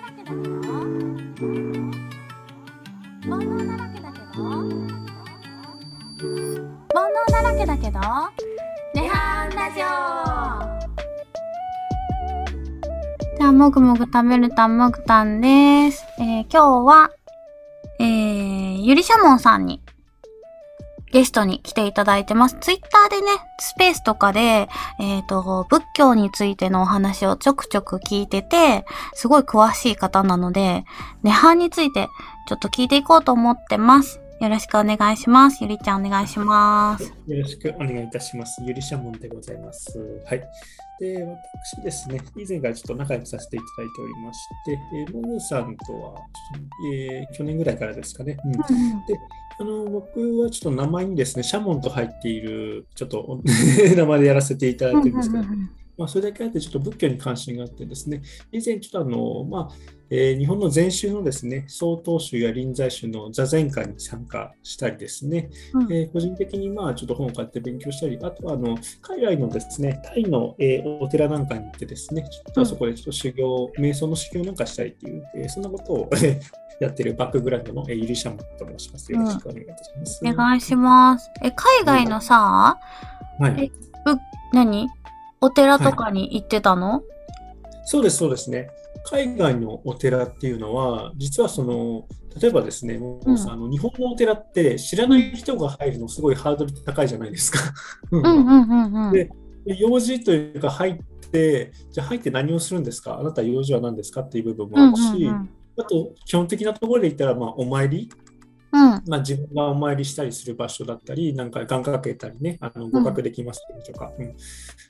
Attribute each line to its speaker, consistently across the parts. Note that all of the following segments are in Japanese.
Speaker 1: だけど煩悩だらけだけど。煩悩だらけだけどネハンラジオ。じゃあもぐもぐ食べるたんもぐたんです、えー、今日はえー、ゆりしゃもんさんにゲストに来ていただいてます。ツイッターでね、スペースとかで、えっ、と、仏教についてのお話をちょくちょく聞いてて、すごい詳しい方なので、涅槃についてちょっと聞いていこうと思ってます。よろしくお願いします。ゆりちゃんお願いします。
Speaker 2: よろしくお願いいたします。ゆりしゃもんでございます。はい。で、私ですね、以前からちょっと仲良くさせていただいておりまして、えー、さんとは、えー去年ぐらいからですかね。うん、で、あの、僕はちょっと名前にですね、シャモンと入っている、ちょっと 名前でやらせていただいてるんですけど、まあ、それだけあってちょっと仏教に関心があってですね、以前ちょっとあの、まあ、えー日本の禅宗のですね、曹洞宗や臨済宗の座禅会に参加したりですね、
Speaker 1: うん
Speaker 2: えー個人的にまあちょっと本を買って勉強したり、あとはあの海外のですね、タイの、えーお寺なんかに行ってですね、ちょっとそこでちょっと修行、瞑想の修行なんかしたりっていう、えーそんなことを やってるバックグラウンドの、えー、ゆりしと申します。よろしくお願いいたします。
Speaker 1: お願いします。え、海外のさ、
Speaker 2: はい
Speaker 1: え何？お寺とかに行ってたの、
Speaker 2: そうです、そうですね。海外のお寺っていうのは、実はその、例えばですね、もうさあの日本のお寺って知らない人が入るのすごいハードル高いじゃないですか。うん。
Speaker 1: うんうんうんうん。
Speaker 2: で用事というか入って、じゃあ入って何をするんですか？あなた用事は何ですか？っていう部分もあるし、あと基本的なところで言ったら、まあ、お参り、
Speaker 1: うん。
Speaker 2: まあ、自分がお参りしたりする場所だったり、なんか願掛けたりね、あの合格できますよとか、うん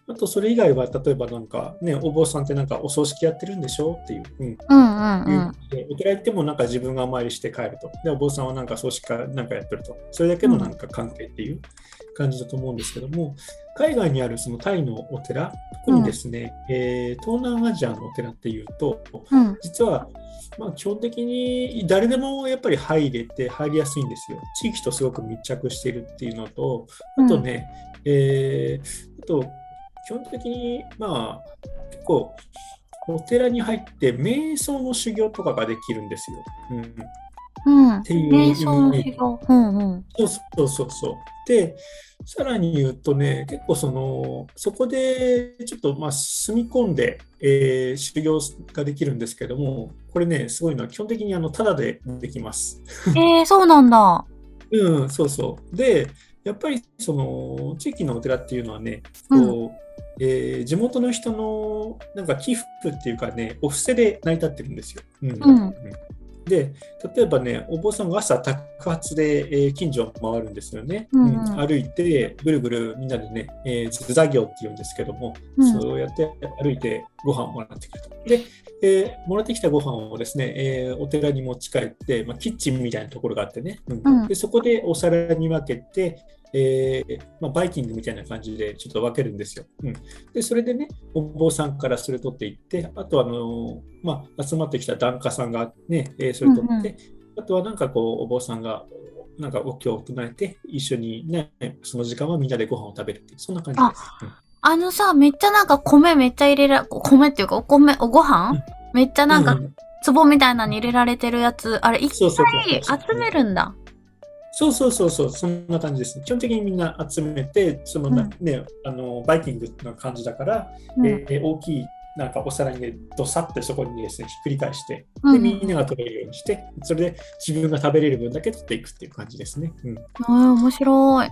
Speaker 2: あとそれ以外は、例えばなんかね、お坊さんってなんかお葬式やってるんでしょっていう、うん
Speaker 1: うんうんうん。
Speaker 2: でお寺行ってもなんか自分がお参りして帰ると。で、お坊さんはなんか葬式かなんかやってると。それだけのなんか関係っていう感じだと思うんですけども、海外にあるそのタイのお寺、特にですね、えー東南アジアのお寺っていうと、
Speaker 1: うん。
Speaker 2: 実は、まあ、基本的に誰でもやっぱり入れて入りやすいんですよ。地域とすごく密着しているっていうのと、あとね、えーあと基本的にまあ結構お寺に入って瞑想の修行とかができるんですよ。うん、
Speaker 1: うん。
Speaker 2: ていう
Speaker 1: 瞑想の修行。うんうん。
Speaker 2: そうそうそうそう。で、さらに言うとね、結構その、そこでちょっとまあ住み込んで、えー修行ができるんですけども、これね、すごいのは基本的にあの、タダでできます。
Speaker 1: えー、そうなんだ。
Speaker 2: うん、そうそう。で、やっぱりその、地域のお寺っていうのはね、
Speaker 1: うん
Speaker 2: こう、えー地元の人のなんか寄付っていうかね、お布施で成り立ってるんですよ。うん
Speaker 1: うん
Speaker 2: で、例えばね、お坊さんが朝、宅発で、えー近所を回るんですよね。
Speaker 1: うんうん。
Speaker 2: 歩いて、ぐるぐるみんなでね、えー、座業って言うんですけども、
Speaker 1: うん。
Speaker 2: そうやって歩いてご飯をもらってくると。で、えーもらってきたご飯をですね、えーお寺に持ち帰って、まあ、キッチンみたいなところがあってね、うん。
Speaker 1: うん。
Speaker 2: でそこでお皿に分けて、えーまあ、バイキングみたいな感じでちょっと分けるんですよ。うん、で、それでね、お坊さんからそれ取っていって、あとはあのーまあ、集まってきた檀家さんがね、えーそれ取って、あとはなんかこう、お坊さんがなんかお経を唱えて、一緒にね、その時間はみんなでご飯を食べるってそんな感じです。うん
Speaker 1: あのさ、めっちゃなんか米めっちゃ入れら、米っていうかお米、おご飯、
Speaker 2: うん
Speaker 1: めっちゃなんか
Speaker 2: うう
Speaker 1: 壺みたいなのに入れられてるやつ、あれ一回集めるんだ。
Speaker 2: そうそうそうそう、そんな感じです。基本的にみんな集めて、そのな、
Speaker 1: うん
Speaker 2: ね、あのバイキングな感じだから、
Speaker 1: うん
Speaker 2: えー大きいなんかお皿にね、どさってそこにですね、ひっくり返して、で、みんなが取れるようにして、それで自分が食べれる分だけ取っていくっていう感じですね。うん、
Speaker 1: うん、面白い。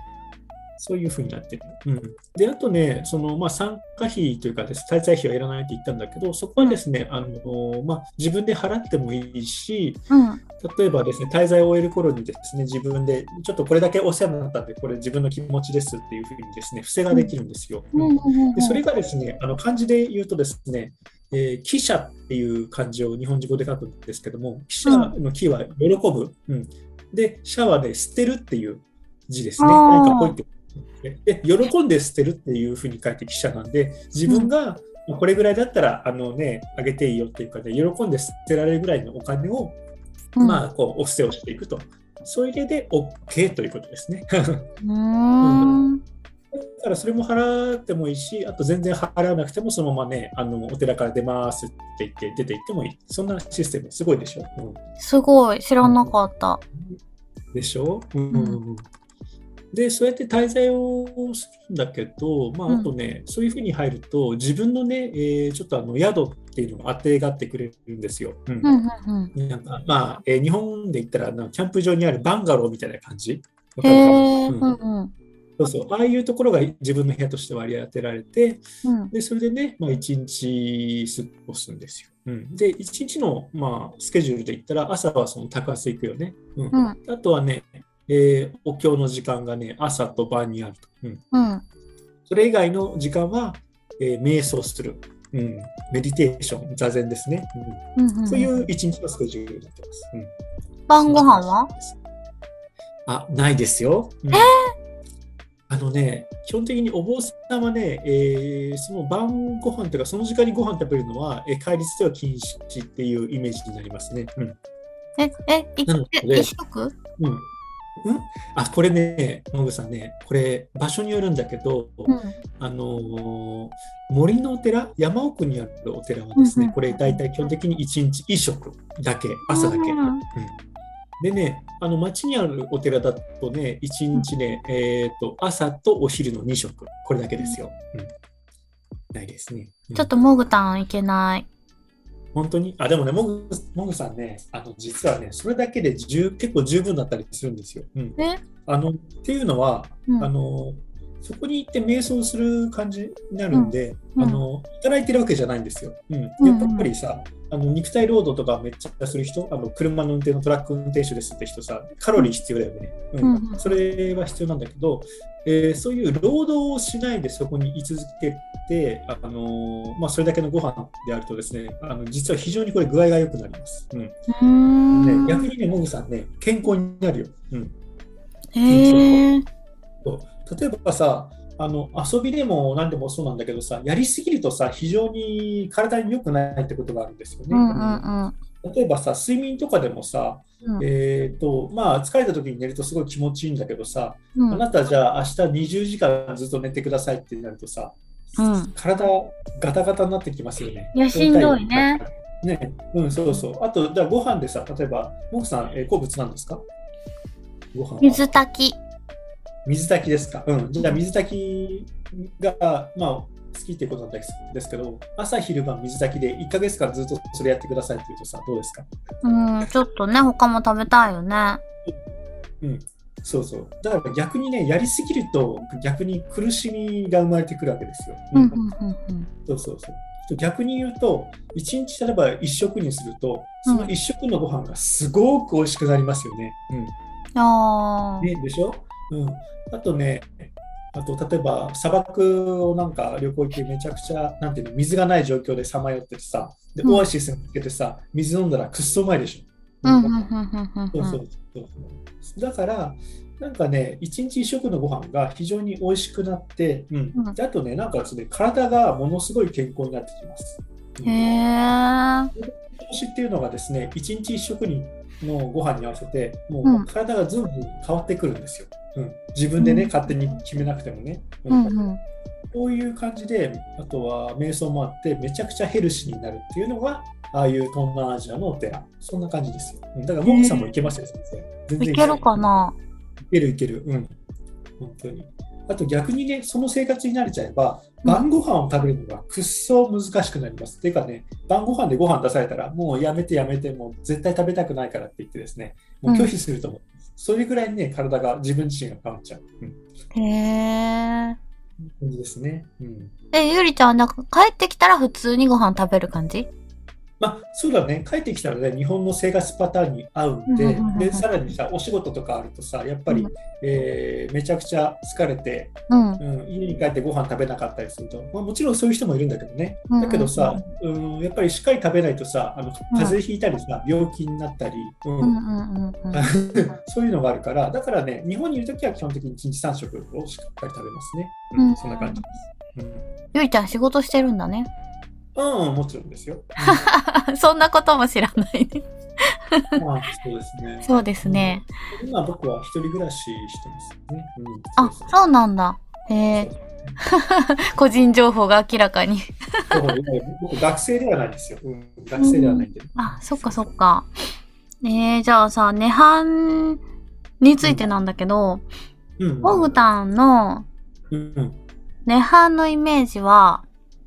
Speaker 2: そういうふうになってる。うん、で、あとね、そのまあ、参加費というかです、滞在費はいらないって言ったんだけど、そこはですね、あのまあ、自分で払ってもいいし、
Speaker 1: うん。
Speaker 2: 例えばですね、滞在を終える頃にですね、自分で、ちょっとこれだけお世話になったんで、これ自分の気持ちですっていうふうにですね、伏せができるんですよ。
Speaker 1: うんうんうん
Speaker 2: でそれがですね、あの漢字で言うとですね、えー、記者っていう漢字を日本語で書くんですけども、記者の記は喜ぶ。うん、で、社はね、捨てるっていう字ですね。何かポイって。で、喜んで捨てるっていうふうに書いて記者なんで、自分が、まあこれぐらいだったら、あのね、あげていいよっていうかね、喜んで捨てられるぐらいのお金を、
Speaker 1: うん
Speaker 2: まあ、こう、お布施をしていくと。それで OK ということですね。
Speaker 1: うーん。
Speaker 2: だからそれも払ってもいいし、あと全然払わなくても、そのままね、あのお寺から出ますって言って、出て行ってもいい。そんなシステム、すごいでしょ。うん、
Speaker 1: すごい。知らなかった。
Speaker 2: でしょ、うんうんうん、で、そうやって滞在をするんだけど、まあ、あとね、そういうふうに入ると、自分のね、えーちょっとあの宿っていうのを当てがってくれるんですよ。うん
Speaker 1: うんうんうん。
Speaker 2: なんかまあ、えー日本で言ったらなんかキャンプ場にあるバンガローみたいな感じ？わ
Speaker 1: へ
Speaker 2: かるかな？
Speaker 1: え。
Speaker 2: う
Speaker 1: うんんうん。
Speaker 2: そうそうああいうところが自分の部屋として割り当てられて、
Speaker 1: うん
Speaker 2: でそれでね、まあ、1日過ごすんですよ。うん、で、1日の、まあ、スケジュールで言ったら、朝はその高須行くよね。うん
Speaker 1: うん
Speaker 2: あとはね、えーお経の時間がね、朝と晩にあると。うん、
Speaker 1: うん。
Speaker 2: それ以外の時間は、えー瞑想する、うん。メディテーション、座禅ですね。うん
Speaker 1: うんうん。
Speaker 2: そういう一日のスケジュールになってます。うん
Speaker 1: 晩ご飯は？
Speaker 2: あ、ないですよ。うんあのね、基本的にお坊さんはね、えーその晩ご飯というか、その時間にご飯食べるのは、えー戒律では禁止っていうイメージになりますね。うん。
Speaker 1: え、え一食？
Speaker 2: うん。うん？あ、これね、もぐさんね、これ、場所によるんだけど、
Speaker 1: うん。
Speaker 2: あのー森のお寺、山奥にあるお寺はですね、
Speaker 1: うんうん
Speaker 2: これ、大体基本的に1日1食だけ、朝だけ。
Speaker 1: うん
Speaker 2: でね、あの町にあるお寺だとね、1日ね、えー、と朝とお昼の2食、これだけですよ。うん、ないですね。うん
Speaker 1: ちょっとモグタンいけない。
Speaker 2: 本当に？あ、でもね、もぐもぐさんね、あの実はね、それだけで十結構十分だったりするんですよ。うん、
Speaker 1: え
Speaker 2: あのっていうのは、
Speaker 1: うん。
Speaker 2: あの、そこに行って瞑想する感じになるんで、
Speaker 1: うん。
Speaker 2: あの働いてるわけじゃないんですよ。うん、やっぱりさ、あの肉体労働とかめっちゃする人、あの車の運転のトラック運転手ですって人さ、カロリー必要だよね。うん
Speaker 1: うんうん
Speaker 2: それは必要なんだけど、えーそういう労働をしないでそこに居続けて、あのーまあ、それだけのご飯であるとですね、あの実は非常にこれ具合が良くなります。うん
Speaker 1: うーん。
Speaker 2: ね、逆にね、もぐさんね、健康になるよ。うん
Speaker 1: へえ。
Speaker 2: 例えばさあの遊びでも何でもそうなんだけどさやりすぎるとさ非常に体に良くないってことがあるんですよね。
Speaker 1: うんうんうん。
Speaker 2: 例えばさ睡眠とかでもさ、
Speaker 1: うん
Speaker 2: えーとまあ、疲れた時に寝るとすごい気持ちいいんだけどさ、
Speaker 1: うん
Speaker 2: あなたじゃあ明日20時間ずっと寝てくださいってなるとさ、
Speaker 1: うん
Speaker 2: 体ガタガタになってきますよね。
Speaker 1: いやしんどいね。
Speaker 2: ね、うん、そうそう。あと、じゃあご飯でさ、例えば、モクさん、えー好物なんですか？ご飯は
Speaker 1: 水炊き。
Speaker 2: 水炊きですか？うん。じゃあ水炊きが、まあ、好きっていうことなんですけど、朝昼晩水炊きで1ヶ月間ずっとそれやってくださいって言うとさ、どうですか？
Speaker 1: うん、ちょっとね、他も食べたいよね。
Speaker 2: うん。そうそう。だから逆にね、やりすぎると逆に苦しみが生まれてくるわけですよ。
Speaker 1: うんうんうんうん。
Speaker 2: そうそうそう。逆に言うと、1日例えば1食にすると、その1食のご飯がすごく美味しくなりますよね。うん。
Speaker 1: あー
Speaker 2: ね、でしょ、うん、あとね、あと例えば砂漠をなんか旅行行ってめちゃくちゃなんていうの水がない状況でさまよっててさ、で
Speaker 1: うん。
Speaker 2: オアシスにつけてさ、水飲んだらくっそうまいでしょ。
Speaker 1: うんうんうんうんうん
Speaker 2: そうそうそうだから、なんかね、一日一食のご飯が非常に美味しくなって、うん。
Speaker 1: うん。
Speaker 2: であとね、なんかですね、体がものすごい健康になってきます。うん。
Speaker 1: へえ。
Speaker 2: 調子っていうのがですね、一日一食にのご飯に合わせて、も
Speaker 1: う
Speaker 2: 体がずんずん変わってくるんですよ。うん、自分でね、
Speaker 1: うん
Speaker 2: 勝手に決めなくてもね。
Speaker 1: う
Speaker 2: うん
Speaker 1: んうん。
Speaker 2: こういう感じで、あとは瞑想もあって、めちゃくちゃヘルシーになるっていうのが、ああいう東南アジアのお寺。そんな感じですよ。うんだから、モグさんも行けますよ、先生。全然
Speaker 1: いけるかな？い
Speaker 2: けるいける。うん。本当に。あと逆にね、その生活に慣れちゃえば、
Speaker 1: うん
Speaker 2: 晩ご飯を食べるのがくっそ難しくなります。っていうかね、晩ご飯でご飯出されたら、もうやめてやめて、もう絶対食べたくないからって言ってですね、もう拒否すると思う。それぐらいね、体が、自分自身が変わっちゃう。うん。
Speaker 1: へえ。
Speaker 2: 感じですね。うん。
Speaker 1: え、ゆりちゃん、なんか帰ってきたら普通にご飯食べる感じ？
Speaker 2: まあ、そうだね、帰ってきたらね、日本の生活パターンに合うんで、
Speaker 1: うんうんうんうん
Speaker 2: で、さらにさ、お仕事とかあるとさ、やっぱり、
Speaker 1: うん
Speaker 2: えーめちゃくちゃ疲れて、
Speaker 1: うん。
Speaker 2: うん、家に帰ってご飯食べなかったりすると、まあ、もちろんそういう人もいるんだけどね、
Speaker 1: うんうん
Speaker 2: だけどさ、うん、やっぱりしっかり食べないとさ、あの風邪ひいたりさ、病気になったり、うん
Speaker 1: うんうんうんうん。
Speaker 2: そういうのがあるから、だからね、日本にいるときは基本的に1日3食をしっかり食べますね。う
Speaker 1: うん
Speaker 2: ん、そんな感じです。
Speaker 1: ゆりちゃん仕事してるんだね。
Speaker 2: うん、うん、もちろんですよ。
Speaker 1: そんなことも知らないね。
Speaker 2: うんまあ、そうですね。
Speaker 1: そうですね。
Speaker 2: 今僕は一人暮らししてますね。うん、
Speaker 1: あ
Speaker 2: そう、
Speaker 1: なんだ。へえ。個人情報が明らかに。
Speaker 2: 僕、学生ではないんですよ。うん、学生ではないんで。
Speaker 1: あ、そっかそっか。えー、じゃあさ、涅槃についてなんだけど、
Speaker 2: うん。
Speaker 1: モグタンの
Speaker 2: うん。
Speaker 1: 涅槃のイメージは、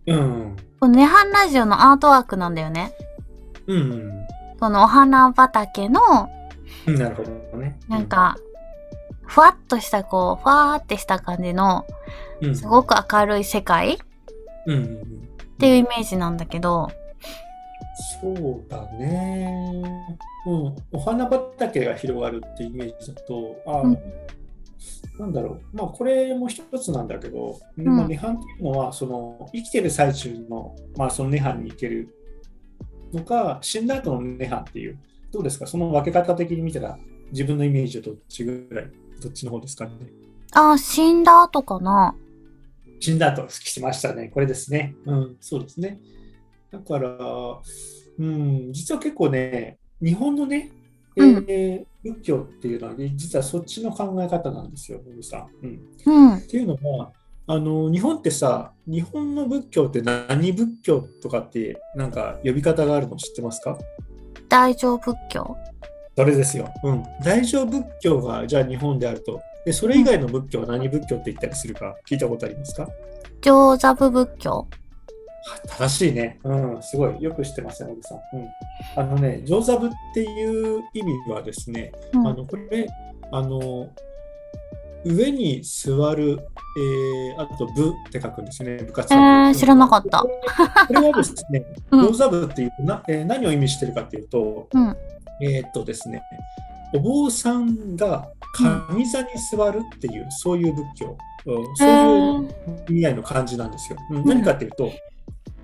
Speaker 2: うん。
Speaker 1: この涅槃ラジオのアートワークなんだよね。
Speaker 2: うん。
Speaker 1: このお花畑の、
Speaker 2: うん。なるほどね。
Speaker 1: なんか、ふわっとしたこう、ふわーってした感じの、
Speaker 2: うん、
Speaker 1: すごく明るい世界っ
Speaker 2: うん。うん。うん
Speaker 1: ていうイメージなんだけど、
Speaker 2: そうだね。うん。お花畑が広がるってイメージだと、あ、
Speaker 1: うん
Speaker 2: なんだろう。まあ、これも一つなんだけど、
Speaker 1: ん
Speaker 2: まあ、涅槃っていうのは、その、生きてる最中の、まあ、その涅槃に行けるのか、死んだ後の涅槃っていう、どうですか？その分け方的に見たら、自分のイメージはどっちぐらい、どっちの方ですかね？
Speaker 1: あー、死んだ後かな。
Speaker 2: 死んだ後聞きましたね。これですね。うん、そうですね。だから、うん、実は結構ね、日本のね、え
Speaker 1: うん
Speaker 2: ー仏教っていうのは、ね、実はそっちの考え方なんですよ、さん。うん、
Speaker 1: うん。
Speaker 2: っていうのは、あの日本ってさ、日本の仏教って何仏教とかって、なんか呼び方があるの知ってますか？
Speaker 1: 大乗仏教？
Speaker 2: それですよ。うん。大乗仏教がじゃあ日本であると。で、それ以外の仏教は何仏教って言ったりするか聞いたことありますか？
Speaker 1: 上座部仏教。
Speaker 2: 正しいね。うん、すごい。よく知ってますね、小木さん。うん。あのね、上座部っていう意味はですね、
Speaker 1: うん。
Speaker 2: あの、これ、あの、上に座る、えー、あと部って書くんですね、部活
Speaker 1: えー知らなかった。
Speaker 2: これはですね、
Speaker 1: うん
Speaker 2: 上座部っていうな、えー何を意味してるかっていうと、
Speaker 1: うん。
Speaker 2: えーっとですね、お坊さんが上座に座るっていう、そういう仏教、うんそういう意味合いの感じなんですよ。うん何かっていうと、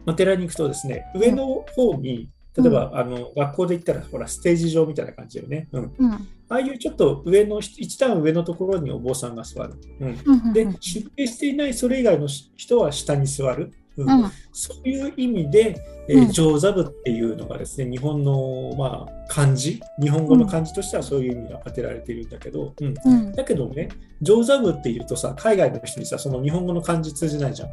Speaker 2: お寺に行くとですね、上の方に、例えば、あの学校で行ったら、ほら、ステージ上みたいな感じだよね。うん、
Speaker 1: うん。
Speaker 2: ああいうちょっと上の、一段上のところにお坊さんが座る。うん、
Speaker 1: うん。
Speaker 2: で、出家していないそれ以外の人は下に座る。うん
Speaker 1: うん。
Speaker 2: そういう意味で、え上座部っていうのがですね、日本の、まあ、漢字、日本語の漢字としてはそういう意味が当てられているんだけど、うん、
Speaker 1: うん。
Speaker 2: だけどね、上座部っていうとさ、海外の人にさ、その日本語の漢字通じないじゃん。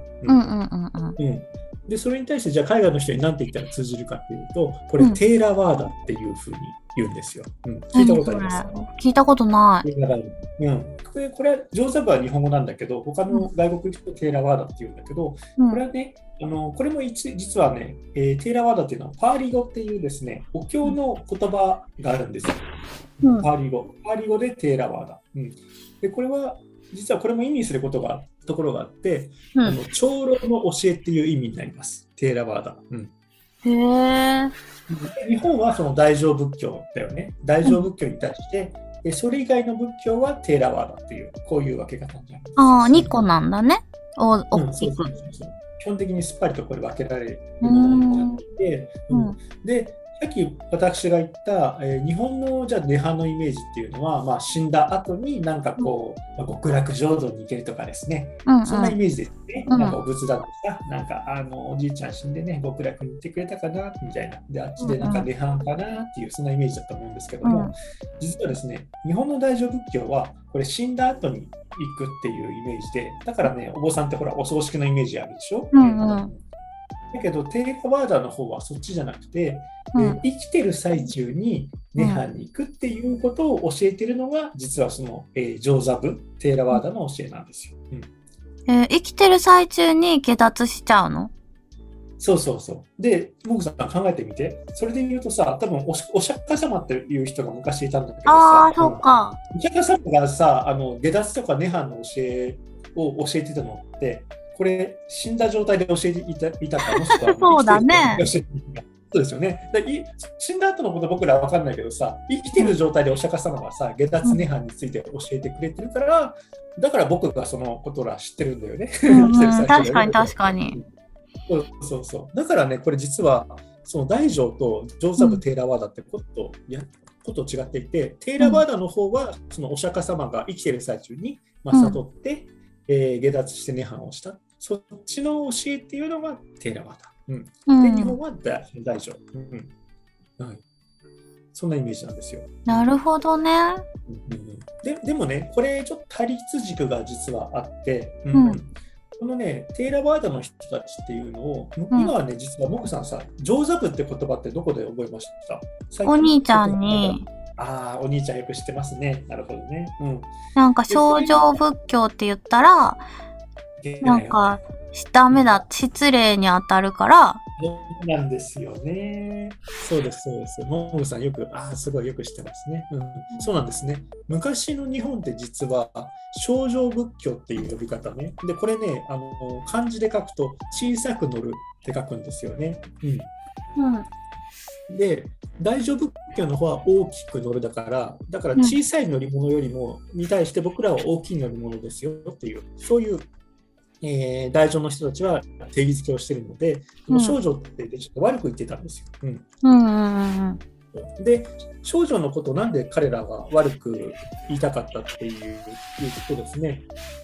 Speaker 2: で、それに対して、じゃあ海外の人に何て言ったら通じるかっていうと、これ、
Speaker 1: うん
Speaker 2: テーラワーダっていうふうに言うんですよ。うん、聞いたことあります？
Speaker 1: 聞いたことない。
Speaker 2: うん、これ、これは上座部は日本語なんだけど、他の外国行くとテーラワーダって言うんだけど、
Speaker 1: うん
Speaker 2: これはね、あのこれも一実はね、えーテーラワーダっていうのはパーリ語っていうですね、お経の言葉があるんですよ。
Speaker 1: うん
Speaker 2: パーリ語。パーリ語でテーラワーダ。うん、でこれは、実はこれも意味することがところがあって、
Speaker 1: うん。
Speaker 2: あの長老の教えっていう意味になります。テーラワーダ。うん
Speaker 1: へ
Speaker 2: 日本はその大乗仏教だよね。大乗仏教に対して、えそれ以外の仏教はテーラワーダっていう、こういう分け方になります。
Speaker 1: ああ、2個なんだね。お、
Speaker 2: うん
Speaker 1: 大きく
Speaker 2: そうそう。そうそう基本的にすっぱりとこれ分けられるものになっていて、
Speaker 1: うん
Speaker 2: うんでさっき私が言った、えー日本のじゃあ涅槃のイメージっていうのは、まあ、死んだ後になんかこう、まあ極楽浄土に行けるとかですね、
Speaker 1: うんうん。
Speaker 2: そんなイメージですね。
Speaker 1: うん
Speaker 2: なんかお仏壇でさ、なんかあのおじいちゃん死んでね、極楽に行ってくれたかなみたいな。で、あっちでなんか涅槃かなっていう、そんなイメージだと思うんですけども、
Speaker 1: うん
Speaker 2: 実はですね、日本の大乗仏教は、これ死んだ後に行くっていうイメージで、だからね、お坊さんってほら、お葬式のイメージあるでしょ？
Speaker 1: うんうん
Speaker 2: だけど、テーラワーダの方はそっちじゃなくて、
Speaker 1: うん
Speaker 2: えー生きてる最中に涅槃に行くっていうことを教えてるのが、実はその、えー、上座部、テーラワーダの教えなんですよ。うん
Speaker 1: えー生きてる最中に下脱しちゃうの？
Speaker 2: そうそうそう。で、モグさん考えてみて。それで言うとさ、多分おしお釈迦様っていう人が昔いたんだけどさ、
Speaker 1: ああ、そうか。
Speaker 2: うんお釈迦様がさ、あの下脱とか涅槃の教えを教えてたのって、これ、死んだ状態で教えていたいたか、もしくは
Speaker 1: そうだね
Speaker 2: そうですよね。だい死んだ後のこと僕らは分かんないけどさ、生きてる状態でお釈迦様がさ、下脱涅槃について教えてくれてるから、だから僕がそのことら知ってるんだよね。
Speaker 1: うん
Speaker 2: 生きてる最中だよね
Speaker 1: 確かに確かに。
Speaker 2: そうそうそう。だからね、これ実は、その大乗と上座部テーラワーダってこと,、やこと違っていて、テーラワーダの方は、そのお釈迦様が生きている最中に、まあ、
Speaker 1: うん
Speaker 2: 悟って、えー下脱して涅槃をした。そっちの教えっていうのがテーラワーダ。うん、
Speaker 1: う
Speaker 2: で、日
Speaker 1: ん
Speaker 2: 本は大大乗。うんはい、そんなイメージなんですよ。
Speaker 1: なるほどね。
Speaker 2: うんででもね、これちょっと対立軸が実はあって、うん
Speaker 1: うん
Speaker 2: このね、テイラバードの人たちっていうのを、
Speaker 1: うん
Speaker 2: 今はね、実はモクさんさ、上座部って言葉ってどこで覚えました？
Speaker 1: お兄ちゃんに、
Speaker 2: ああ、お兄ちゃんよく知ってますね。なるほどね。うん。
Speaker 1: なんか症状仏教って言ったら、なんか、ダメだ、失礼に当たるから、
Speaker 2: なんですよね。そうです、そうです。モグさんよく、ああ、すごいよく知ってますね、うん。そうなんですね。昔の日本って実は、症状仏教っていう呼び方ね。で、これね、あの漢字で書くと、小さく乗るって書くんですよね。
Speaker 1: うん。
Speaker 2: うん、で、大乗仏教の方は大きく乗るだから、だから小さい乗り物よりも、に対して僕らは大きい乗り物ですよっていう、そういう、えー大乗の人たちは定義づけをしているので、
Speaker 1: うん。
Speaker 2: 少女ってちょっと悪く言ってたんですよ。うん。
Speaker 1: うんうんうん
Speaker 2: で、少女のことをなんで彼らが悪く言いたかったっていういうとですね、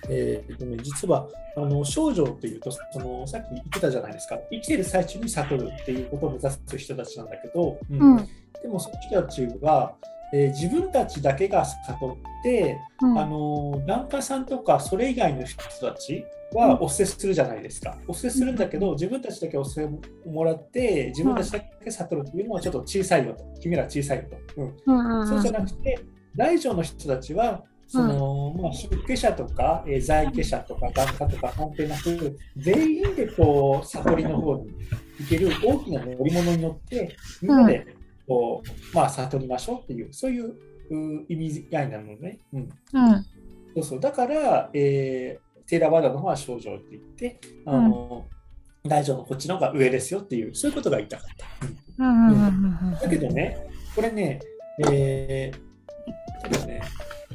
Speaker 2: えーとね実はあの少女というとその、さっき言ってたじゃないですか、生きてる最中に悟るっていうことを目指す人たちなんだけど、うん。
Speaker 1: うん。
Speaker 2: でもその人たちは、えー自分たちだけが悟って、
Speaker 1: うん。
Speaker 2: あの檀家さんとかそれ以外の人たちはお布施するじゃないですか。お布施するんだけど、自分たちだけお布施をもらって、自分たちだけ悟るっていうのはちょっと小さいよと。君ら小さいよと。うん
Speaker 1: うんうん
Speaker 2: そうじゃなくて、大乗の人たちは、そのまあ、出家者とか、えー在家者とか、檀家とか関係なく、全員でこう悟りの方に行ける大きな乗り物に乗って、みんなでこう、まあ、悟りましょうっていう、そういうう意味合いなのね。うん
Speaker 1: うん。
Speaker 2: そうそうだから、えーテーラバーダの方は症状って言って、あの大乗のこっちの方が上ですよっていう、そういうことが言いたかった。うん
Speaker 1: うんうんうん
Speaker 2: だけどね、これね、えー、ただね、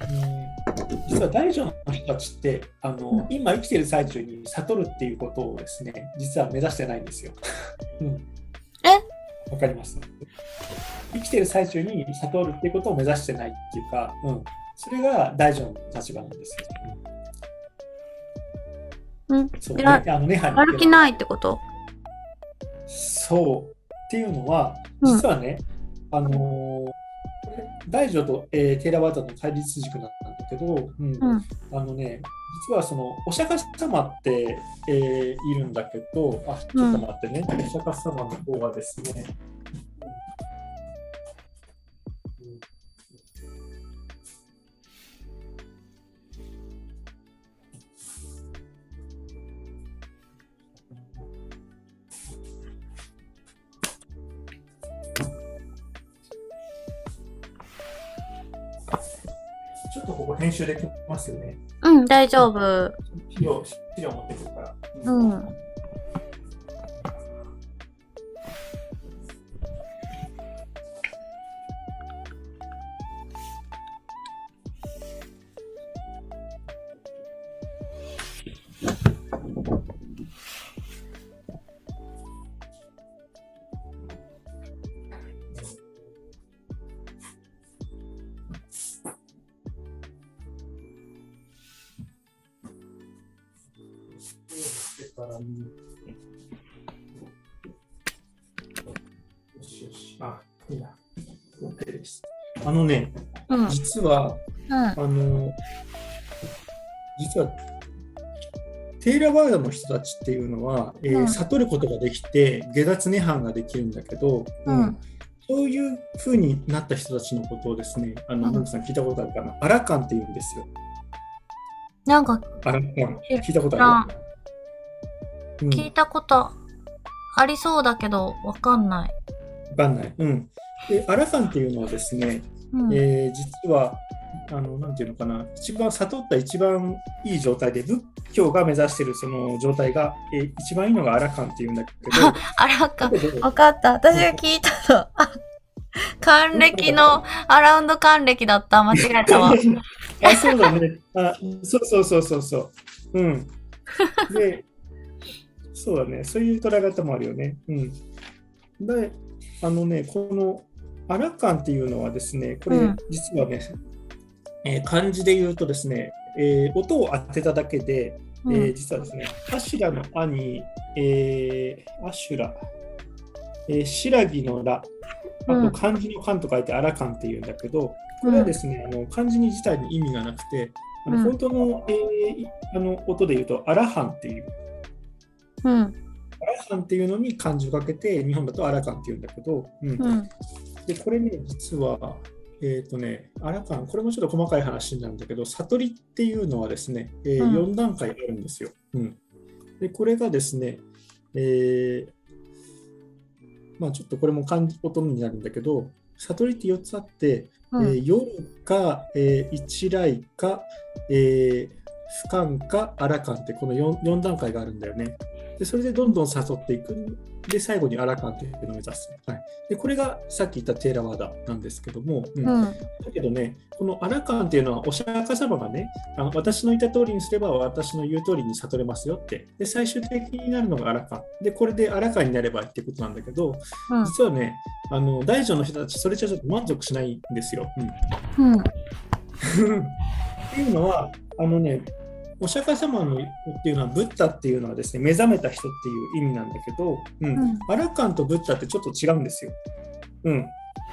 Speaker 2: うん、実は大乗の人たちってあの、
Speaker 1: うん
Speaker 2: 今生きてる最中に悟るっていうことをですね、実は目指してないんですよ。うん、
Speaker 1: え
Speaker 2: わかります？生きてる最中に悟るっていうことを目指してないっていうか、うん、それが大乗の立場なんですよ。
Speaker 1: うん。
Speaker 2: そうね、あのね、
Speaker 1: 歩きないってこと？
Speaker 2: そう。っていうのは、
Speaker 1: うん。
Speaker 2: 実はね、あのーこれ大乗と、えーテーラワーダの対立軸なんだけど、うん。
Speaker 1: うん。
Speaker 2: あのね、実はそのお釈迦様って、えーいるんだけど、あちょっと待ってね、お釈迦様の方はですね、
Speaker 1: 大丈夫。
Speaker 2: 資料資料持ってくるから。
Speaker 1: うん。
Speaker 2: 実は、
Speaker 1: うん。
Speaker 2: あの、実は、テイラバードの人たちっていうのは、えー
Speaker 1: うん
Speaker 2: 悟ることができて、下脱涅槃ができるんだけど、
Speaker 1: うん
Speaker 2: そういう風になった人たちのことをですね、あの、
Speaker 1: うん
Speaker 2: さん聞いたことあるかな、アラカンって言うんですよ。
Speaker 1: なんか
Speaker 2: アラカン。聞いたこと
Speaker 1: あ
Speaker 2: ある、うん、
Speaker 1: 聞いたことありそうだけど、わかんない。
Speaker 2: わかんない。うん。で、アラカンっていうのはですね、
Speaker 1: うん。
Speaker 2: えー実は、あの、なんていうのかな、一番悟った一番いい状態で、仏教が目指しているその状態が、えー一番いいのがアラカンっていうんだけど、
Speaker 1: あらか
Speaker 2: だ。けど
Speaker 1: わかった。私が聞いたの。あ、還暦のアラウンド還暦だった。間違えたわ。
Speaker 2: あ、そうだね。あ、そうそうそうそうそう。うん。で、そうだね。そういう捉え方もあるよね。うん。で、あのね、このアラカンっていうのはですね、これ、
Speaker 1: うん。
Speaker 2: 実はね、えー漢字で言うとですね、えー音を当てただけで、
Speaker 1: うん。
Speaker 2: えー実はですね、アシュラの「ア」に、えーアシュラ、えー、シラギの「ラ」あと漢字の漢と書いてアラカンっていうんだけど、これはですね、あの漢字に自体に意味がなくて、あの
Speaker 1: うん。
Speaker 2: 本当の,、えーあの音で言うと、アラハンっていう、
Speaker 1: うん。
Speaker 2: アラハンっていうのに漢字をかけて、日本だとアラカンっていうんだけど、うん。
Speaker 1: うん。
Speaker 2: でこれね、実は、えっ、とね、アラカン、これもちょっと細かい話なんだけど、悟りっていうのはですね、えー
Speaker 1: うん
Speaker 2: 4段階あるんですよ。うん、で、これがですね、えーまあちょっとこれも漢字音になるんだけど、悟りって4つあって、
Speaker 1: うん
Speaker 2: えー夜か、えー一来か、えー、俯瞰か、アラカンってこの 4, 4段階があるんだよね。で、それでどんどん誘っていく。で、最後にアラカンっていうのを目指す。はい、で、これがさっき言ったテーラワーダなんですけども、うん
Speaker 1: うん。
Speaker 2: だけどね、このアラカンっていうのはお釈迦様がね、あの私の言った通りにすれば私の言う通りに悟れますよって。で、最終的になるのがアラカン。で、これでアラカンになればっていうことなんだけど、
Speaker 1: うん。
Speaker 2: 実はね、あの大乗の人たち、それじゃちょっと満足しないんですよ。うん
Speaker 1: うん。
Speaker 2: っていうのは、あのね、お釈迦様のっていうのは、ブッダっていうのはですね、目覚めた人っていう意味なんだけど、うん
Speaker 1: うん
Speaker 2: アラカンとブッダってちょっと違うんですよ。うん、って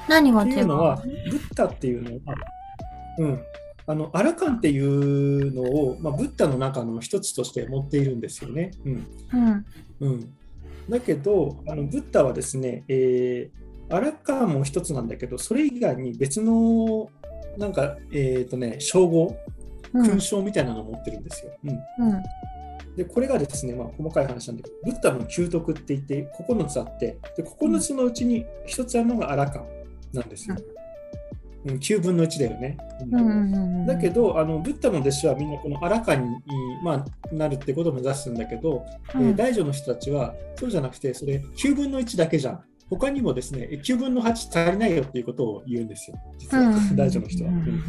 Speaker 1: 何が違
Speaker 2: いううのは、ブッダっていうのは、うん、あのアラカンっていうのを、まあ、ブッダの中の一つとして持っているんですよね。うん
Speaker 1: うん。
Speaker 2: うん、だけどあのブッダはですね、えーアラカンも一つなんだけどそれ以外に別のなんか、えーとね、称号
Speaker 1: うん。
Speaker 2: 勲章みたいなのを持ってるんですよ。うん
Speaker 1: うん。
Speaker 2: でこれがですね、まあ、細かい話なんだけどブッダの究徳って言って9つあってで9つのうちに1つあるのがアラカンなんですよ。うん、9分の1だよね。うん。だけどあのブッダの弟子はみんなこのアラカンに、まあ、なるってことを目指すんだけど、えー大乗の人たちはそうじゃなくてそれ9分の1だけじゃん他にもですねえ9分の8足りないよっていうことを言うんですよ実は、大乗の人は、うん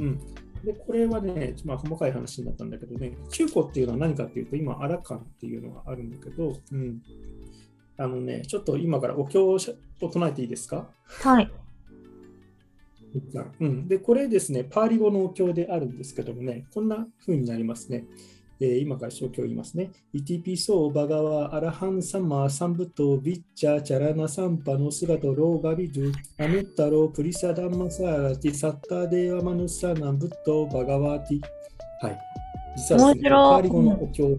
Speaker 2: うんでこれはね、まあ、細かい話になったんだけどね9個っていうのは何かっていうと今アラカンっていうのがあるんだけど、うん、あのねちょっと今からお経を唱えていいですか？
Speaker 1: はい。
Speaker 2: うん、でこれですね、パーリ語のお経であるんですけどもね、こんな風になりますね。えー今からお経を言いますね。イティピソーバガワアラハンサマーサンブトビッチャチャラナサンパノスガトローガビドゥアヌッタロープリサダンマサーラティサッタデーアマヌサナンブットバガワティ。はい。実はね、パーリ語のお経を、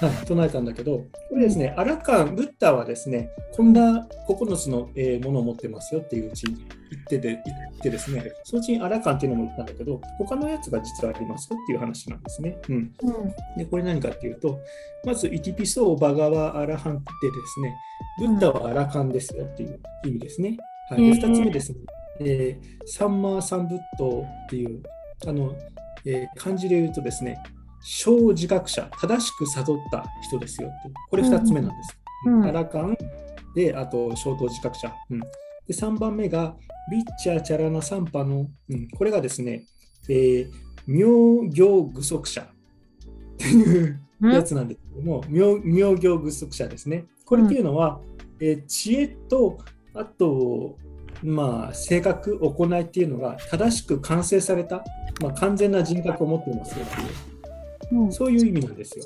Speaker 2: はい、唱えたんだけど、これですね、アラカン、ブッダはですね、こんな9つの、えーものを持ってますよっていううちに言ってで言ってですね、そのうちにアラカンっていうのも言ったんだけど、他のやつが実はありますよっていう話なんですね。うん、
Speaker 1: うん。
Speaker 2: でこれ何かっていうと、まず、イティピソーバガワアラハンってですね、ブッダはアラカンですよっていう意味ですね。はい、で
Speaker 1: へー
Speaker 2: 2つ目ですね、えーサンマーサンブットっていう、あの、えー漢字で言うとですね、小自覚者、正しく悟った人ですよって。これ2つ目なんです。
Speaker 1: うん
Speaker 2: アラカンで、あと、小等自覚者。うん、で3番目が、ビッチャーチャラナサンパの、うん、これがですね、えー、妙行具足者っていうやつなんですけども、妙妙行具足者ですね。これっていうのは、えー知恵と、あと、まあ、性格、行いっていうのが正しく完成された、まあ、完全な人格を持っていますよっていう。
Speaker 1: うん。
Speaker 2: そういう意味なんですよ。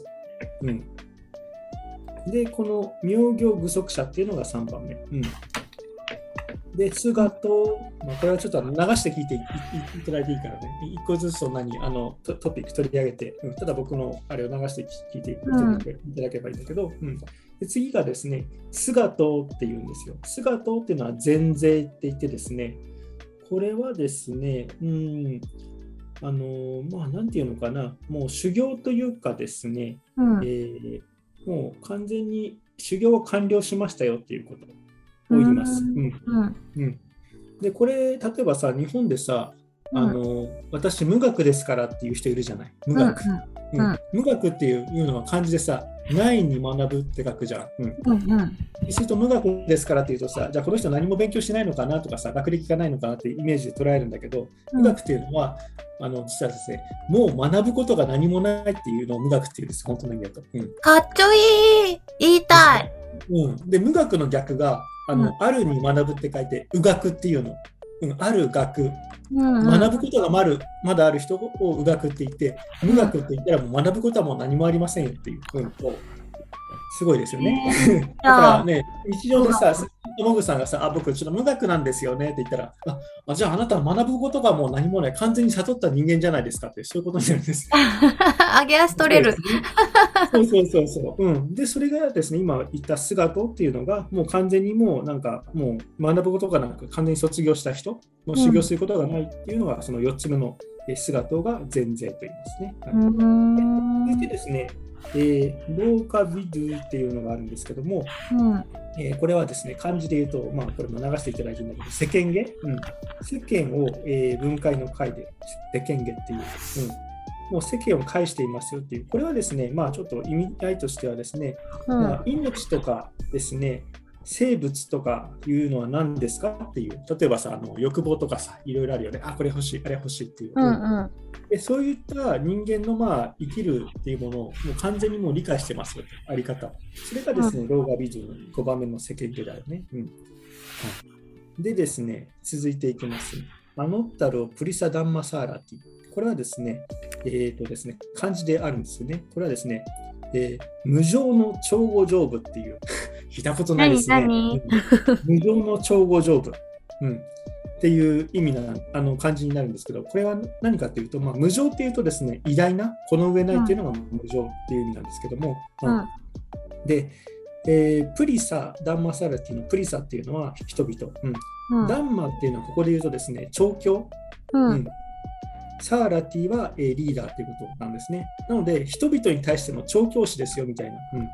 Speaker 2: うん、で、この妙行具足者っていうのが3番目。うん、で、姿を、まあ、これはちょっと流して聞いていいいただいていいからね、一個ずつそんなにあのトトピック取り上げて、うん。ただ僕のあれを流して聞いていただけばいいんだけど、うん。で次がですね、姿っていうんですよ。姿っていうのは前税って言ってですね、これはですね、うん、あのまあ、なんていうのかな、もう修行というかですね、
Speaker 1: うん。
Speaker 2: えーもう完全に修行を完了しましたよっていうことを言います。
Speaker 1: うん。
Speaker 2: うん。で、これ、例えばさ、日本でさ、あの私、無学ですからっていう人いるじゃない。無学。無学っていういうのは漢字でさ、ないに学ぶって書くじゃん。うん
Speaker 1: うん。うん。
Speaker 2: すると無学ですからっていうとさ、じゃあこの人何も勉強してないのかなとかさ、学歴がないのかなってイメージで捉えるんだけど、無学っていうのは、あの実はですね、もう学ぶことが何もないっていうのを無学っていうんです、本当の意味だと。うん
Speaker 1: かっちょいい言いたい
Speaker 2: うん、で、無学の逆が、あの、
Speaker 1: うん
Speaker 2: あるに学ぶって書いて、う学っていうの。うん、ある学、
Speaker 1: うんうん。
Speaker 2: 学ぶことがまるまだある人をう学って言って、無学って言ったらもう学ぶことはもう何もありませんよっていう、うん、すごいですよね。だからね、日常でさ、もぐさんがさ、あ、僕、ちょっと無学なんですよねって言ったら、ああじゃああなたは学ぶことがもう何もない、完全に悟った人間じゃないですかって、そういうことになるんです。
Speaker 1: あげ足取れる。
Speaker 2: そうそうそうそう。うん。で、それがですね、今言った姿っていうのが、もう完全にもうなんか、もう学ぶことがなく、完全に卒業した人、もう修行することがないっていうのが、その4つ目の姿が前税と言いますね。はい、続いてですね、えー、ローカビドゥっていうのがあるんですけども、うん。えー、これはですね、漢字で言うと、まあ、これも流していただいてるんだけど、世間下、うん、世間を、えー、分解の解で、世間下っていう、うん、もう世間を介していますよっていう、これはですね、まあちょっと意味合いとしてはですね、うん、まあ、命とかですね、生物とかいうのは何ですかっていう、例えばさ、あの欲望とかさ、いろいろあるよね、あ、これ欲しい、あれ欲しいっていう。うんうん、でそういった人間のまあ生きるっていうものをもう完全にもう理解してますよ、あり方。それがですね、うん、ローガビジョンの5番目の世間形だよね。うんはい、でですね、続いていきます。アノッタロプリサダンマサーラティ。これはですね、えっ、ー、とですね、漢字であるんですよね。これはですね、えー、無常の調合上部っていう 聞いたことないですね。無常の調合上部、うん、っていう意味なあの漢字になるんですけど、これは何かというと、まあ、無常っていうとですね、偉大な、この上ないっていうのが無常っていう意味なんですけども、うん、で、えー、プリサ、ダンマサラティのプリサっていうのは人々、うん、ダンマっていうのはここで言うとですね、調教、うんサーラティは、えー、リーダーということなんですね。なので、人々に対しての調教師ですよみたいな、うん、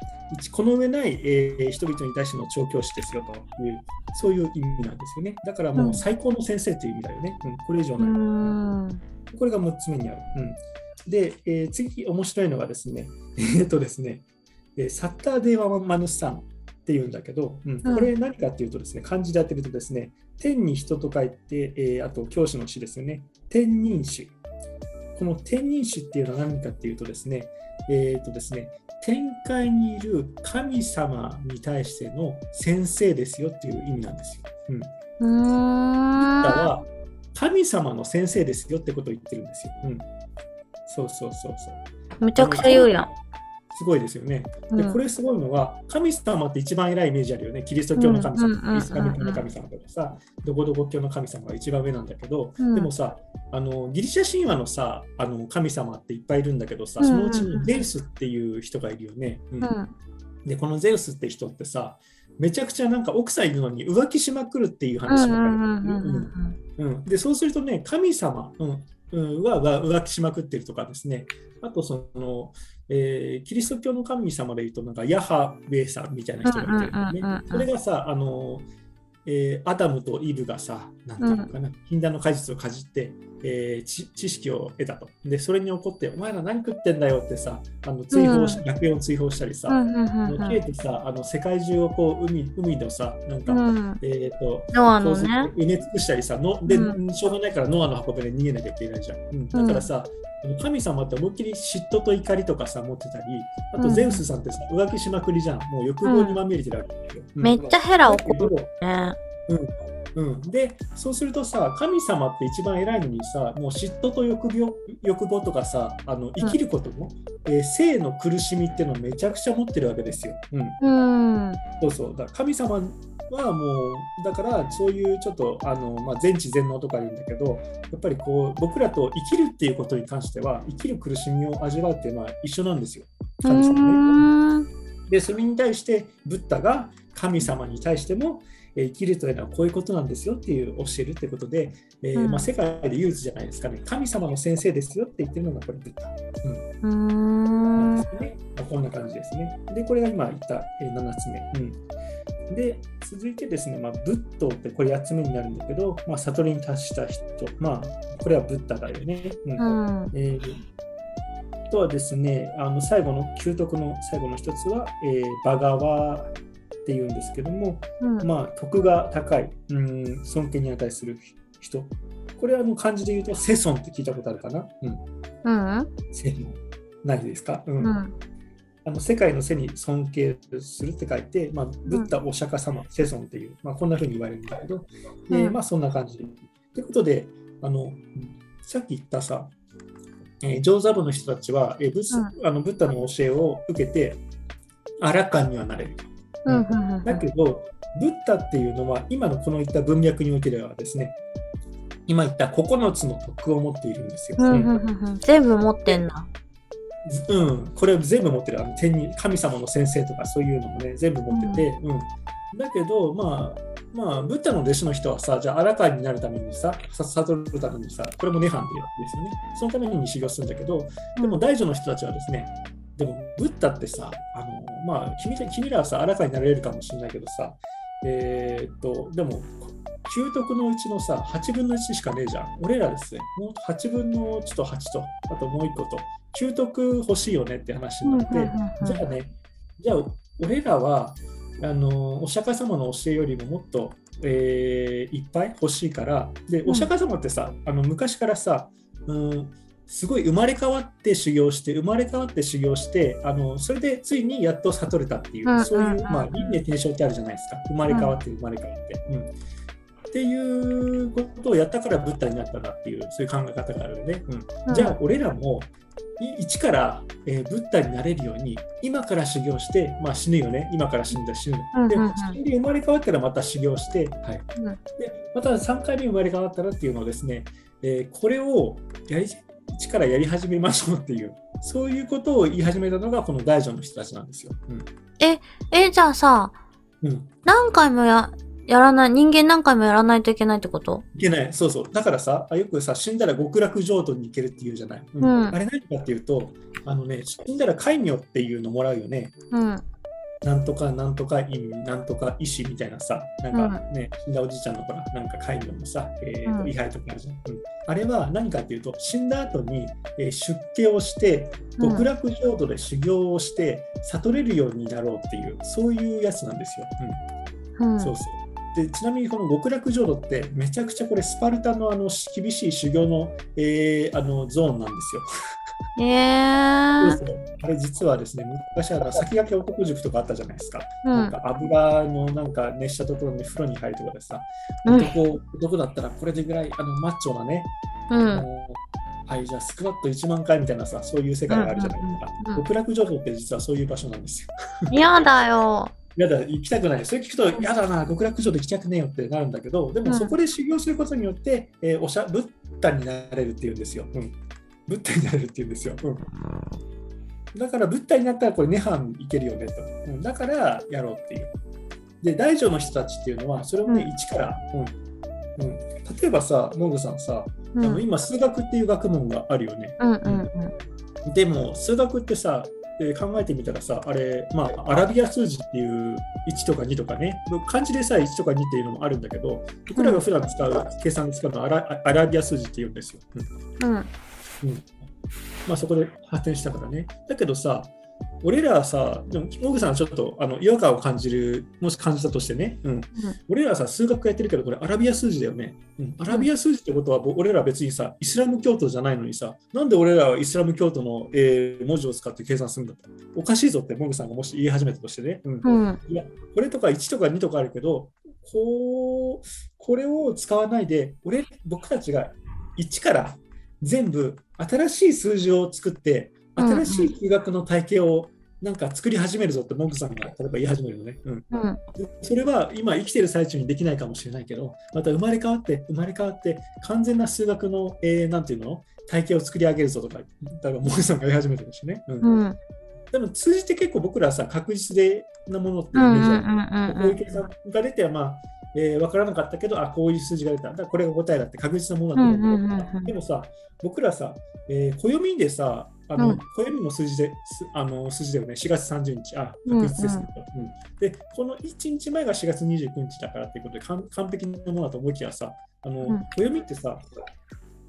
Speaker 2: この上ない、えー、人々に対しての調教師ですよという、そういう意味なんですよね。だからもう最高の先生という意味だよね。うん、これ以上ない。これが6つ目にある。うん、で、えー、次、面白いのがですね、えっとですね、えー、サッターデーワマヌスさんっていうんだけど、うん、これ何かっていうとですね、漢字で当てるとですね、天に人と書いて、えー、あと教師の詩ですよね、天人種。この天人種っていうのは何かっていうとですね、えーとですね、天界にいる神様に対しての先生ですよっていう意味なんですよ。うん。ブッダは神様の先生ですよってことを言ってるんですよ。うん。そうそうそうそう。
Speaker 1: むちゃくちゃ言うやん。
Speaker 2: すごいですよね。で、これすごいのは、神様って一番偉いイメージあるよね。キリスト教の神様、イスラム教の神様とかさ、どこどこ教の神様が一番上なんだけど、うん、でもさ、あのギリシャ神話のさあの神様っていっぱいいるんだけどさ、そのうちにゼウスっていう人がいるよね。うん、うん、で、このゼウスって人ってさ、めちゃくちゃなんか奥さんいるのに浮気しまくるっていう話がある。で、そうするとね、神様、うんは浮気しまくってるとかですね、あとその、えー、キリスト教の神様でいうと、なんかヤハウェイさんみたいな人がいてるね。それがさ、あのえー、アダムとイブがさ、なんていうのかな、禁断の果実をかじって、えー、知識を得たと。で、それに怒って、お前ら何食ってんだよってさ、あの追放し、うん、楽園を追放したりさ、ケイってさ、あの世界中をこう海海のさ、なんか、うん、えっ、ー、と、
Speaker 1: ノアのね。
Speaker 2: 埋め尽くしたりさ、ので、うん、しょうがないからノアの箱舟で逃げなきゃいけないじゃん。うん、だからさ、神様って思いっきり嫉妬と怒りとかさ持ってたりあとゼウスさんってさ、浮気しまくりじゃんもう欲望にまみれてるわけ
Speaker 1: よ、めっちゃヘラ怒るね。
Speaker 2: うん。うん、でそうするとさ神様って一番偉いのにさもう嫉妬と欲望欲望とかさあの生きることも、うん、えー、性の苦しみっていうのをめちゃくちゃ持ってるわけですよ。うん、うん、そうそう。だ神様はもうだからそういうちょっとあの、まあ、全知全能とか言うんだけどやっぱりこう僕らと生きるっていうことに関しては生きる苦しみを味わうっていうのは一緒なんですよ神様ね。でそれに対してブッダが神様に対してもえ生きるというのはこういうことなんですよっていう教えるってことで、えー、まあ、世界で唯一じゃないですかね、神様の先生ですよって言ってるのがこれブッダ。うん。んですねまあ、こんな感じですね。で、これが今言った、えー、7つ目。うん、で、続いてですね、まあ、ブッドってこれ8つ目になるんだけど、まあ、悟りに達した人、まあ、これはブッダだよね。うん、えーとはですね、あの最後の、究徳の最後の一つは、えー、バガワっていうんですけども、うん、まあ徳が高い、うん、尊敬に値する人。これはあの漢字で言うとセソンって聞いたことあるかな、うん、うん、セソンないですか、うん、うん、あの世界の背に尊敬するって書いて、まあ、ブッダお釈迦様、セソンっていう、まあ、こんなふうに言われるんだけど、うん、まあそんな感じ。で。ということであのさっき言ったさ、えー、上座部の人たちは、えーブ,、うん、あのブッダの教えを受けてアラカンにはなれる。
Speaker 1: うんうんうん
Speaker 2: だけど、ブッダっていうのは、今のこの言った文脈においてではですね、今言った9つの徳を持っているんですよ。
Speaker 1: うんうんうんうん。全部持ってんだ。
Speaker 2: うん、これを全部持ってるあの天に神様の先生とかそういうのもね全部持ってて、うん。だけどまあまあブッダの弟子の人はさじゃあアラカンになるためにささ悟るためにさこれもネハンですよね。そのために修行するんだけどでも大乗の人たちはですねでもブッダってさあのまあ君ら君らはさアラカンになれるかもしれないけどさえーっとでも9徳のうちのさ8分の1しかねえじゃん。俺らですね。もう8分の1と8とあともう1個と9徳欲しいよねって話になって、じゃあね、じゃあ俺らはあのお釈迦様の教えよりももっと、えーいっぱい欲しいからで
Speaker 1: ん。
Speaker 2: お釈迦様ってさ、あの昔からさ、うん、すごい生まれ変わって修行して生まれ変わって修行してあのそれでついにやっと悟れたっていう、
Speaker 1: うんうんうん。
Speaker 2: そういう、まあ、輪廻転生ってあるじゃないですか。生まれ変わって生まれ変わって。うん。っていうことをやったからブッダになったなっていうそういう考え方があるのね。うん。
Speaker 1: うん。
Speaker 2: じゃあ俺らもい一から、えーブッダになれるように今から修行して、まあ、死ぬよね。今から死んだ死ぬ、で
Speaker 1: うんうんうん。
Speaker 2: 死んで生まれ変わったらまた修行して、はい。
Speaker 1: うん。
Speaker 2: でまた3回目生まれ変わったらっていうのをですね、えーこれをやり一からやり始めましょうっていうそういうことを言い始めたのがこの大乗の人たちなんですよ。
Speaker 1: え、じゃあさ、
Speaker 2: うんうん
Speaker 1: 何回もや、やらない、人間何回もやらないといけないってこと？
Speaker 2: いけない、そうそう。だからさ、あよくさ、死んだら極楽浄土に行けるっていうじゃない。うん
Speaker 1: うん
Speaker 2: あれ何かっていうと、あのね、死んだら戒名っていうのもらうよね。
Speaker 1: うん。
Speaker 2: なんとかなんとか院、なんとか医師みたいなさ、なんかね、死んだおじいちゃんのほら、なんか戒名のさ、えーと
Speaker 1: うん
Speaker 2: 位牌とかあるじゃん。うんあれは何かっていうと、死んだ後に、えー出家をして、極楽浄土で修行をして、悟れるようになろうっていう、そういうやつなんですよ。うん
Speaker 1: うん。
Speaker 2: そうそう。でちなみにこの極楽浄土ってめちゃくちゃこれスパルタのあの厳しい修行の,、えーあのゾーンなんですよ。
Speaker 1: えー。
Speaker 2: そうそうあれ実はですね昔あの先駆け男塾とかあったじゃないですか。
Speaker 1: うん。
Speaker 2: なんか油のなんか熱したところに風呂に入るとかでさ、
Speaker 1: うん
Speaker 2: 男男だったらこれでぐらいあのマッチョなね、
Speaker 1: うん。
Speaker 2: あのはいじゃあスクワット1万回みたいなさそういう世界があるじゃないですか。
Speaker 1: うんうんうんうん
Speaker 2: 極楽浄土って実はそういう場所なんですよ。
Speaker 1: 嫌だよ。
Speaker 2: やだ、行きたくない。それ聞くと、やだな、極楽浄土行きたくねえよってなるんだけど、で
Speaker 1: うん
Speaker 2: もそこで修行することによって、えーおしゃブッダになれるっていうんですよ。うん。ブッダになれるっていうんですよ。うん。だから、ブッダになったら、これ、涅槃いけるよねと。うん、だから、やろうっていう。で、大乗の人たちっていうのは、それをね、
Speaker 1: うん
Speaker 2: 一から、うん。うん、例えばさ、モンゴさんさ、
Speaker 1: うん。
Speaker 2: あの今、数学っていう学問があるよね。
Speaker 1: うんうんうん。
Speaker 2: でも数学ってさ、えー考えてみたらさあれ、まあ、アラビア数字っていう1とか2とかね漢字でさえ1とか2っていうのもあるんだけど僕らが普段使う計算で使うのはアラアラビア数字って言うんですよ、うん
Speaker 1: うん。
Speaker 2: うんまあ、そこで発展したからねだけどさ俺らはさ、でも、モグさんはちょっとあの違和感を感じる、もし感じたとしてね、うん、俺らはさ、数学やってるけど、これアラビア数字だよね。うん、アラビア数字ってことは、ぼ俺らは別にさ、イスラム教徒じゃないのにさ、なんで俺らはイスラム教徒の、えー文字を使って計算するんだと。おかしいぞって、モグさんがもし言い始めたとしてね。うん
Speaker 1: うん。
Speaker 2: いや、これとか1とか2とかあるけど、こう、これを使わないで、俺、僕たちが1から全部新しい数字を作って、新しい数学の体系をなんか作り始めるぞって、モグさんが例えば言い始めるのね。うん
Speaker 1: うん。
Speaker 2: でそれは今生きてる最中にできないかもしれないけど、また生まれ変わって、生まれ変わって、完全な数学の、えーなんていうの？体系を作り上げるぞとか、だから、モグさんが言い始めてるしね。うん
Speaker 1: うん。
Speaker 2: でも、数字って結構僕らさ、確実でなものってイ。メージ
Speaker 1: う
Speaker 2: ある。
Speaker 1: ん。
Speaker 2: こういう計算が出ては、まあ、えー、分からなかったけど、あ、こういう数字が出た。だからこれが答えだって確実なものだと思う。
Speaker 1: うんうんうんうん
Speaker 2: でもさ、僕らさ、えー、暦でさ、あの
Speaker 1: うん
Speaker 2: 暦の数字で、すあの数字だよね、4月30日、あ、確実ですけど、うんで、この1日前が4月29日だからっていうことで、完完璧なものだと思いきやさ、あの
Speaker 1: うん
Speaker 2: 暦ってさ、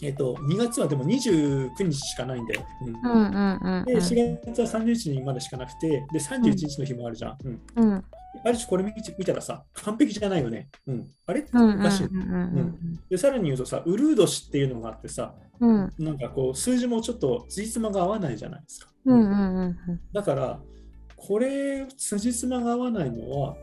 Speaker 2: えっ、と、2月はでも29日しかないんだよ。うん
Speaker 1: うん。うん。うん。
Speaker 2: で、4月は30日にまでしかなくて、で、31日の日もあるじゃん。うん
Speaker 1: うん。
Speaker 2: ある種これ見見たらさ、完璧じゃないよね。うん、あれって
Speaker 1: うん。
Speaker 2: おかしい。
Speaker 1: うん。
Speaker 2: で、さらに言うとさ、ウルード氏っていうのがあってさ、
Speaker 1: うん。
Speaker 2: なんかこう、数字もちょっと辻褄が合わないじゃないですか。
Speaker 1: うん。うん。
Speaker 2: だから、これ、辻褄が合わないのは、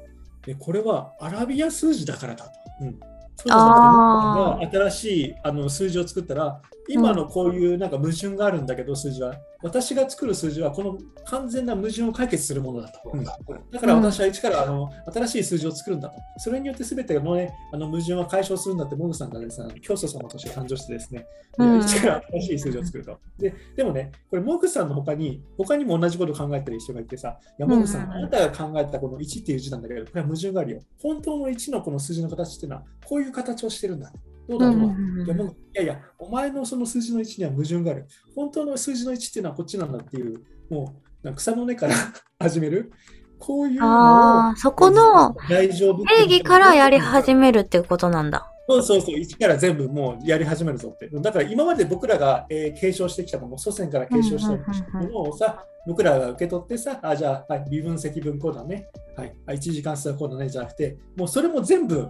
Speaker 2: えこれはアラビア数字だからだと。うんそ新しいあの数字を作ったら、今のこういうなんか矛盾があるんだけど、数字は。私が作る数字はこの完全な矛盾を解決するものだと。うんだから私は一からあの新しい数字を作るんだと。それによって全ての,、ね、あの矛盾は解消するんだって、モグさんがですね、教祖様として誕生してですね、
Speaker 1: うん
Speaker 2: 一から新しい数字を作ると。ででもね、これ、モグさんの他に、他にも同じことを考えてる人がいてさ、いや、モグさんあなたが考えたこの1っていう字なんだけど、これは矛盾があるよ。本当の1のこの数字の形っていうのは、こういう形をしてるんだ。どうだろう、いやもういやいや、お前のその数字の1には矛盾がある。本当の数字の1っていうのはこっちなんだっていう、もう草の根から 始める。こういうのを
Speaker 1: そこの
Speaker 2: 大丈夫
Speaker 1: 定義からやり始めるっていうことなんだ。
Speaker 2: そうそうそう、一から全部もうやり始めるぞって。だから今まで僕らが、えー継承してきたもの、祖先から継承したものをさ、僕らが受け取ってさ、あ、じゃあ、はい、微分積分こうだね。はい、あ一時間数はこうだねじゃなくて、もうそれも全部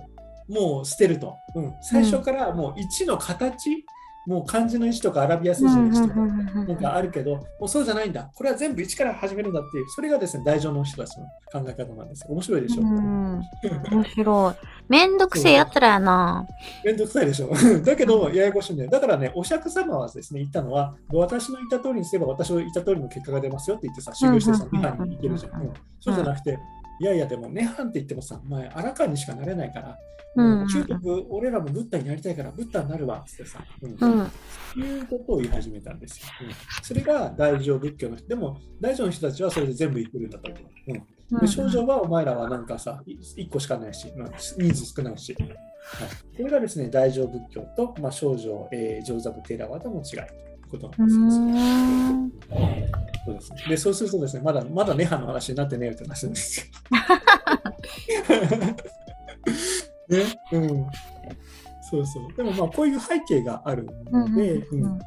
Speaker 2: もう捨てると。うん、最初からもう1の形、もう漢字の1とかアラビア数字の1とか。なん。かあるけど、もうそうじゃないん。だ。これは全部一から始めるん。だっていう、それがですね、大乗の人たちの考え方なん。です。面白いでしょ。
Speaker 1: うん。面白い。めん。どくせえやったらやな。
Speaker 2: めん。どくさいでしょ。だけど、ややこしいん。だよ。だからね、お釈迦様はですね、言ったのは、私の言った通りにすれば、私の言った通りの結果が出ますよって言ってさ、修行してさ、涅
Speaker 1: うん。うん。うん。
Speaker 2: 槃に行けるじゃん。うん。そうじゃなくて、いやいや、でも、涅槃って言ってもさ、まあ、あらかにしかなれないから、
Speaker 1: うん
Speaker 2: 究極、俺らもブッダになりたいから、ブッダになるわってさ、うん
Speaker 1: うん。
Speaker 2: いうことを言い始めたんですよ。うんそれが大乗仏教の人。でも、大乗の人たちはそれで全部言ってるんだと思う。うんで症状はお前らはなんかさ、1個しかないし、まあ、人数少ないし。はい、これがですね、大乗仏教と、まあ、少女、えー、上座部テーラワダの違いことなんですよ。
Speaker 1: うん
Speaker 2: そうですねでそうするとですね、まだまだネハの話になってねえよって話なんですよ。ね、うん。そうそう。でもまあこういう背景があるので、うん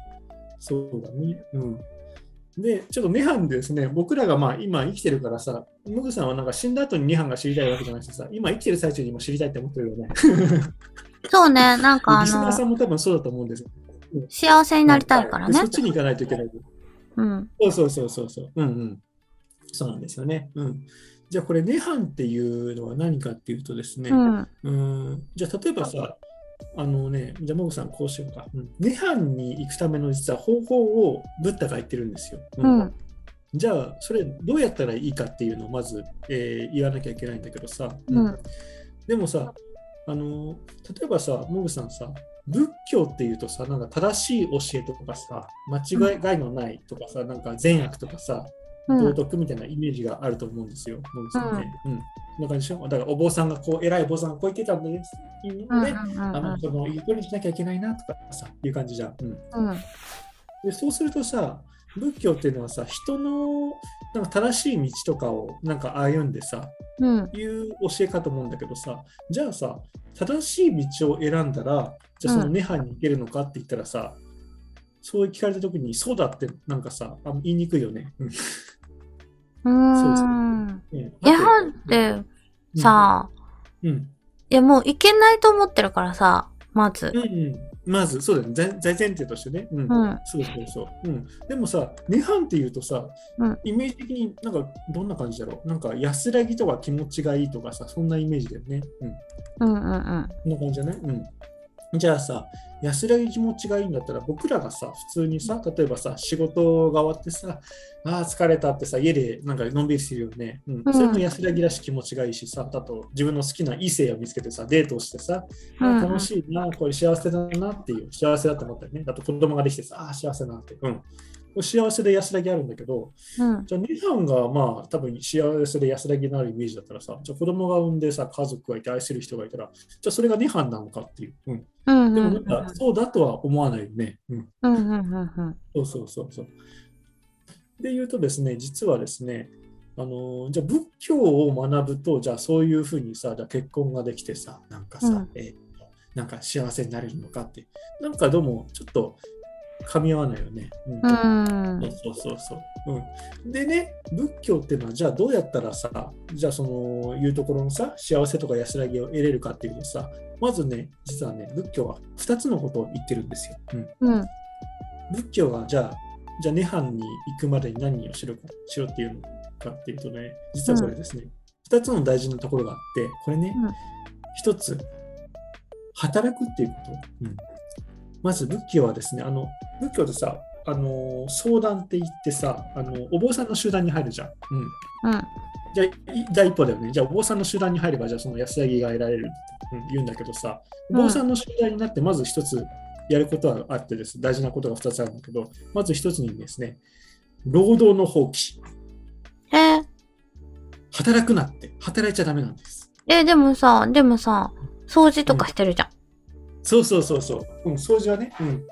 Speaker 2: そうだね。うん。で、ちょっと涅槃でですね、僕らがまあ今生きてるからさ、ムグさんはなんか死んだ後に涅槃が知りたいわけじゃなくてさ、今生きてる最中にも知りたいって思ってるよね。
Speaker 1: そうね、なんかあ
Speaker 2: リスナーさ
Speaker 1: の、
Speaker 2: んも多分そうだと思うんですよ。
Speaker 1: 幸せになりたいからね
Speaker 2: でそっ。ちに行かないといけない。
Speaker 1: うん。
Speaker 2: そうそうそうそうそう。うんうん。そうなんですよね。うん。じゃあこれ、涅槃っていうのは何かっていうとですね、
Speaker 1: うん。
Speaker 2: うん、じゃあ例えばさ、あのね、じゃあモグさんこうしようか。うん涅槃に行くための実は方法をブッダが言ってるんですよ。
Speaker 1: う
Speaker 2: うん
Speaker 1: ん。
Speaker 2: じゃあそれどうやったらいいかっていうのをまず、えー言わなきゃいけないんだけどさ、
Speaker 1: うん
Speaker 2: でもさ、あの例えばさ、モグさんさ、仏教っていうとさ、なんか正しい教えとかさ、間違いのないとかさ、なんか善悪とかさ、
Speaker 1: うん。
Speaker 2: 道徳みたいなイメージがあると思うんですよ、モグさんね。うん。な感じでしょ？だからお坊さんがこう、偉いお坊さんがこう言ってたんだよっていう
Speaker 1: うん。
Speaker 2: ので、
Speaker 1: うん。
Speaker 2: あのその言う通りにしなきゃいけないなとかさ、いう感じじゃん。うん、
Speaker 1: うん。
Speaker 2: でそうするとさ、仏教っていうのはさ、人のなんか正しい道とかをなんか歩んでさ、
Speaker 1: うん。
Speaker 2: いう教えかと思うんだけどさ、じゃあさ、正しい道を選んだら、じゃあその涅槃に行けるのかって言ったらさ、そう聞かれたときに、そうだってなんかさ、あ言いにくいよね。うん。
Speaker 1: うーん。
Speaker 2: うん。
Speaker 1: え、はって、さ、
Speaker 2: うん。
Speaker 1: いやもういけないと思ってるからさ、まず。
Speaker 2: うん。うん、まず、そうだね、大大前提としてね。うん
Speaker 1: うん。
Speaker 2: そうそうそう。うん、でもさ、涅槃っていうとさ、
Speaker 1: うん
Speaker 2: イメージ的になんかどんな感じだろう？なんか安らぎとか気持ちがいいとかさ、そんなイメージだよね。うん。
Speaker 1: うんうんうん。
Speaker 2: こんな感じじゃないうん。じゃあさ、安らぎ気持ちがいいんだったら、僕らがさ、普通にさ、例えばさ、仕事が終わってさ、ああ、疲れたってさ、家でなんかのんびりするよね。うん。
Speaker 1: うん
Speaker 2: それも安らぎだし気持ちがいいしさ、あと自分の好きな異性を見つけてさ、デートをしてさ、あ
Speaker 1: うん
Speaker 2: ー楽しいな、これ幸せだなっていう、幸せだと思ったよね。あと子供ができてさ、ああ、幸せだなって。うん。幸せで安らぎあるんだけど、
Speaker 1: うん。
Speaker 2: じゃあ、涅槃がまあ、多分幸せで安らぎのあるイメージだったらさ、じゃあ子供が産んでさ、家族がいて愛する人がいたら、じゃあそれが涅槃なのかっていう。うん。
Speaker 1: うんうん
Speaker 2: でもなんか、そうだとは思わないよね。うん。
Speaker 1: うんうんうんうん。
Speaker 2: そうそうそうそう。で言うとですね、実はですね、あのーじゃあ仏教を学ぶと、じゃあそういうふうにさ、じゃあ結婚ができてさ、なんかさ、
Speaker 1: うん
Speaker 2: えーなんか幸せになれるのかって、なんかどうもちょっと噛み合わないよね。うん
Speaker 1: うん。
Speaker 2: そうそうそうそう。うん、でね、仏教っていうのは、じゃあどうやったらさ、じゃあそのいうところのさ、幸せとか安らぎを得れるかっていうとさ、まずね、実はね、仏教は2つのことを言ってるんですよ。うん、
Speaker 1: うん。
Speaker 2: 仏教はじゃあ、じゃあ涅槃に行くまでに何をしろかしろっていうのかっていうとね、実はこれですね、2つの大事なところがあって、これね、
Speaker 1: うん
Speaker 2: 1つ、働くっていうこと。うんまず仏教はですね、あの仏教でさ、あの相談って言ってさあの、お坊さんの集団に入るじゃん。うん
Speaker 1: うん。
Speaker 2: じゃ第一歩だよね。じゃあ、お坊さんの集団に入れば、じゃあ、その安らぎが得られるって、うん言うんだけどさ、お坊さんの集団になって、まず一つやることはあってです、大事なことが二つあるんだけど、まず一つにですね、労働の放棄。
Speaker 1: え？
Speaker 2: 働くなって、働いちゃダメなんです。
Speaker 1: え、でもさ、でもさ、掃除とかしてるじゃん。
Speaker 2: そうそうそうそう。うん、掃除はね。うん。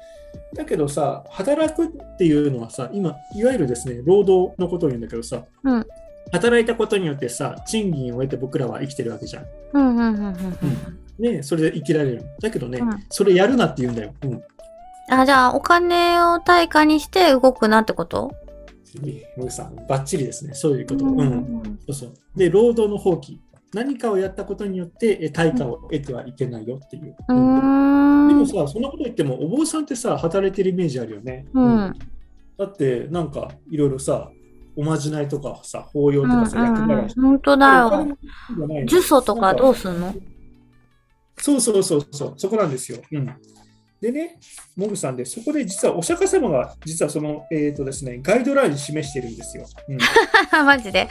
Speaker 2: だけどさ、働くっていうのはさ、今、いわゆるですね、労働のことを言うんだけどさ、
Speaker 1: うん
Speaker 2: 働いたことによってさ、賃金を得て僕らは生きてるわけじゃん。
Speaker 1: うんうんうんうんうん。
Speaker 2: ね、それで生きられる。だけどね、
Speaker 1: うん
Speaker 2: それやるなって言うんだよ。うん。
Speaker 1: あ、じゃあ、お金を対価にして動くなってこと？
Speaker 2: ムーさん、バッチリですね。そういうこと。
Speaker 1: う
Speaker 2: うん。
Speaker 1: ん。
Speaker 2: そうそう。で、労働の放棄。何かをやったことによってえ対価を得てはいけないよっていう。
Speaker 1: う
Speaker 2: うんで
Speaker 1: ーん。
Speaker 2: もさ、そんなこと言っても、お坊さんってさ、働いてるイメージあるよね。
Speaker 1: うん。
Speaker 2: だって、なんか、いろいろさ、おまじないとかさ、法要とかさ、厄払いして。
Speaker 1: 本当だよ。呪詛とかどうすんの？
Speaker 2: そうそうそうそう、そこなんですよ。うん。でね、モグさんで、そこで実はお釈迦様が、実はその、えっ、とですね、ガイドラインに示してるんですよ。うん。
Speaker 1: マジで。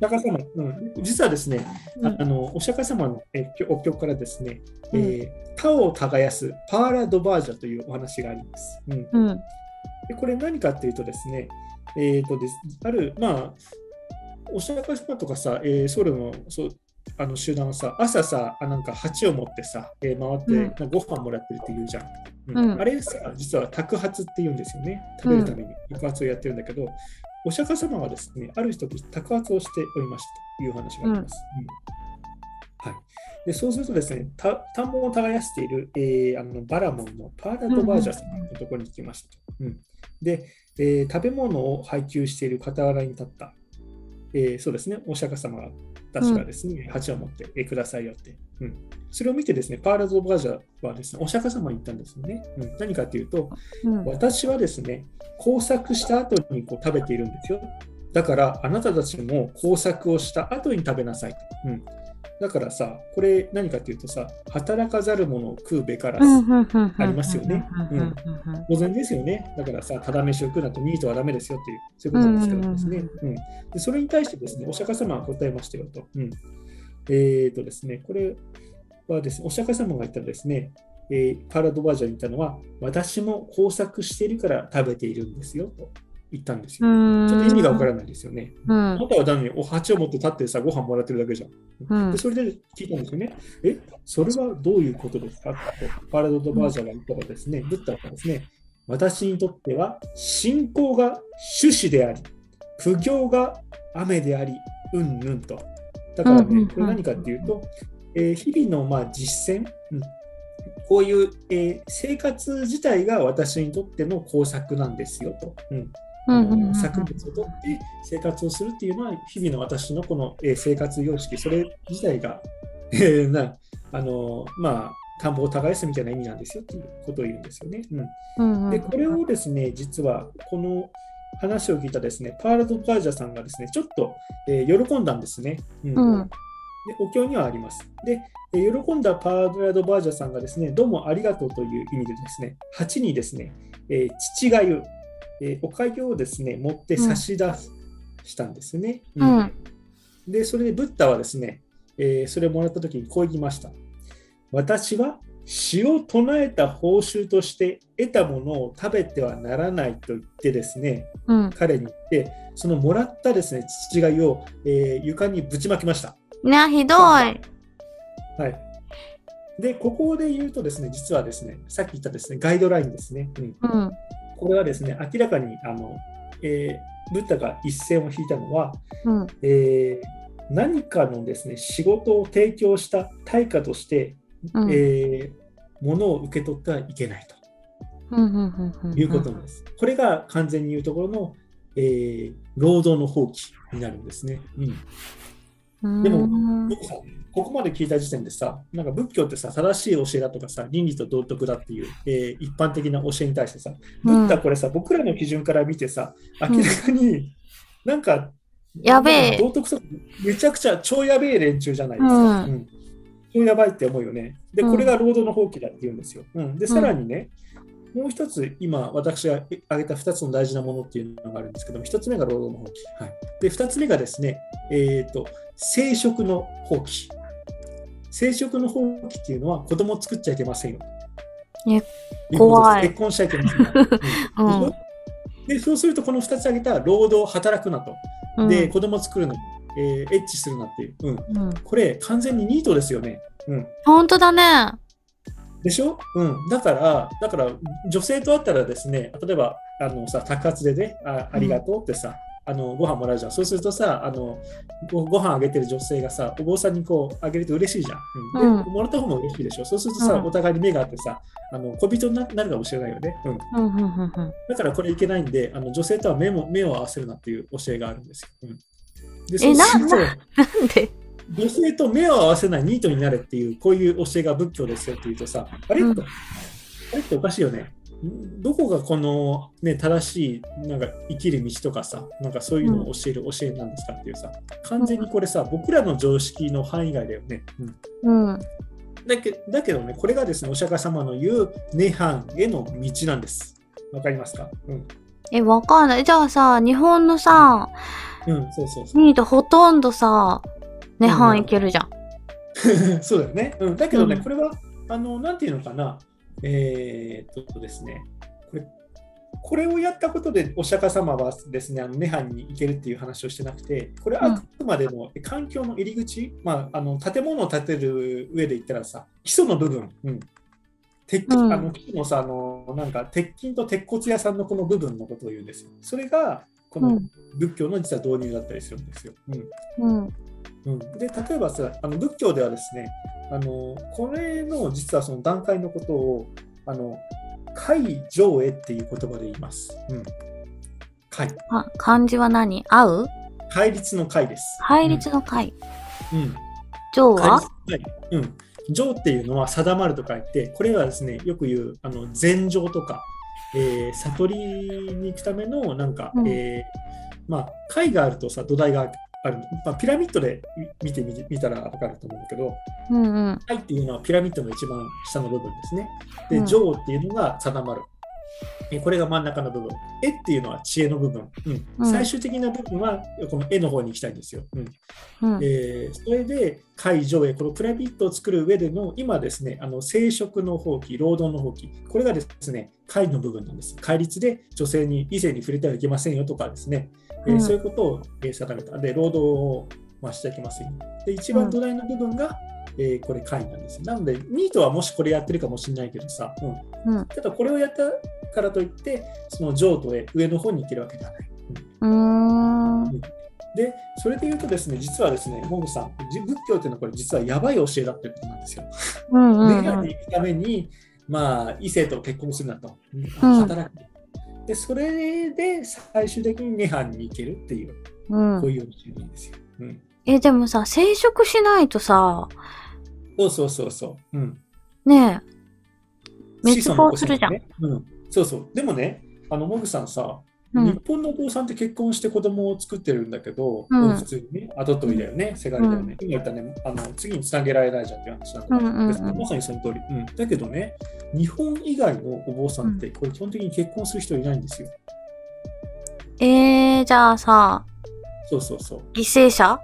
Speaker 2: お釈迦様、うん、実はですね、ああのお釈迦様の、えーお経からですね、えー他を耕すパーラ・ドバージャというお話があります。うん、
Speaker 1: うん。
Speaker 2: でこれ何かっていうとですね、えーとですある、まあ、お釈迦様とかさ、えーソウルのそうあの集団はさ、朝さ、あなんか鉢を持ってさ、えー回って、ご飯もらってるって言うじゃん。うん。
Speaker 1: うん。
Speaker 2: あれさ、実は托発って言うんですよね。食べるために。托発をやってるんだけど、お釈迦様はですね、ある時托発をしておりましたという話があります。うん。はい、でそうするとですね、た田んぼを耕している、えーあのバラモンのパーラドバージャ様のところに来ましたと。うんで、えー食べ物を配給している傍らに立った、えーそうですね、お釈迦様たちがですね、鉢を持って、えーくださいよって、うん。それを見てですね、パーラドバージャはですね、お釈迦様に言ったんですよね。うん、何かというと、
Speaker 1: うん。
Speaker 2: 私はですね、工作した後にこう食べているんですよ。だから、あなたたちも工作をした後に食べなさいと。うん、だからさ、これ何かというとさ、働かざる者を食うべからず。ありますよねうん当然ですよね。だからさ、ただ飯を食うなとミートはダメですよっていう、そういうことなんですけどですね。うんでそれに対してですね、お釈迦様は答えましたよと。うん、えっ、とですね、これはですね、お釈迦様が言ったらですね、えーパラドバージャに言ったのは、私も工作しているから食べているんですよと言ったんですよ。ちょっと意味がわからないですよね。
Speaker 1: うん
Speaker 2: あなたは何お鉢を持って立ってさ、ご飯もらってるだけじゃん。
Speaker 1: うん
Speaker 2: でそれで聞いたんですよね。え、それはどういうことですか？と、パラドドバージャが言ったらですね、ブッダはですね、私にとっては信仰が種子であり、苦行が雨であり、うんぬんと。だからね、これ何かっていうと、えー日々のまあ実践、うんこういう、えー生活自体が私にとっての工作なんですよと。うんあの作物を取って生活をするっていうのは日々の私のこの、えー生活様式。それ自体が、えーなあのまあ田んぼを耕すみたいな意味なんですよ。っていうことを言うんですよね。うん、でこれをですね実はこの話を聞いたですねパールド・バージャさんがですねちょっと、えー喜んだんですね。うん。
Speaker 1: うん。
Speaker 2: でお経にはあります。で、えー喜んだパードラドバージャさんがですね、どうもありがとうという意味でですね、鉢にですね、えー父がゆ、えーおかゆをですね、持って差し出したんですね。
Speaker 1: う
Speaker 2: うん
Speaker 1: ん
Speaker 2: で、それでブッダはですね、えーそれをもらったときにこう言いました。私は詩を唱えた報酬として得たものを食べてはならないと言ってですね、
Speaker 1: うん
Speaker 2: 彼に言って、そのもらったですね、父がゆを、えー床にぶちまきました。
Speaker 1: ねひどい。
Speaker 2: はい。で、ここで言うとですね、実はですね、さっき言ったですね、ガイドラインですね。うん、
Speaker 1: うん
Speaker 2: これはですね、明らかに、あの、えーブッダが一線を引いたのは、
Speaker 1: うん。
Speaker 2: えー何かのですね、仕事を提供した対価として、
Speaker 1: うん。
Speaker 2: えー物を受け取ってはいけないと。いうことなんです。これが完全に言うところの、えー労働の放棄になるんですね。うん。でもここまで聞いた時点でさ、なんか仏教ってさ、正しい教えだとかさ、倫理と道徳だっていう、えー一般的な教えに対してさ、ブッダこれさ、僕らの基準から見てさ、明らかになんか、
Speaker 1: やべえ
Speaker 2: 道徳とめちゃくちゃ超やべえ連中じゃないですか。
Speaker 1: うん
Speaker 2: うんこれやばいって思うよね。で、
Speaker 1: うん
Speaker 2: これが労働の放棄だって言うんですよ。うん、で、さらにね、もう一つ、今、私が挙げた2つの大事なものっていうのがあるんですけども、1つ目が労働の放棄。はい、で、2つ目がですね、えっ、と、生殖の放棄。生殖の放棄っていうのは子供を作っちゃいけませんよ。
Speaker 1: え怖い
Speaker 2: 結婚しちゃいけませんよ。うん
Speaker 1: うん
Speaker 2: でそうすると、この2つ挙げた労働、働くなと。
Speaker 1: うん。
Speaker 2: で、子供を作るな、えーエッチするなっていう。うん。
Speaker 1: うん。
Speaker 2: これ、完全にニートですよね。うん。
Speaker 1: ほんとだね。
Speaker 2: でしょ？うん。だから、だから、女性と会ったらですね、例えば、あのさ、宅発でね、あありがとうってさ、あのご飯もらうじゃん。そうするとさ、あのごご飯あげてる女性がさ、お坊さんにこうあげると嬉しいじゃん。うんもらった方も嬉しいでしょ。そうするとさ、
Speaker 1: うん
Speaker 2: お互いに目があってさ、あの小人にななるかもしれないよね。うん。
Speaker 1: うん、うん、うん、うん。
Speaker 2: だからこれいけないんで、あの女性とは目も目を合わせるなっていう教えがあるんですよ。うん、で
Speaker 1: え
Speaker 2: そうすると
Speaker 1: なんで
Speaker 2: 女性と目を合わせないニートになれっていう、こういう教えが仏教で？すよっていうとさ、あれ、
Speaker 1: うん
Speaker 2: あれっておかしいよね。んどこがこの、ね、正しいなんか生きる道とかさ、なんかそういうのを教える教えなんですかっていうさ、完全にこれさ、僕らの常識の範囲外だよね。うん
Speaker 1: うん。
Speaker 2: だけだけどね、これがですね、お釈迦様の言う涅槃への道なんです。わかりますか？うん。
Speaker 1: え、わかんない。じゃあさ、日本のさ、
Speaker 2: うん、そうそうそう。
Speaker 1: ニートほとんどさ、涅槃いけるじゃん。
Speaker 2: そうだよね。うん、だけどね、
Speaker 1: うん
Speaker 2: これは、あの、なんていうのかな、えーっとですね、これ、これをやったことでお釈迦様はですね、あの涅槃に行けるっていう話をしてなくて、これはあくまでも環境の入り口、まあ、あの建物を建てる上で言ったらさ、基礎の部分、うん、鉄筋
Speaker 1: うん。
Speaker 2: あの基礎のさあの、なんか鉄筋と鉄骨屋さんのこの部分のことを言うんですよ。それが、この
Speaker 1: うん。
Speaker 2: 仏教の実は導入だったりするんですよ。うん。
Speaker 1: うん。
Speaker 2: うん、で例えばさあの仏教ではですねあのこれの実はその段階のことをあの解上へっていう言葉で言います。うん、解
Speaker 1: あ、漢字は何？合う？
Speaker 2: 戒律の解です。
Speaker 1: 配列の解。
Speaker 2: うん、
Speaker 1: 上は？
Speaker 2: うん、上っていうのは定まると書いてこれはですねよく言うあの禅上とか、えー悟りに行くためのなんか、
Speaker 1: うん。
Speaker 2: えーまあ解があるとさ土台がある、まあ、ピラミッドで見てみて見たら分かると思うんだけど
Speaker 1: うんうん。
Speaker 2: 愛っていうのはピラミッドの一番下の部分ですね。で、
Speaker 1: うん
Speaker 2: 上っていうのが定まる。えこれが真ん中の部分。絵っていうのは知恵の部分。うん
Speaker 1: うん
Speaker 2: 最終的な部分はこの絵の方に行きたいんですよ。うん
Speaker 1: うん。
Speaker 2: えーそれで、解上へ、このピラミッドを作る上での、今ですね、あの生殖の放棄、労働の放棄、これがですね、解の部分なんです。戒律で女性に異性に触れてはいけませんよとかですね、えー
Speaker 1: うん
Speaker 2: そういうことを、えー定めた。で、労働を、まあ、しちゃいけませんよ。で、一番土台の部分が、えーこれ解なんです。なので、ニートはもしこれやってるかもしれないけどさ、うん、
Speaker 1: うん。
Speaker 2: ただこれをやったからといって、その上とへ上の方に行けるわけではない。
Speaker 1: うーん。
Speaker 2: で、それで言うとですね、実はですね、モグさん、じ仏教っていうのはこれ実はやばい教えだってことなんですよ。
Speaker 1: うんうんうん。
Speaker 2: に行くために、まあ、異性と結婚するなと、
Speaker 1: うん
Speaker 2: 働く。で、それで最終的に涅槃に行けるっていう、
Speaker 1: うん
Speaker 2: こういう教えなんですよ。うん。
Speaker 1: え、でもさ、生殖しないとさ、
Speaker 2: そうそうそうそう。うん。
Speaker 1: ねえ、滅亡するじゃん。
Speaker 2: ね。うん。そうそう。でもね、あの、モグさんさ、
Speaker 1: うん
Speaker 2: 日本のお父さんって結婚して子供を作ってるんだけど、
Speaker 1: うん
Speaker 2: 普通にね、後取りだよね、せがれだよね。今言ったね、あの次につなげられないじゃんって話なんだけど、
Speaker 1: うんうん
Speaker 2: まさにその通り、うん。だけどね、日本以外のお坊さんって、これ基本的に結婚する人いないんですよ。
Speaker 1: えー、じゃあさ、
Speaker 2: そうそうそう。
Speaker 1: 犠牲者？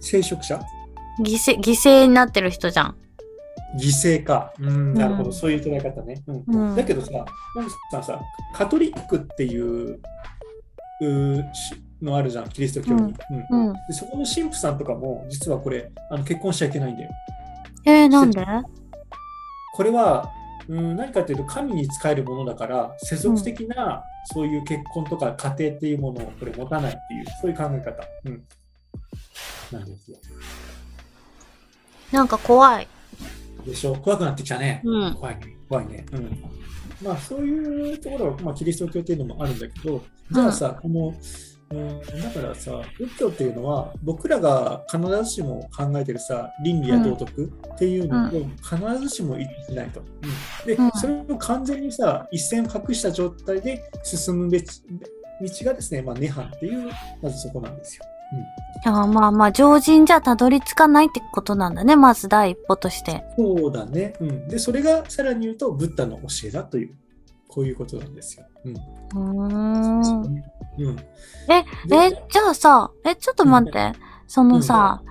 Speaker 2: 聖職者？
Speaker 1: 犠牲、犠牲になってる人じゃん。
Speaker 2: 犠牲か。うん、なるほど、
Speaker 1: うん
Speaker 2: そういう捉え方ね。うん
Speaker 1: うん
Speaker 2: だけどさ、モグさんさ、カトリックっていううのあるじゃん、キリスト教に。うん
Speaker 1: うん。
Speaker 2: でそこの神父さんとかも実はこれあの結婚しちゃいけないんだよ。
Speaker 1: えー、なんで？
Speaker 2: これはうん何かというと神に仕えるものだから世俗的なそういう結婚とか家庭っていうものをこれ持たないっていうそういう考え方、うん、なんですよ。
Speaker 1: なんか怖い。
Speaker 2: でしょ怖くなってきたね。
Speaker 1: うん。
Speaker 2: 怖いね。怖いね。うん。まあそういうところは、まあ、キリスト教っていうのもあるんだけどじゃあさ、このうん、だからさ仏教っていうのは僕らが必ずしも考えてるさ倫理や道徳っていうのを必ずしも一致しないと。うんで、
Speaker 1: うん
Speaker 2: それを完全にさ一線を隠した状態で進むべき道がですね、まあ、涅槃っていうまずそこなんですよ。
Speaker 1: あまあまあ、常人じゃたどり着かないってことなんだね。まず第一歩として。
Speaker 2: そうだね。うん。で、それがさらに言うと、ブッダの教えだという、こういうことなんですよ。うん。
Speaker 1: うーん。
Speaker 2: うん。
Speaker 1: え、
Speaker 2: で
Speaker 1: え、じゃあさ、え、ちょっと待って。そのさ、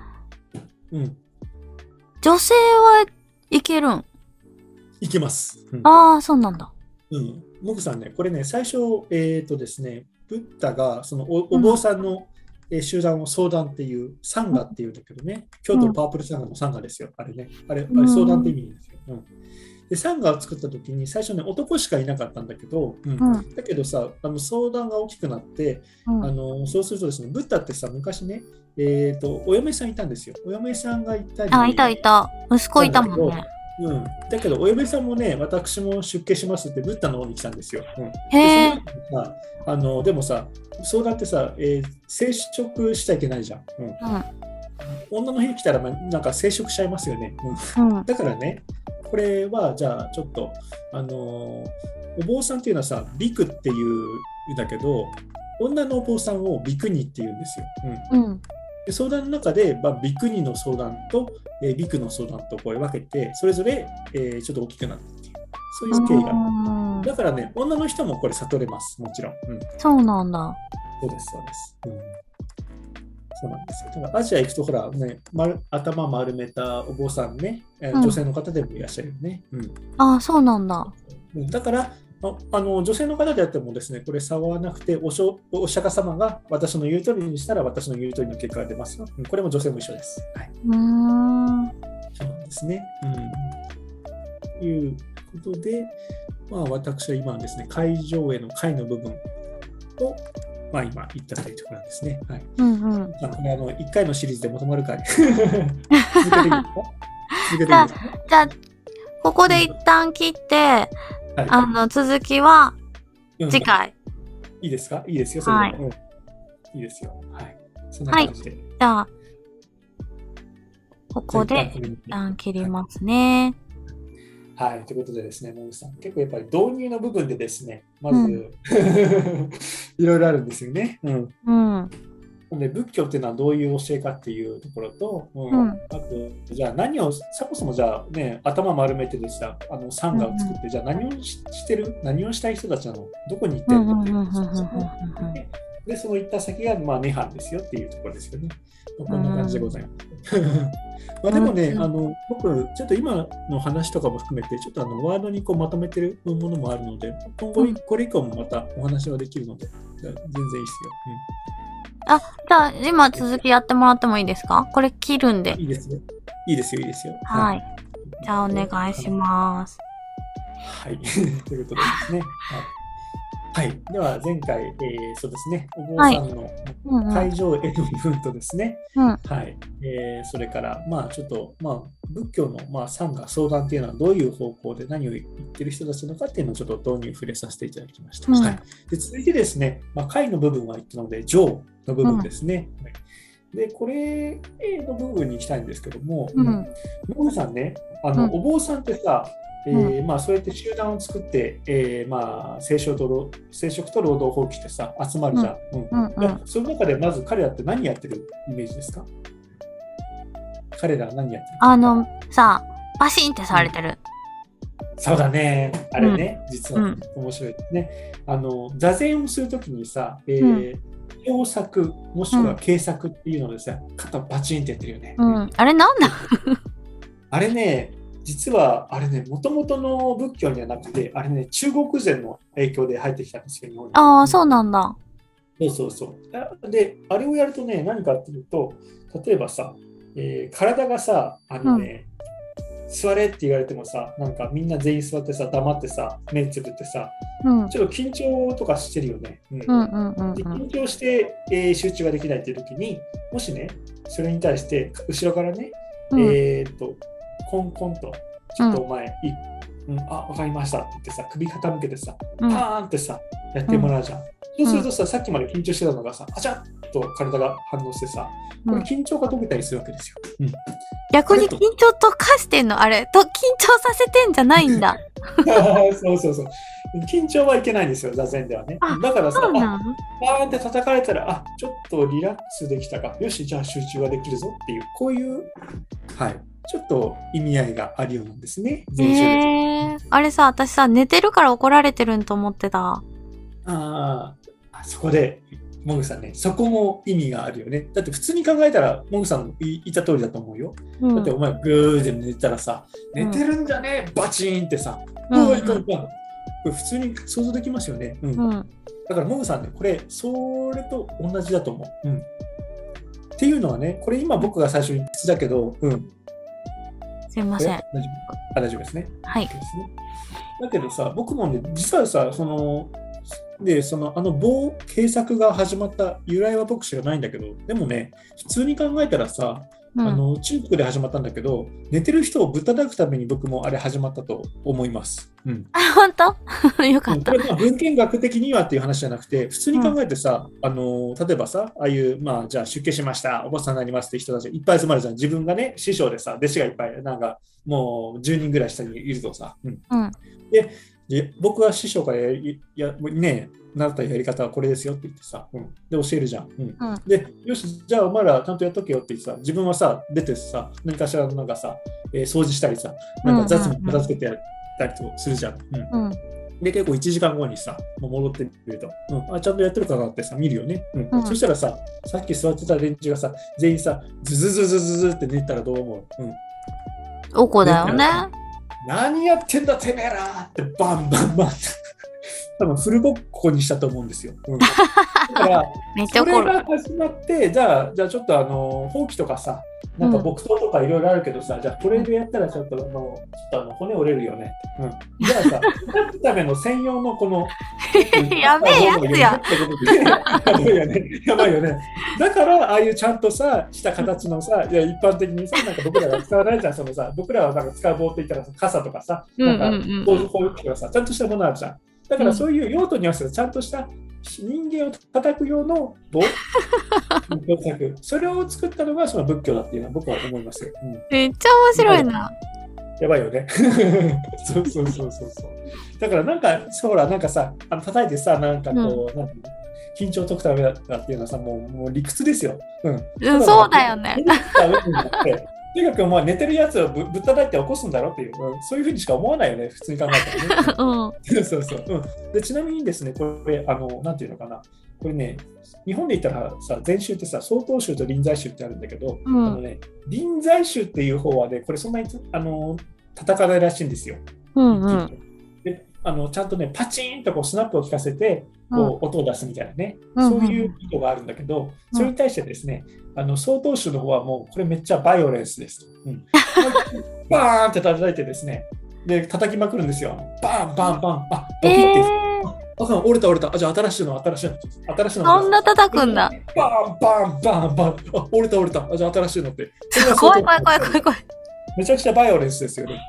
Speaker 2: うん。
Speaker 1: 女性はいけるん？
Speaker 2: いけます。うん。
Speaker 1: ああ、そうなんだ。
Speaker 2: うん。モグさんね、これね、最初、えっ、とですね、ブッダが、そのおお坊さんの、えー集団を相談っていう、サンガっていうんだけどね、京都パープルサンガのサンガですよ、あれね。あれ、あれ相談って意味ですよ。うん。で、サンガを作った時に、最初ね、男しかいなかったんだけど、うん
Speaker 1: うん。
Speaker 2: だけどさ、あの相談が大きくなって、
Speaker 1: うん
Speaker 2: あのそうするとですね、ブッダってさ、昔ね、えっ、と、お嫁さんいたんですよ。お嫁さんがいたり、
Speaker 1: あ、いたいた。息子いたもんね。
Speaker 2: うん。だけど、お嫁さんもね、私も出家しますって、ブッダの方に来たんですよ。うん、
Speaker 1: へえ
Speaker 2: あのでもさ、相談ってさ、えー生殖しちゃいけないじゃん。うん、
Speaker 1: う
Speaker 2: 女の日来たら、まあ、なんか生殖しちゃいますよね。うん
Speaker 1: ん。うん。
Speaker 2: だからね、これはじゃあちょっと、あのーお坊さんっていうのはさ、ビクっていうんだけど、女のお坊さんをビクニっていうんですよ。うん
Speaker 1: うん。
Speaker 2: で相談の中で、まあ、ビクニの相談と、えービクの相談とこれ分けて、それぞれ、えーちょっと大きくなったっていう、そういう経緯がある。
Speaker 1: うん
Speaker 2: だからね、女の人もこれ悟れます、もちろん。うん、
Speaker 1: そうなんだ。
Speaker 2: そうです、そうです。うん、そうなんですよ。だからアジア行くと、ほら、ね、丸頭丸めたお坊さんね、えー
Speaker 1: うん
Speaker 2: 女性の方でもいらっしゃるよね。うん
Speaker 1: ああ、そうなんだ。
Speaker 2: うんだからああの女性の方であってもですね、これ差はなくておしょ、お釈迦様が私の言う通りにしたら私の言う通りの結果が出ますよ。うんこれも女性も一緒です。はい、
Speaker 1: うーん。
Speaker 2: そうですね。うん、ということで、まあ、私は今はですね、会場への会の部分を、まあ、今言ったというところなんですね。はい
Speaker 1: うんうん。
Speaker 2: まあ、これあの1回のシリーズでまとまるかい続けていいですか？続けていいですか？
Speaker 1: じゃあ、ここで一旦切って、
Speaker 2: はい
Speaker 1: あの、続きは
Speaker 2: うん
Speaker 1: 次回。
Speaker 2: いいですか？いいですよ、それでも、うんいいですよ。はい。そんな感じで。
Speaker 1: じゃあ、ここで
Speaker 2: 一旦
Speaker 1: 切りますね。
Speaker 2: はい。ということでですね、モグさん、結構やっぱり導入の部分でですね、まず、
Speaker 1: うん
Speaker 2: いろいろあるんですよね。うん。
Speaker 1: うん。
Speaker 2: で仏教っていうのはどういう教えかっていうところと、うん。
Speaker 1: うん。
Speaker 2: あと、じゃあ何を、そもそもじゃあね、頭丸めてでさ、あの、サンガを作って、じゃあ何をししてる何をしたい人たちなの？どこに行ってる？のっていう
Speaker 1: うんうんうんうんうんうん。
Speaker 2: でで、その行った先が、まあ、涅槃ですよっていうところですよね。まあこんな感じでございます。まあでもね、
Speaker 1: うん
Speaker 2: あの僕、ちょっと今の話とかも含めて、ちょっとあのワードにこうまとめてるものもあるので、今後
Speaker 1: うん。
Speaker 2: これ以降もまたお話はできるので、全然いいですよ。
Speaker 1: あ、じゃあ、今続きやってもらってもいいですか？これ切るんで
Speaker 2: うん、。いいですよ。いいですよ、いいですよ。
Speaker 1: はい。じゃあ、お願いします。
Speaker 2: はい。ということでですね。はい。はい、では、前回、えーそうですね、お坊さんの
Speaker 1: うんうん。
Speaker 2: 会場への部分とですね、
Speaker 1: うん。
Speaker 2: はい。えーそれから、まあ、ちょっと、まあ、仏教の、まあ、参加、相談っていうのはどういう方向で何を言ってる人たちなのかっていうのをちょっと導入触れさせていただきました。
Speaker 1: うん
Speaker 2: はい。で、続いてですね、まあ、会の部分は言ったので、上の部分ですね。はいで、これの部分に行きたいんですけども、
Speaker 1: うん。
Speaker 2: さんね、あの、
Speaker 1: うん
Speaker 2: お坊さんってさ、えーまあ、そうやって集団を作って、えーまあ、聖職と労聖職と労働放棄してさ、集まるじゃん。うん
Speaker 1: うんうん
Speaker 2: いやその中でまず彼らって何やってるイメージですか？彼らは何やってる？
Speaker 1: あの、さ、バシンってされてる。
Speaker 2: そうだね。あれね、実は、
Speaker 1: うん
Speaker 2: 面白いですね。あの、座禅をするときにさ、えー共作、もしくは軽作っていうのでさ、肩バチンってやってるよね。
Speaker 1: うん。あれなんだ？
Speaker 2: あれね、実はあれね、もともとの仏教にはなくて、あれね、中国禅の影響で入ってきたんですよ、日本に。
Speaker 1: ああ、そうなんだ。
Speaker 2: そうそうそう。あで、あれをやるとね、何かっていうと、例えばさ、えー体がさ、あのね、座れって言われてもさ、なんかみんな全員座ってさ、黙ってさ、目つぶってさ、
Speaker 1: うん。
Speaker 2: ちょっと緊張とかしてるよね。緊張して、えー集中ができないっていう時に、もしね、それに対して、後ろからね、
Speaker 1: うん
Speaker 2: えーっと、コンコンと、ちょっとお前、いうん、あ、わかりましたって言ってさ、首傾けてさ、
Speaker 1: うん
Speaker 2: パーンってさ、やってもらうじゃん。そうするとさ、さっきまで緊張してたのがさ、あちゃっと体が反応してさ、これ緊張が解けたりするわけですよ。うん
Speaker 1: 逆に緊張と化してんのあれと緊張させてんじゃないんだ。
Speaker 2: そうそうそう。緊張はいけないんですよ、座禅ではね
Speaker 1: あ。
Speaker 2: だからさ、あ
Speaker 1: そうなの？
Speaker 2: バーンって叩かれたら、あちょっとリラックスできたか、よし、じゃあ集中ができるぞっていう、こういう、はい、ちょっと意味合いがあるようなんですね、
Speaker 1: え。ー、あれさ、私さ、寝てるから怒られてるんと思ってた。
Speaker 2: ああ、そこで、モグさんね、そこも意味があるよね。だって普通に考えたら、モグさんの言った通りだと思うよ。
Speaker 1: うん
Speaker 2: だってお前、グーで寝たらさ、寝てるんじゃねえ、バチーンってさ、う
Speaker 1: うん
Speaker 2: ん。これ普通に想像できますよね。うん。
Speaker 1: うん。
Speaker 2: だから、モグさんね、これ、それと同じだと思う。うん。っていうのはね、これ今僕が最初に言ってたけど、うん。
Speaker 1: すいません。
Speaker 2: え大丈夫？あ大丈夫ですね。
Speaker 1: はい。
Speaker 2: ですね。だけどさ、僕もね、実はさ、その、で、その、あの棒、警作が始まった由来は僕知らないんだけど、でもね、普通に考えたらさ、
Speaker 1: うん、
Speaker 2: あの中国で始まったんだけど、寝てる人をぶったたくために僕もあれ始まったと思います。うん。
Speaker 1: あ、本当？よかった
Speaker 2: うんこ。れまあ文献学的にはっていう話じゃなくて、普通に考えてさ、あの例えばさ、ああいう、まあ、じゃあ出家しました、お坊さんになりますって人たちいっぱい集まるじゃん。自分がね、師匠でさ、弟子がいっぱい、なんかもう10人ぐらい下にいるとさ。うん
Speaker 1: うん。
Speaker 2: で僕は師匠からやややね習ったやり方はこれですよって言ってさ、うん、で教えるじゃん、うん。
Speaker 1: うん。
Speaker 2: でよしじゃあお前らちゃんとやっとけよって言ってさ自分はさ出てさ何かしらのなんかさ、えー掃除したりさなんか雑務片付けてやったりとするじゃん、うん。
Speaker 1: うん。
Speaker 2: で結構1時間後にさもう戻ってみると、うん、あちゃんとやってるかなってさ見るよね、うん。
Speaker 1: うん。
Speaker 2: そしたらささっき座ってた連中がさ全員さズズズズズズって寝たらどう思う、うん。
Speaker 1: おこだよね。
Speaker 2: 何やってんだてめえらってバンバンバン。多分フルボッコにしたと思うんですよ。うんだから
Speaker 1: めっちゃ
Speaker 2: それ。が始まってじゃあじゃあちょっとあの放棄とかさなんか木刀とかいろいろあるけどさ、じゃあこれでやったらちょっとあのちょっとあの骨折れるよね。うん、じゃあさ立つための専用のこの
Speaker 1: やべえやつや。
Speaker 2: やばいよね。やばいよね。だから、ああいうちゃんとさ、した形のさ、いや一般的にさ、なんか僕らが使わないじゃん、そのさ、僕らはなんか使う棒って言ったらさ傘とかさ、なんか
Speaker 1: うんうんうん
Speaker 2: こういうこういうとかさ、ちゃんとしたものあるじゃん。だからそういう用途に合わせてちゃんとした人間を叩く用の棒それを作ったのがその仏教だっていうのは僕は思いますよ。うん
Speaker 1: めっちゃ面白いな。
Speaker 2: やばいよね。そ うそうそうそうそう。だからなんか、そうほら、なんかさ、あの叩いてさ、なんかこう、なんていうの緊張を解くためだっていうのはさ、もうもう理屈ですよ。うん。
Speaker 1: うん、そうだよね。
Speaker 2: とにかくまあ寝てるやつをぶぶったたいて起こすんだろっていう、うんそういうふうにしか思わないよね、普通に考えたらね。
Speaker 1: うん。
Speaker 2: そうそう、うんで。ちなみにですね、これ、あの、なんていうのかな。これね、日本で言ったらさ、禅宗ってさ、曹洞宗と臨済宗ってあるんだけど、
Speaker 1: うん
Speaker 2: あのね、臨済宗っていう方はね、これそんなにあの叩かないらしいんですよ。
Speaker 1: うんうん。
Speaker 2: であのちゃんとね、パチーンとこうスナップを効かせて、こう音を出すみたいなね、
Speaker 1: うん
Speaker 2: そういう意図があるんだけど、
Speaker 1: うん
Speaker 2: それに対してですね、あの曹洞宗の方はもうこれめっちゃバイオレンスですと。うん、バーンって叩いてですね、で叩きまくるんですよ。バンバンバン、あドキって、
Speaker 1: えー、
Speaker 2: あ折れた折れた、あじゃあ新しいの新しいの新しいの
Speaker 1: そんな叩くんだ。
Speaker 2: バンバンバンバン、あ折れた折れた、あじゃあ新しいのって。
Speaker 1: 怖い怖い怖い怖い怖い。
Speaker 2: めちゃくちゃバイオレンスですよね。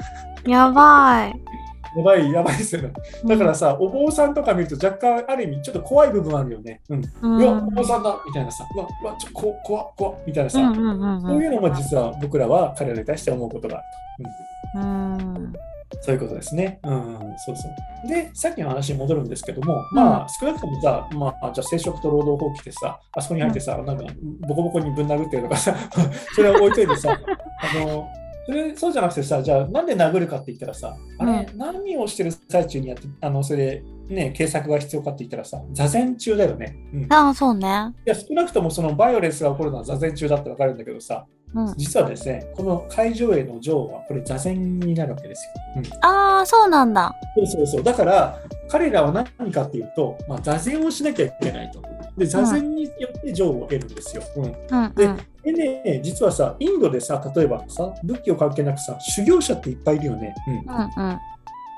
Speaker 1: やばい。
Speaker 2: やばい、やばいですよね。だからさ、お坊さんとか見ると若干ある意味ちょっと怖い部分あるよね。うん。
Speaker 1: うん、
Speaker 2: いや、お坊さんだみたいなさ、うわ、うわ、ちょ、こ、怖っ、怖っ、みたいなさ、
Speaker 1: うんうんうん
Speaker 2: そういうのも実は僕らは彼らに対して思うことがある
Speaker 1: うん。うん。
Speaker 2: と。そういうことですね。うん、そうそう。で、さっきの話に戻るんですけども、まあ、少なくともさ、まあ、じゃあ、生殖と労働法規でさ、あそこに入ってさ、なんか、ボコボコにぶん殴ってるとかさ、それは置いといてさ、あの、それそうじゃなくてさ、じゃあなんで殴るかって言ったらさ、あれ、何をしてる最中にやって、あのそれで、ね、警察が必要かって言ったらさ、座禅中だよね。うん、い
Speaker 1: ああ、そうね。
Speaker 2: や少なくともそのバイオレンスが起こるのは座禅中だってわかるんだけどさ、
Speaker 1: うん。
Speaker 2: 実はですね、この会場への乗はこれ座禅になるわけですよ。うん
Speaker 1: ああ、そうなんだ。
Speaker 2: そうそうそう。だから、彼らは何かっていうと、まあ、座禅をしなきゃいけないと。で、座禅によって乗を得るんですよ。うん
Speaker 1: うん
Speaker 2: で
Speaker 1: うん。
Speaker 2: でね、実はさ、インドでさ、例えばさ、仏教関係なくさ、修行者っていっぱいいるよね。うん、
Speaker 1: うんうん。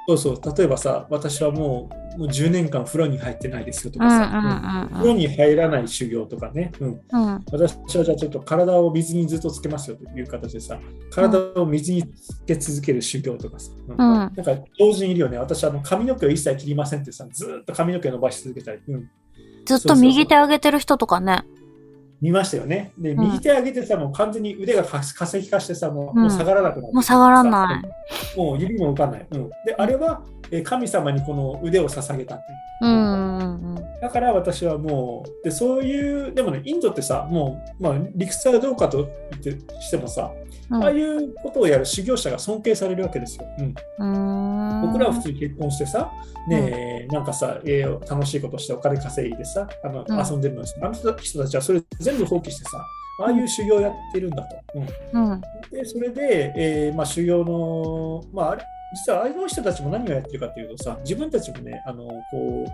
Speaker 2: そうそう。例えばさ、私はもうもう10年間風呂に入ってないですよと
Speaker 1: うんうん
Speaker 2: かさ、うん風呂に入らない修行とかね、うん、
Speaker 1: うん。うん。
Speaker 2: 私はじゃあちょっと体を水にずっとつけますよという形でさ、体を水につけ続ける修行とかさ、うん
Speaker 1: うん
Speaker 2: なんか同時にいるよね。私はあの髪の毛を一切切りませんってさ、ずーっと髪の毛を伸ばし続けたり、うん、
Speaker 1: ずっと右手上げてる人とかね。
Speaker 2: 見ましたよね。で、
Speaker 1: ん。
Speaker 2: 右手上げてさ、もう完全に腕がか化石化してさ、もう,、下がらなくなって。
Speaker 1: もう下がらない。
Speaker 2: もう指も動かない。うん、で、あれはえー神様にこの腕を捧げたう。
Speaker 1: ん
Speaker 2: だから私はもう、でそういう、でもね、インドってさ、もう、まあ、理屈はどうかと言ってしてもさ、
Speaker 1: うん。
Speaker 2: ああいうことをやる修行者が尊敬されるわけですよ。うん、
Speaker 1: うん。
Speaker 2: 僕らは普通に結婚してさ、ねえなんかさ、えー楽しいことしてお金稼いでさ、あの
Speaker 1: うん
Speaker 2: 遊んでるのにさ、あの人たちはそれ全部放棄してさ、ああいう修行をやってるんだと。うん
Speaker 1: うん。
Speaker 2: でそれで、えーまあ、修行の、まあ、あれ実はあの人たちも何をやってるかというとさ、自分たちもね、あのこ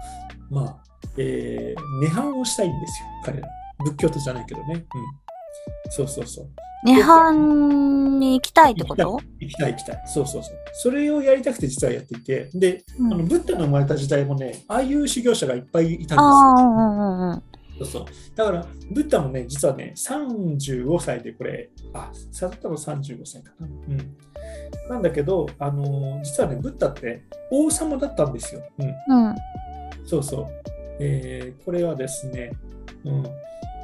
Speaker 2: うまあえー、涅槃をしたいんですよ、彼ら。仏教徒じゃないけどね。うん、そうそうそう。
Speaker 1: 涅槃に行きたいってこと？
Speaker 2: 行きたい行きたい。そうそうそう。それをやりたくて実はやっていて、で、
Speaker 1: うん
Speaker 2: あのブッダの生まれた時代もね、ああいう修行者がいっぱいいたんですよ。そうそうだから、ブッダもね、実はね、35歳でこれ、あ、さったの35歳かな。うん。なんだけど、あのー実はね、ブッダって王様だったんですよ。うん。
Speaker 1: うん。
Speaker 2: そうそう。えーこれはですね、うん。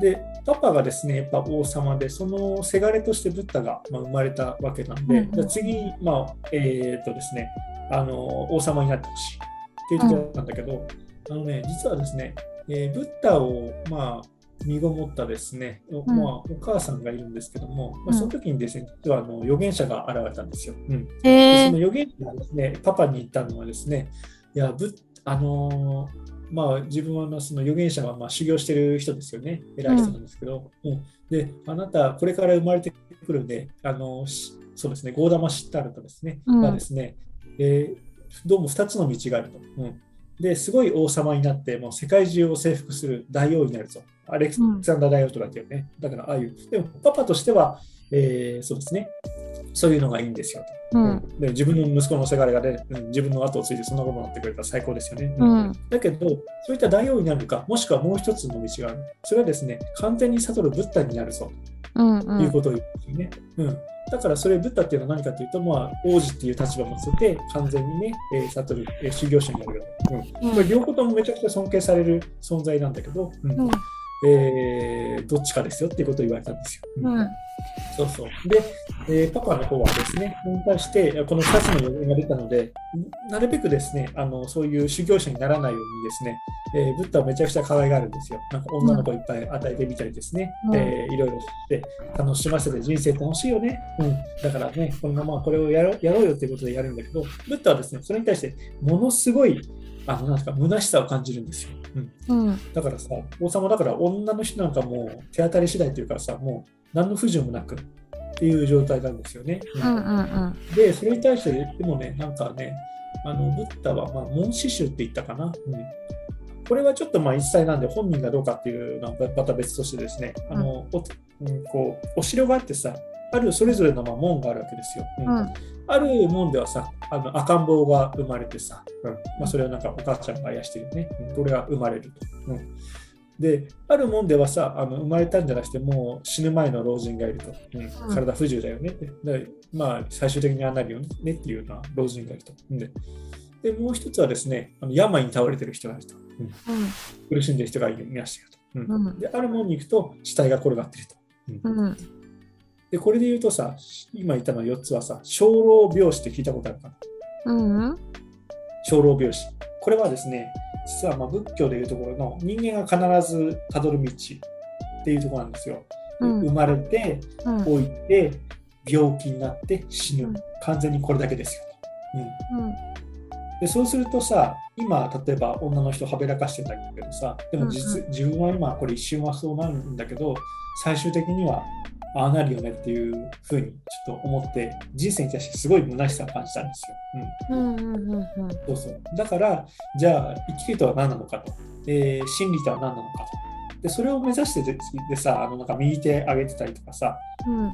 Speaker 2: で、パパがですね、やっぱ王様で、そのせがれとしてブッダが、まあ、生まれたわけなんで、
Speaker 1: うんうん。
Speaker 2: じゃあ次、まあ、えーっとですね、あの王様になってほしい。っていうところなんだけど、あのね、実はですね、えーブッダを、まあ、身ごもったですね、お
Speaker 1: ん。
Speaker 2: まあ、お母さんがいるんですけども、まあ、
Speaker 1: うん。
Speaker 2: その時にですね、実はあの預言者が現れたんですよ。うん、
Speaker 1: へえ
Speaker 2: でその。預言者がですね、パパに言ったのはですね、いや、ぶあのーまあ、自分はその預言者がまあ修行してる人ですよね、偉い人なんですけど、うんで、あなた、これから生まれてくるんで、あのしそうですね、ゴーダマシッタールとですね、
Speaker 1: うん
Speaker 2: がですね、えーどうも2つの道があると。うんですごい王様になって、もう世界中を征服する大王になるぞ。アレクサンダー大王とかっていうね。だから、ああいう。でも、パパとしては、えーそうですね、そういうのがいいんですよと。
Speaker 1: うん。
Speaker 2: で自分の息子のせがれがね、うん自分の後を継いでそんなことになってくれたら最高ですよね。
Speaker 1: うん
Speaker 2: だけど、そういった大王になるか、もしくはもう一つの道がある。それはですね、完全に悟るブッダになるぞ
Speaker 1: うんう。
Speaker 2: というんことを言うんですよね。うんだからそれ、ブッダっていうのは何かというと、まあ、王子っていう立場を乗せて、完全にね、えー悟る、えー修行者になるよ。うん
Speaker 1: うん
Speaker 2: 両方ともめちゃくちゃ尊敬される存在なんだけど、うん
Speaker 1: うん
Speaker 2: えーどっちかですよっていうことを言われたんですよ。うん
Speaker 1: うん。
Speaker 2: そうそう。で、えーパパの方はですね、それに対して、この2つの予言が出たので、なるべくですね、あのそういう修行者にならないようにですね、えーブッダをめちゃくちゃ可愛がるんですよ。なんか女の子いっぱい与えてみたりですね、
Speaker 1: うん
Speaker 2: えーいろいろして楽しませて人生楽しいよね。うん、だからね、このままこれをやろうやろうよっていうことでやるんだけど、ブッダはですね、それに対してものすごい、あのなんですか、虚しさを感じるんですよ。うん
Speaker 1: うん。
Speaker 2: だからさ、王様だから女の人なんかもう手当たり次第というかさ、もう何の不自由もなくっていう状態なんですよね。
Speaker 1: うんうんうん。
Speaker 2: で、それに対して、でもね、なんかね、あのブッダは、まあ、紋刺繍って言ったかな。うんこれはちょっとまあ一切なんで本人がどうかっていうのはまた別としてですね、あのおうん、こうお城があってさ、あるそれぞれのまあ門があるわけですよ。うん
Speaker 1: うん
Speaker 2: ある門ではさ、あの赤ん坊が生まれてさ、うんまあ、それをなんかお母ちゃんがあやしてるよね。うんこれが生まれると。うんで、ある門ではさ、あの生まれたんじゃなくて、もう死ぬ前の老人がいると。うん体不自由だよねって。でまあ、最終的にああなるよねっていうような老人がいると。でで、もう一つはですね、あの病に倒れてる人がいると。うん苦しんでる人がいましたよと。うん
Speaker 1: うん
Speaker 2: で、ある門に行くと死体が転がってると。うん
Speaker 1: うん。
Speaker 2: で、これで言うとさ、今言ったの4つはさ、生老病死って聞いたことあるかな？
Speaker 1: うん。
Speaker 2: 生老病死。これはですね、実はまあ仏教でいうところの人間が必ずたどる道っていうところなんですよ。
Speaker 1: うん
Speaker 2: 生まれて、
Speaker 1: うん。
Speaker 2: 老いて、病気になって死ぬ
Speaker 1: うん。
Speaker 2: 完全にこれだけですよと。うん
Speaker 1: うん。
Speaker 2: でそうするとさ、今、例えば女の人はべらかしてんだけどさ、でも実、
Speaker 1: うん
Speaker 2: 自分は今、これ一瞬はそうなるんだけど、最終的にはああなるよねっていうふうにちょっと思って、人生に対してすごい虚しさを感じたんですよ。うん
Speaker 1: うんうんうんうん。
Speaker 2: そうそう。だから、じゃあ、生きるとは何なのかと、えー真理とは何なのかと。で、それを目指してででさ、あのなんか右手上げてたりとかさ、
Speaker 1: うん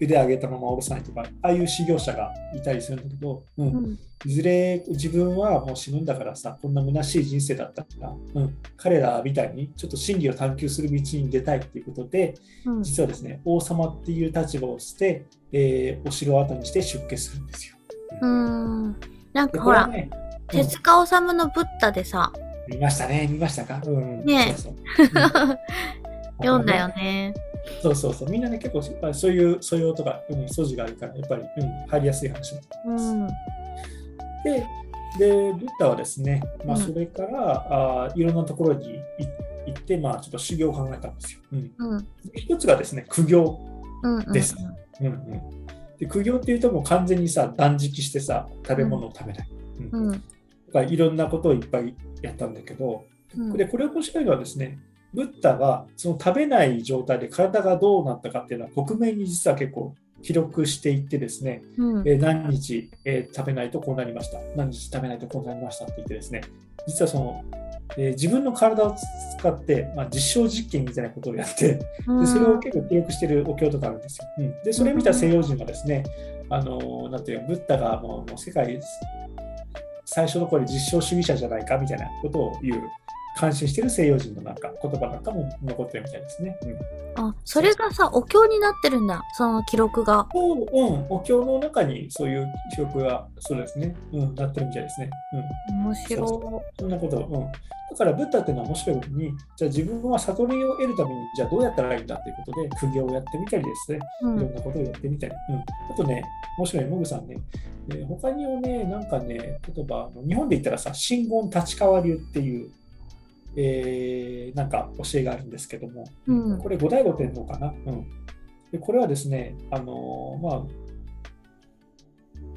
Speaker 2: 腕上げたまま下ろさないとか、ああいう修行者がいたりするんだけど、うん。
Speaker 1: うん。
Speaker 2: いずれ自分はもう死ぬんだからさ、こんな虚しい人生だったから、うん、彼らみたいにちょっと真理を探求する道に出たいっていうことで、
Speaker 1: うん。
Speaker 2: 実はですね、王様っていう立場を捨て、えーお城を後にして出家するんですよ。
Speaker 1: うん。なん
Speaker 2: で
Speaker 1: かほら、
Speaker 2: ね、
Speaker 1: 手塚治虫のブッダでさ、
Speaker 2: 見ましたね、見ましたか、うん、
Speaker 1: ね。読んだよね。
Speaker 2: そうそうそう、みんなね、結構そういう素養とか、うん、素地があるから、やっぱり、うん、入りやすい話だと思います。
Speaker 1: うん。
Speaker 2: で、で、ブッダはですね、まあ、
Speaker 1: うん
Speaker 2: それから、あいろんなところにい行って、まあ、ちょっと修行を考えたんですよ。うん、
Speaker 1: うん。
Speaker 2: 一つがですね、苦行。
Speaker 1: うん。うん。
Speaker 2: ですうんうん、で苦行っていうと、もう完全にさ、断食してさ、食べ物を食べない。
Speaker 1: うん。
Speaker 2: いろんなことをいっぱいやったんだけど、
Speaker 1: うん。
Speaker 2: でこれ面白いのはですね、ブッダがその食べない状態で体がどうなったかっていうのは克明に実は結構記録していってですね、
Speaker 1: うん。
Speaker 2: えー何日、えー食べないとこうなりました、何日食べないとこうなりましたって言ってですね、実はその、えー自分の体を使って、まあ、実証実験みたいなことをやって、でそれを結構記録しているお経とかあるんですよ。うん、でそれを見た西洋人がですね、あのーなんていうのブッダがもうもう世界最初の頃実証主義者じゃないかみたいなことを言う、感心している西洋人のなんか言葉なんかも残ってるみたいですね。うん
Speaker 1: あ、それがさ、お経になってるんだ。その記録が。
Speaker 2: おうん、お経の中にそういう記録がそうですね、うん、なってるみたいですね。うん
Speaker 1: 面白
Speaker 2: そんなこと、うん。だから、ブッダっていうのは面白いことに、じゃあ自分は悟りを得るために、じゃあどうやったらいいんだということで、苦行をやってみたりですね、
Speaker 1: い。う
Speaker 2: いろん
Speaker 1: ん。
Speaker 2: なことをやってみたり。うん、あとね、面白い、モグさんね、えー他にもね、なんかね、例えば、日本で言ったらさ、真言立川流っていう、えーなんか教えがあるんですけども、
Speaker 1: うん
Speaker 2: これ、後醍醐天皇かな？うん、でこれはですね、あのーまあ、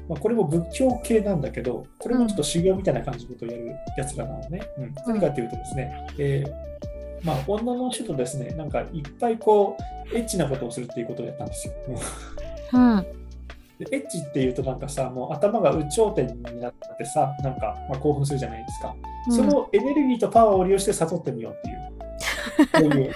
Speaker 2: まあ、これも仏教系なんだけど、これもちょっと修行みたいな感じのことをやるやつらなのね。うん、何かというとですね、えーまあ、女の人とですね、なんかいっぱいこう、エッチなことをするっていうことをやったんですよ。うん
Speaker 1: うん。
Speaker 2: でエッチっていうとなんかさ、もう頭が有頂天になってさ、なんか、まあ、興奮するじゃないですか。そのエネルギーとパワーを利用して悟ってみようっていう。こういう。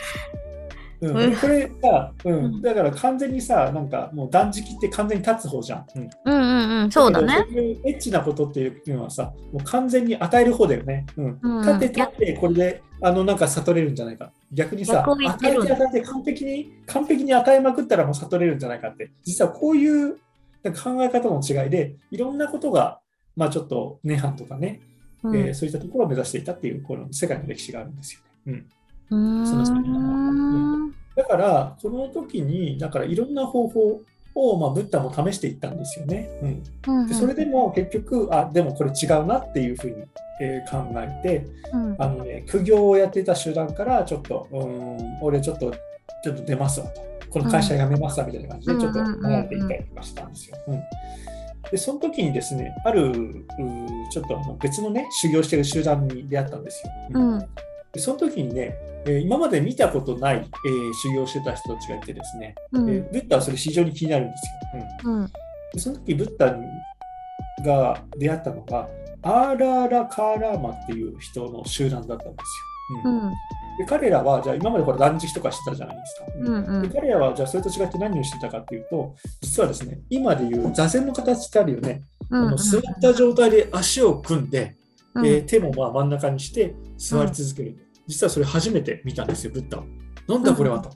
Speaker 2: うん、これが、う
Speaker 1: うん
Speaker 2: ん、だから完全にさ、なんかもう断食って完全に立つ方じゃん。うん、
Speaker 1: うんうんうん。そうだね。
Speaker 2: そういうエッチなことっていうのはさ、もう完全に与える方だよね。うん
Speaker 1: うんうん
Speaker 2: 立って立って、これであのなんか悟れるんじゃないか。逆にさ、与えて与えて完璧に完璧に与えまくったらもう悟れるんじゃないかって、実はこういう考え方の違いで、いろんなことが、まあちょっと涅槃とかね、
Speaker 1: うん。
Speaker 2: えーそういったところを目指していたっていう、この世界の歴史があるんですよね。うん。
Speaker 1: うーん。
Speaker 2: そのだから、この時に、だからいろんな方法を、まあ、ブッダも試していったんですよね。うん。
Speaker 1: うんうん。
Speaker 2: でそれでも結局、あでもこれ違うなっていうふうに、えー考えて
Speaker 1: うん。
Speaker 2: あの、ね、苦行をやっていた集団からちょっと、うーん、俺ちょっとちょっと出ますわと、この会社辞めますわみたいな感じで、
Speaker 1: うん
Speaker 2: ちょっと離れていったりとかしたんですよ。うんでその時にですね、あるちょっとあの別のね、修行してる集団に出会ったんですよ。うん
Speaker 1: うん
Speaker 2: でその時にね、えー今まで見たことない、えー修行してた人たちがいてですね、
Speaker 1: うん
Speaker 2: えーブッダはそれ非常に気になるんですよ。うん
Speaker 1: うん
Speaker 2: でその時ブッダが出会ったのがアーラーラ・カーラーマっていう人の集団だったんですよ。
Speaker 1: う
Speaker 2: うん
Speaker 1: ん
Speaker 2: で彼らはじゃあ今までこれ断食とかしてたじゃないですか。
Speaker 1: うんうん
Speaker 2: で彼らはじゃあそれと違って何をしてたかっていうと実はですね今でいう座禅の形ってあるよね。
Speaker 1: うん
Speaker 2: あの座った状態で足を組んで、
Speaker 1: うん
Speaker 2: えー手もまあ真ん中にして座り続ける。実はそれ初めて見たんですよ、ブッダは。なんだこれはと。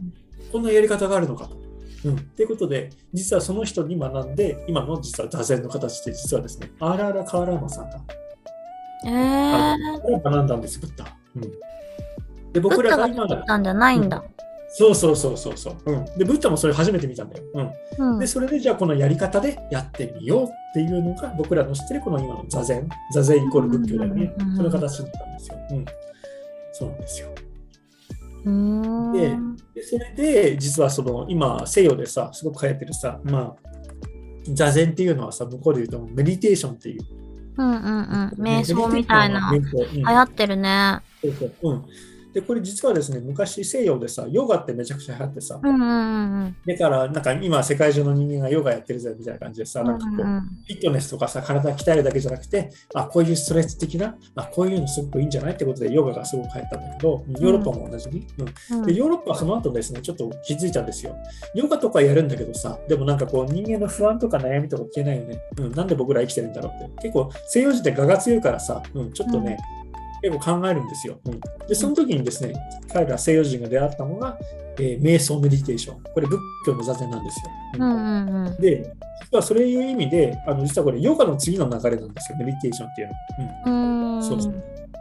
Speaker 2: こんなやり方があるのかと。うん、ということで、実はその人に学んで、今の実は座禅の形で、実はですね、アーラーラ・カーラーマさんが
Speaker 1: え
Speaker 2: あ
Speaker 1: ー
Speaker 2: の学んだんですよ、ブッダは。うん、で、
Speaker 1: ブ
Speaker 2: 僕ら
Speaker 1: が
Speaker 2: が今
Speaker 1: んじゃないんだ。
Speaker 2: そうそうそうそうそう、うん。で、ブッダもそれ初めて見たんだよ。うん。
Speaker 1: うん
Speaker 2: で、それでじゃあこのやり方でやってみようっていうのが僕らの知ってるこの今の座禅。座禅イコール仏教だよね
Speaker 1: うんうんうん。
Speaker 2: その形だったんですよ。うん。そうなんですよ。
Speaker 1: うーん
Speaker 2: ででそれで実はその今西洋でさすごく流行ってるさまあ座禅っていうのはさ向こうで言うとメディテーションっていう
Speaker 1: うんうんうん。瞑想みたいな。流行ってるね。
Speaker 2: そうそううんでこれ実はですね昔西洋でさヨガってめちゃくちゃ流行ってさ、
Speaker 1: うんうんうん
Speaker 2: だからなんか今世界中の人間がヨガやってるぜみたいな感じでさ、
Speaker 1: うん。
Speaker 2: なんかこう、
Speaker 1: うんうん
Speaker 2: フィットネスとかさ、体鍛えるだけじゃなくて、あ、こういうストレス的な、あ、こういうのすごくいいんじゃないってことでヨガがすごく流行ったんだけど、ヨーロッパも同じに。うん
Speaker 1: うん
Speaker 2: でヨーロッパはその後ですね、ちょっと気づいたんですよ。ヨガとかやるんだけどさ、でもなんかこう人間の不安とか悩みとか消えないよね。うん、なんで僕ら生きてるんだろうって。結構西洋人って我が強いからさ、うん、ちょっとね、結構考えるんですよ。うん、で、その時にですね、彼ら西洋人が出会ったのが、えー瞑想メディテーション。これ仏教の座禅なんですよ。うん
Speaker 1: うん。
Speaker 2: で、実はそれいう意味で、あの実はこれヨガの次の流れなんですよ、メディテーションっていうの。うんそう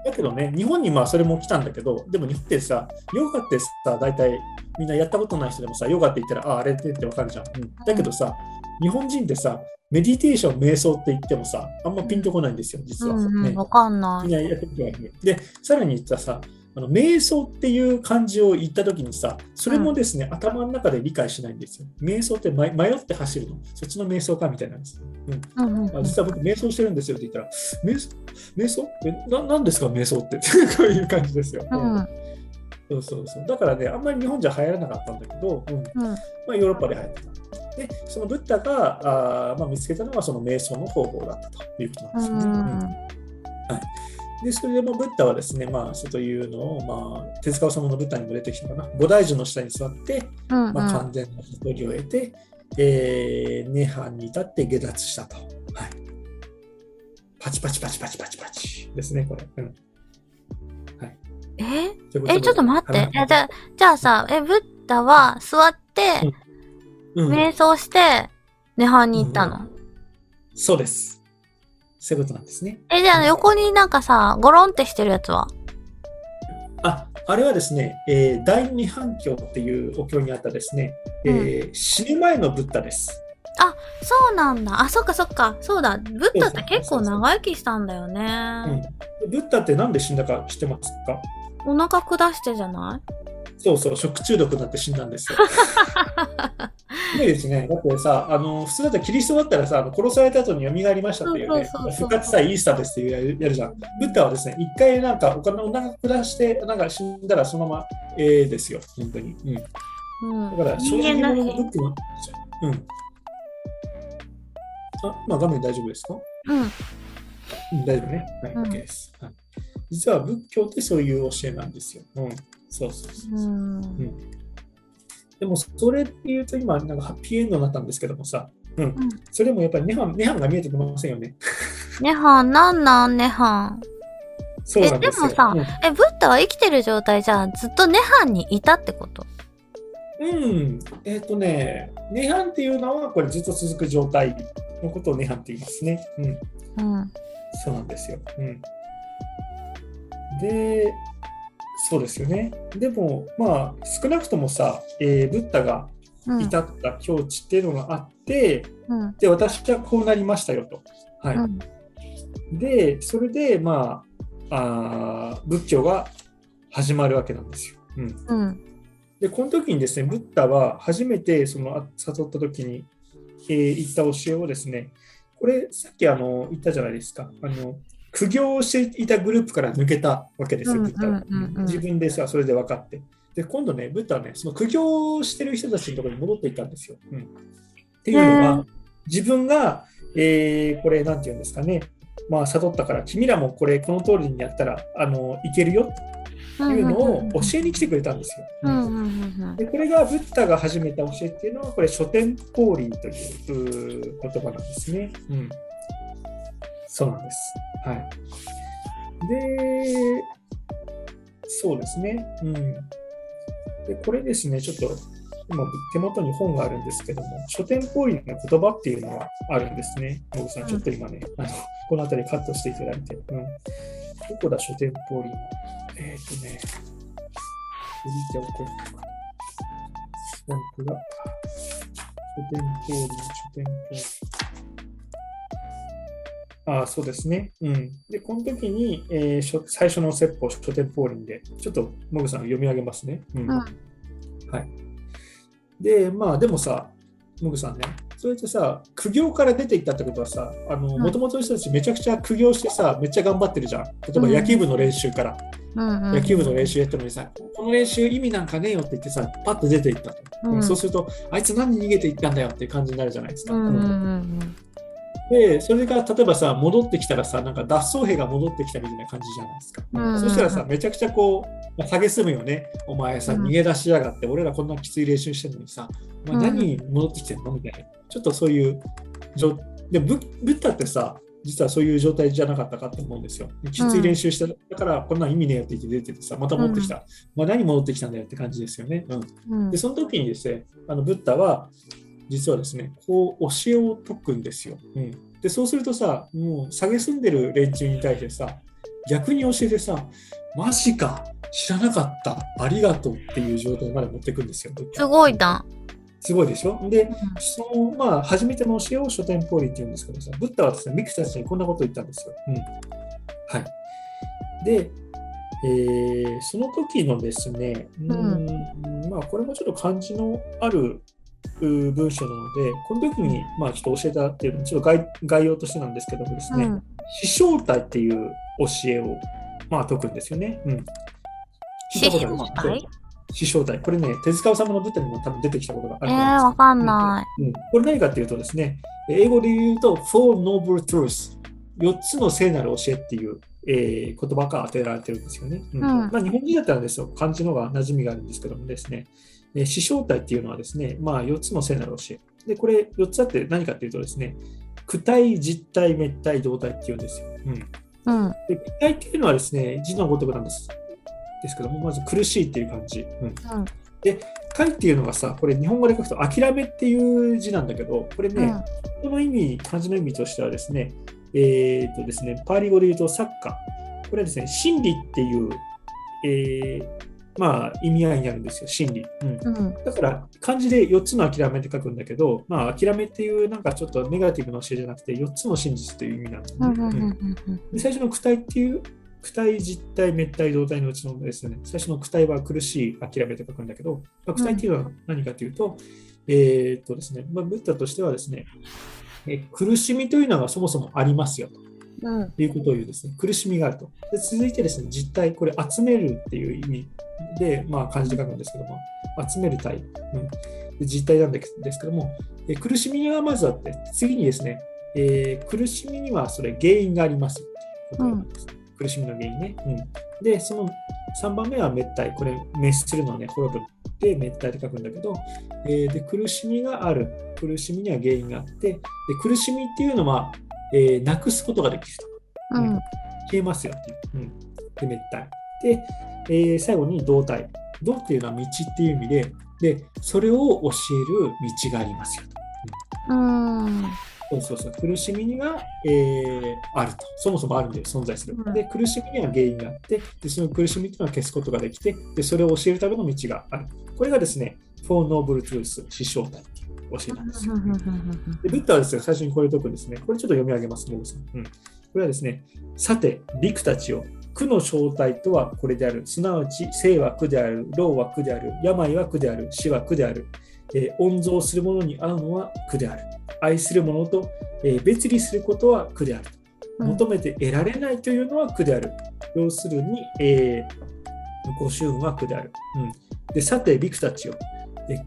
Speaker 2: だけどね、日本にまあそれも来たんだけど、でも日本ってさ、ヨガってさ、大体みんなやったことない人でもさ、ヨガって言ったら、ああ、あれってってわかるじゃん。うんだけどさ、日本人ってさ、メディテーション、瞑想って言ってもさ、あんまピンとこないんですよ、実は。ね
Speaker 1: うんうん、わかんない。
Speaker 2: いるで、さらに言ったさ、あの瞑想っていう漢字を言ったときにさ、それもですね、頭の中で理解しないんですよ。瞑想って迷迷って走るの。そっちの瞑想かみたいなんです。うん
Speaker 1: うんうんうん
Speaker 2: あ実は僕、瞑想してるんですよって言ったら、瞑想瞑想？えななんですか、瞑想って。こういう感じですよ。
Speaker 1: うん
Speaker 2: そうそうそう。だからね、あんまり日本じゃ流行らなかったんだけど、うん
Speaker 1: うん
Speaker 2: まあ、ヨーロッパで流行ってた。で、そのブッダがあー、まあ、見つけたのがその瞑想の方法だったということなんですよね。うんで、それでもブッダはですね、まあ、そうというのを、まあ、手塚治虫のブッダにも出てきたかな、菩提樹の下に座って、
Speaker 1: うんうん
Speaker 2: まあ、完全な悟りを得て、えー、涅槃に至って下脱したと。はい。パチパチパチパチパチパチですね、これ。うん。
Speaker 1: え？え、ちょっと待って。じゃあ、じゃあさ、え、ブッダは座って、
Speaker 2: うん、
Speaker 1: 瞑想して、涅槃に行ったの、
Speaker 2: そうです。そういうことなんですね。
Speaker 1: え、じゃあ横になんかさ、ゴロンってしてるやつは？
Speaker 2: あ、あれはですね、えー第二反響っていうお経にあったですね、えー死ぬ前のブッダです。
Speaker 1: そうなんだ。あ、そっかそっか。そうだ。ブッダって結構長生きしたんだよね。
Speaker 2: ブッダってなんで死んだか知ってますか？
Speaker 1: お腹下してじゃない？
Speaker 2: そうそう、食中毒になって死んだんですよ。すごいですね。だってさ、あの普通だったらキリストだったらさ、殺された後に蘇りましたっていうね復活祭イースターですっていうやるじゃん。ブッダはですね、一回なんかお金お腹下して、なんか死んだらそのまま、えー、ですよ、本当に。うん、
Speaker 1: うん。
Speaker 2: だから、正直者のブックも、うん。あ、まあ画面大丈夫ですか？
Speaker 1: うん。
Speaker 2: うん、大丈夫ね。はい、
Speaker 1: うん
Speaker 2: OK です。はい実は仏教ってそういう教えなんですよ。うん。そうそうそう。
Speaker 1: うん。
Speaker 2: でも、それで言うと今、なんかハッピーエンドになったんですけどもさ、うん。
Speaker 1: ん
Speaker 2: それもやっぱり涅槃涅槃が見えてきませんよね。
Speaker 1: 涅槃、なんなん涅槃。
Speaker 2: そうなんですよ。
Speaker 1: えでもさ
Speaker 2: うん
Speaker 1: え、ブッダは生きてる状態じゃずっと涅槃にいたってこと？
Speaker 2: うん、えっ、とね、涅槃っていうのは、これずっと続く状態のことを涅槃って言いますね。うん。
Speaker 1: うん。
Speaker 2: そうなんですよ。うん。で、そうですよね。でも、まあ、少なくともさ、えーブッダが
Speaker 1: うん。
Speaker 2: 至った境地っていうのがあって、
Speaker 1: うん。
Speaker 2: で、私はこうなりましたよと。はい。
Speaker 1: うん。
Speaker 2: で、それで、まあ、あー仏教が始まるわけなんですよ。うん。
Speaker 1: うん。
Speaker 2: で、この時にですね、ブッダは初めてそのあ悟った時に、えー言った教えをですね、これ、さっきあの言ったじゃないですか。あの苦行をしていたグループから抜けたわけですよ、
Speaker 1: うん
Speaker 2: ブッダは自分でさ、それで分かって。で、今度ね、ブッダはね、その苦行をしてる人たちのところに戻っていったんですよ。うん、っていうの
Speaker 1: へ
Speaker 2: は、自分が、えーこれ、なんて言うんですかね、まあ、悟ったから、君らもこれ、この通りにやったら、あのいけるよっていうのを教えに来てくれたんですよ。でこれがブッダが始めた教えっていうのは、これ、書店ポーリーという言葉なんですね。うん。そうなんです。はい。で、そうですね。うん。で、これですね、ちょっと、今、手元に本があるんですけども、書店ポーリーの言葉っていうのがあるんですね。野口さん、ちょっと今ね、あのこの辺りカットしていただいて。うん。どこだ、書店ポーリーの。えっ、ー、とね、振り手をこうかな。本当だ。書店ポーリー、書店ポーリー。ああ、そうですね。うん。で、この時に、えー書最初の説法、書店ポーリンで、ちょっと、もぐさん読み上げますね。うん。
Speaker 1: うん
Speaker 2: はい。で、まあ、でもさ、もぐさんね、それってさ、苦行から出ていったってことはさ、あの、
Speaker 1: ん
Speaker 2: もともとの人たちめちゃくちゃ苦行してさ、めっちゃ頑張ってるじゃん。例えば
Speaker 1: うん
Speaker 2: 野球部の練習から。
Speaker 1: うんうん。
Speaker 2: 野球部の練習やったのにさ、この練習意味なんかねえよって言ってさ、パッと出ていったと。
Speaker 1: うん
Speaker 2: そうすると、あいつ何逃げていったんだよっていう感じになるじゃないですか。
Speaker 1: うんうんうん
Speaker 2: で、それが例えばさ、戻ってきたらさ、なんか脱走兵が戻ってきたみたいな感じじゃないですか。
Speaker 1: うんうんうん
Speaker 2: そしたらさ、めちゃくちゃこう、まあ、蔑むよね。お前さ、
Speaker 1: うん
Speaker 2: 逃げ出しやがって、俺らこんなきつい練習してるのにさ、お前何戻ってきてんの？みたいな。ちょっとそういう状でブ、ブッダってさ、実はそういう状態じゃなかったかと思うんですよ。きつい練習してだから、こんなん意味ねえよって言って出ててさ、また戻ってきた。まあ、何戻ってきたんだよって感じですよね。うん
Speaker 1: うん
Speaker 2: で、その時にですね、あのブッダは、実はですね、こう教えを説くんですよ。うん、で、そうするとさ、もう、蔑んでる連中に対してさ、逆に教えてさ、マジか、知らなかった、ありがとうっていう状態まで持ってくんですよ。
Speaker 1: すごいな。
Speaker 2: すごいでしょ？で、その、まあ、初めての教えを書店ポーリーって言うんですけどさ、ブッダはですね、ミクたちにこんなことを言ったんですよ。うん。はい。で、えー、その時のですね、うん、まあ、これもちょっと漢字のある文章なので、この時に、まあ、ちょっと教えたっていうのも、ちょっと概概要としてなんですけどもですね、うん、師匠体っていう教えを、まあ、解くんですよね。うん。
Speaker 1: 聞いたことある
Speaker 2: 師匠体。これね、手塚治虫の舞台にも多分出てきたことがある
Speaker 1: えー、わかんな
Speaker 2: い、うん。これ何かっていうとですね、英語で言うと、Four Noble Truths。4つの聖なる教えっていう、えー、言葉が当てられてるんですよね。うん、うん、まあ、日本人だったらですよ、漢字の方が馴染みがあるんですけどもですね、えー、師匠体っていうのはですね、まあ、4つの聖なる教え。で、これ4つあって何かっていうとですね、躯体、実体、滅体、動体っていうんですよ。うん。うん、で躯体っていうのはですね、字のごとくなんです。ですけども、まず苦しいっていう感じ。うん、うん、で、解っていうのがさ、これ日本語で書くと諦めっていう字なんだけど、これね、この意味、漢字の意味としてはですね、えー、とですね、パーリ語で言うとサッカー。これはですね、真理っていう、えー、まあ、意味合いになるんですよ、真理。うん、うん、だから、漢字で4つの諦めって書くんだけど、まあ、諦めっていうなんかちょっとネガティブな教えじゃなくて、4つの真実という意味なんですね。最初の躯体っていう、躯体実体、滅体、動体のうちのですね、最初の躯体は苦しい諦めって書くんだけど、まあ、躯体っていうのは何かというと、うん、えー、っとですね、まあ、ブッダとしてはですね、え苦しみというのがそもそもありますよと。うん、いうことを言うですね、苦しみがあると。で続いてですね、実体、これ集めるっていう意味で、まあ、漢字で書くんですけども、集める体、うん、で実体なんですけども、え苦しみがまずあって、次にですね、えー、苦しみにはそれ原因があります。ということなんです、うん、苦しみの原因ね。うん、で、その3番目は滅体、これ、滅するのはね、滅ぶで滅体で書くんだけど、えー、で苦しみがある、苦しみには原因があって、で苦しみっていうのは、えー、なくすことができると。うん、消えますよっていう。うん、で、滅体。で、えー、最後に動体。動っていうのは道っていう意味で、で、それを教える道がありますよと。うん、うんそうそうそう苦しみには、えー、あると。そもそもあるんで存在する。で、苦しみには原因があって、でその苦しみというのは消すことができてで、それを教えるための道がある。これがですね、フォーノーブルトゥース、師匠体っていう教えなんですよ。でブッダはですね、最初にこれとくですね、これちょっと読み上げます、モグさん。うん、これはですね、さて、ビクたちを苦の正体とはこれである。すなわち、生は苦である、老は苦である、病は苦である、死は苦である。えー、温存する者に会うのは苦である。愛する者と、えー、別離することは苦である。求めて得られないというのは苦である。うん、要するに、えー、ごは苦である。うん、でさて、ビクたちよ。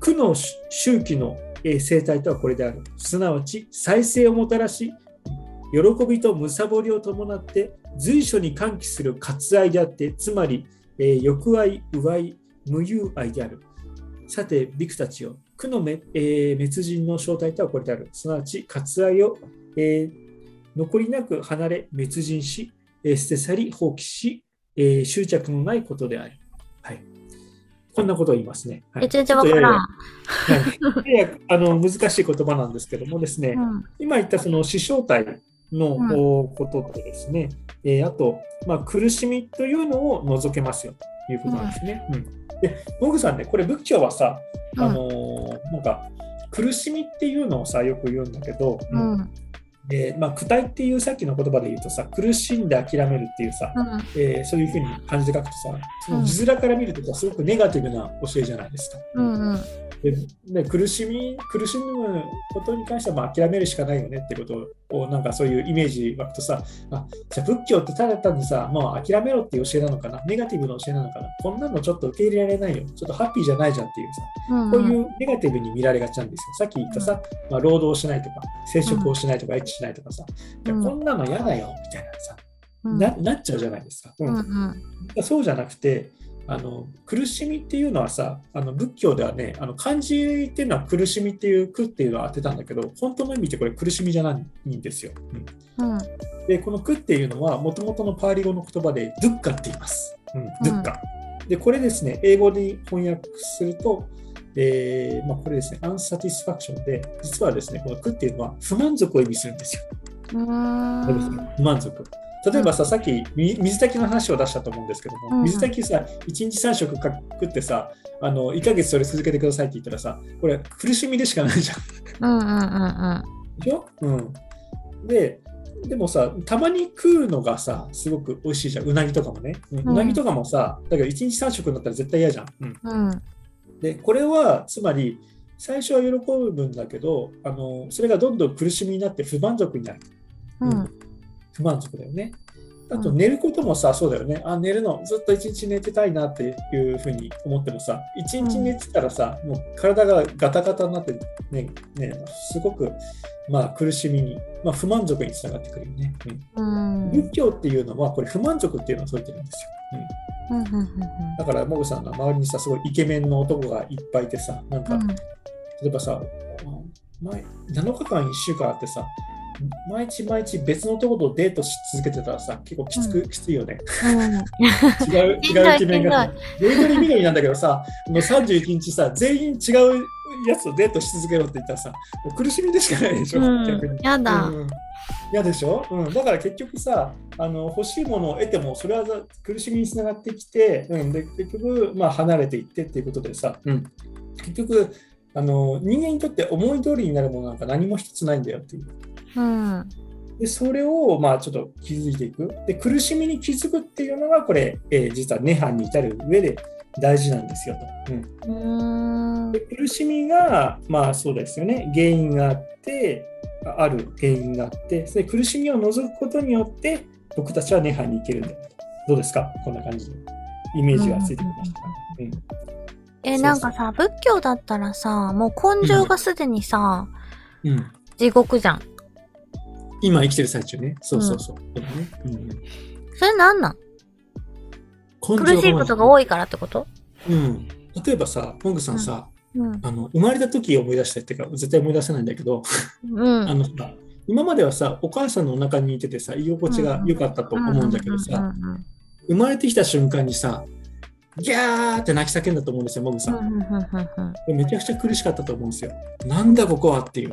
Speaker 2: 苦の周期の生態とはこれである。すなわち、再生をもたらし、喜びと貪りを伴って随所に喚起する割愛であって、つまり、えー、欲愛、う愛、無友愛である。さて、ビクたちよ。苦のめ、えー、滅人の正体とはこれである。すなわち、割愛を、えー、残りなく離れ、滅人し、えー、捨て去り、放棄し、えー、執着のないことである。はい。こんなことを言いますね。
Speaker 1: はい、全然わからん。はい、
Speaker 2: や あの難しい言葉なんですけどもですね、うん、今言ったその死生体のこととですね、うん、えー、あと、まあ、苦しみというのを除けますよということなんですね。うん、うん、で、モグさんね、これ仏教はさ、あのー、なんか苦しみっていうのをさよく言うんだけど、うん、でまあ、躯体っていうさっきの言葉で言うとさ苦しんで諦めるっていうさ、うん、えー、そういうふうに感じで書くとさその字面から見るとすごくネガティブな教えじゃないですか。うんうん。でで苦しみ苦しむことに関してはまあ諦めるしかないよねってことをなんかそういうイメージ湧くとさあじゃあ仏教ってただ単にさもう諦めろっていう教えなのかなネガティブな教えなのかなこんなのちょっと受け入れられないよちょっとハッピーじゃないじゃんっていうさ、うんうん、こういうネガティブに見られがちなんですよ。さっき言ったさ、まあ、労働をしないとか生殖をしないとかエッチしないとかさ、うん、こんなの嫌だよみたいなさ、うん、ななっちゃうじゃないですか、うん。うん、そうじゃなくてあの苦しみっていうのはさあの仏教ではねあの漢字っていうのは苦しみっていう苦っていうのを当てたんだけど本当の意味ってこれ苦しみじゃないんですよ。うん、うん、でこの苦っていうのはもともとのパーリ語の言葉でドゥッカって言います。うん、ドゥッカ。でこれですね英語で翻訳するとえーまあ、これですね、アンサティスファクションで、実はですね、この苦っていうのは不満足を意味するんですよ。不満足。例えばさ、さっきみ水炊きの話を出したと思うんですけども、
Speaker 1: うん
Speaker 2: 水炊きさ、1日3食か食ってさ、あの1ヶ月それ続けてくださいって言ったらさ、これ苦しみでしかないじゃん。
Speaker 1: うんうんうん
Speaker 2: でしょ？うん。で、でもさ、たまに食うのがさ、すごく美味しいじゃん。うなぎとかもね。うん
Speaker 1: うん
Speaker 2: うなぎとかもさ、だけど1日3食になったら絶対嫌じゃん。うん、
Speaker 1: うん。うん。
Speaker 2: で、これはつまり、最初は喜ぶんだけど、あのそれがどんどん苦しみになって不満足になる。
Speaker 1: うん。
Speaker 2: 不満足だよね。あと
Speaker 1: うん
Speaker 2: 寝ることもさ、そうだよね。あ、寝るの、ずっと一日寝てたいなっていうふうに思ってもさ、一日寝てたらさ、もう体がガタガタになってね、ねすごく、まあ、苦しみに、まあ、不満足につながってくるよね。うん
Speaker 1: うん。
Speaker 2: 仏教っていうのは、これ不満足っていうのを説いてるんですよ。
Speaker 1: うん。うん。
Speaker 2: うん、だから、もぐさんの周りにさ、すごいイケメンの男がいっぱいいてさ、なんか、例えばさ、前7日間1週間あってさ、毎日毎日別の男とデートし続けてたらさ、結構きつく、きついよね。
Speaker 1: うん。
Speaker 2: 違う、違うイケメンがさ。緑緑なんだけどさ、もう31日さ、全員違うやつとデートし続けろって言ったらさ、もう苦しみでしかないでしょ、
Speaker 1: うん
Speaker 2: 逆に。
Speaker 1: やだ
Speaker 2: うん嫌でしょ、うん、だから結局さあの欲しいものを得てもそれはざ苦しみにつながってきて、うん、で結局、まあ、離れていってっていうことでさ、うん、結局あの人間にとって思い通りになるものなんか何も一つないんだよっていう。
Speaker 1: うん。
Speaker 2: でそれをまあちょっと気づいていく。で苦しみに気づくっていうのがこれ、えー実は涅槃に至る上で大事なんですよと。うん。
Speaker 1: うん。
Speaker 2: で。苦しみがまあそうですよね。原因があってある原因があってそれ苦しみを除くことによって僕たちは涅槃に行けるんだどうですか？こんな感じでイメージがついてきましたか、うん。
Speaker 1: え、なんかさ、仏教だったらさ、もう根性がすでにさ、
Speaker 2: うん。
Speaker 1: 地獄じゃん。
Speaker 2: 今生きてる最中ね。そうそうそう,、そうだね。うん。
Speaker 1: それなんなん？
Speaker 2: 苦
Speaker 1: 苦しいことが多いからってこと？
Speaker 2: うん、例えばさモングさんさ、
Speaker 1: うん。
Speaker 2: あの生まれた時思い出したっていうか絶対思い出せないんだけど、
Speaker 1: うん。
Speaker 2: あのさ今まではさお母さんのお腹にいててさ居心地が良かったと思うんだけどさ、生まれてきた瞬間にさギャーって泣き叫んだと思うんですよモグさん、めちゃくちゃ苦しかったと思うんですよ。なんだここはっていう。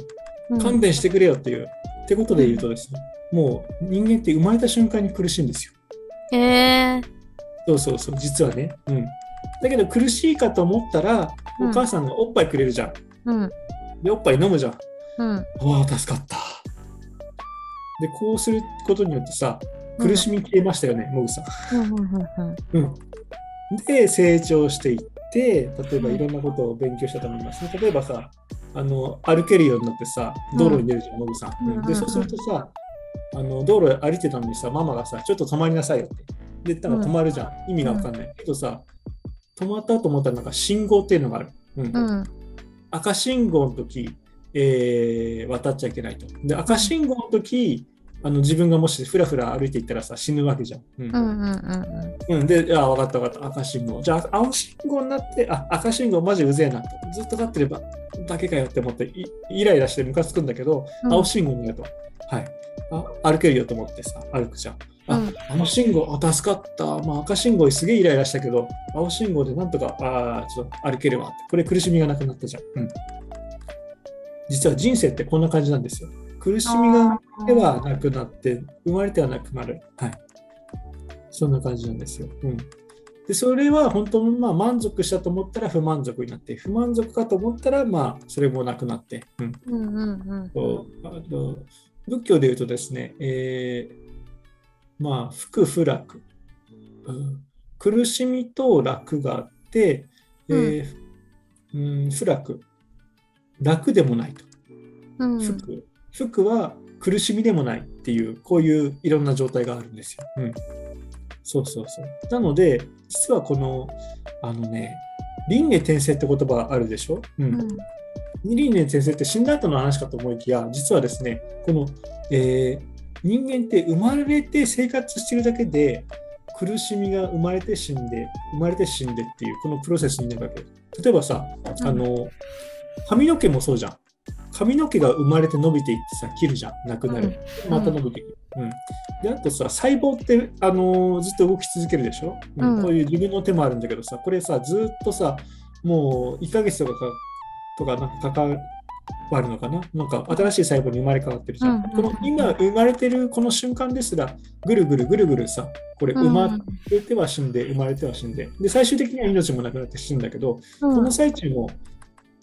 Speaker 1: うん。
Speaker 2: 勘弁してくれよっていう、ってことで言うとですねもう人間って生まれた瞬間に苦しいんですよ
Speaker 1: へえ。
Speaker 2: そうそうそう実はねうんだけど苦しいかと思ったら
Speaker 1: うん
Speaker 2: お母さんがおっぱいくれるじゃん、
Speaker 1: うん。
Speaker 2: でおっぱい飲むじゃん
Speaker 1: うん。
Speaker 2: わあ、助かった。で、こうすることによってさ、苦しみ消えましたよね、モグさ
Speaker 1: ん
Speaker 2: うん。で、成長していって、例えばいろんなことを勉強したと思いますね。例えばさ、あの歩けるようになってさ、道路に出るじゃん、モグさん。
Speaker 1: うん
Speaker 2: で、そうするとさ、あの道路歩いてたのにさ、ママがさ、ちょっと止まりなさいよって。で、言ったら止まるじゃん。意味がわかんない。けどさ、止まったと思ったらなんか信号っていうのがある。うん
Speaker 1: うん。
Speaker 2: 赤信号の時、えー渡っちゃいけないと。で、赤信号の時、あの自分がもしふらふら歩いていったらさ、死ぬわけじゃん。うん
Speaker 1: うんうんうん
Speaker 2: うん、で、あ、分かった分かった、赤信号。じゃあ、青信号になって、あ、赤信号マジうぜえなと。ずっと立ってればだけかよって思って、いイライラしてムカつくんだけど、
Speaker 1: うん
Speaker 2: 青信号になると。はい。あ、歩けるよと思ってさ、歩くじゃん。あ、
Speaker 1: うん
Speaker 2: 青信号、あ、助かった。まあ、赤信号すげえイライラしたけど、青信号でなんとか、あーちょっと歩けるわって。これ苦しみがなくなったじゃん。うん。実は人生ってこんな感じなんですよ。苦しみがではなくなって、生まれてはなくなる。はい。そんな感じなんですよ。うん。で、それは本当にまあ満足したと思ったら不満足になって、不満足かと思ったらまあそれもなくなって。うん。
Speaker 1: うんうんうん
Speaker 2: 仏教で言うとですね、えーまあ、福不楽、うん苦しみと楽があって、えーうん不楽、楽でもないと。
Speaker 1: うん
Speaker 2: 福福は苦しみでもないっていう、こういういろんな状態があるんですよ。うん、そうそうそう。なので、実はこの、あのね、輪廻転生って言葉あるでしょ、うん
Speaker 1: うん
Speaker 2: 輪廻転生って死んだ後の話かと思いきや、実はですね、この、えー人間って生まれて生活してるだけで、苦しみが生まれて死んで、生まれて死んでっていう、このプロセスになるわけ。例えばさ、あの、髪の毛もそうじゃん。髪の毛が生まれて伸びていってさ、切るじゃん。なくなる。
Speaker 1: うん
Speaker 2: また伸びていく。うん。で、あとさ、細胞って、あのーずっと動き続けるでしょ、うん
Speaker 1: うん
Speaker 2: こういう自分の手もあるんだけどさ、これさ、ずっとさ、もう1ヶ月とかかとかなんかかかあるのかな？なんか新しい細胞に生まれ変わってるじゃん。
Speaker 1: うん
Speaker 2: この今生まれてるこの瞬間ですら、ぐるぐるぐるぐるさ、これ生まれては死んで、生まれては死んで、で、最終的には命もなくなって死ぬんだけど、
Speaker 1: うん
Speaker 2: この最中も、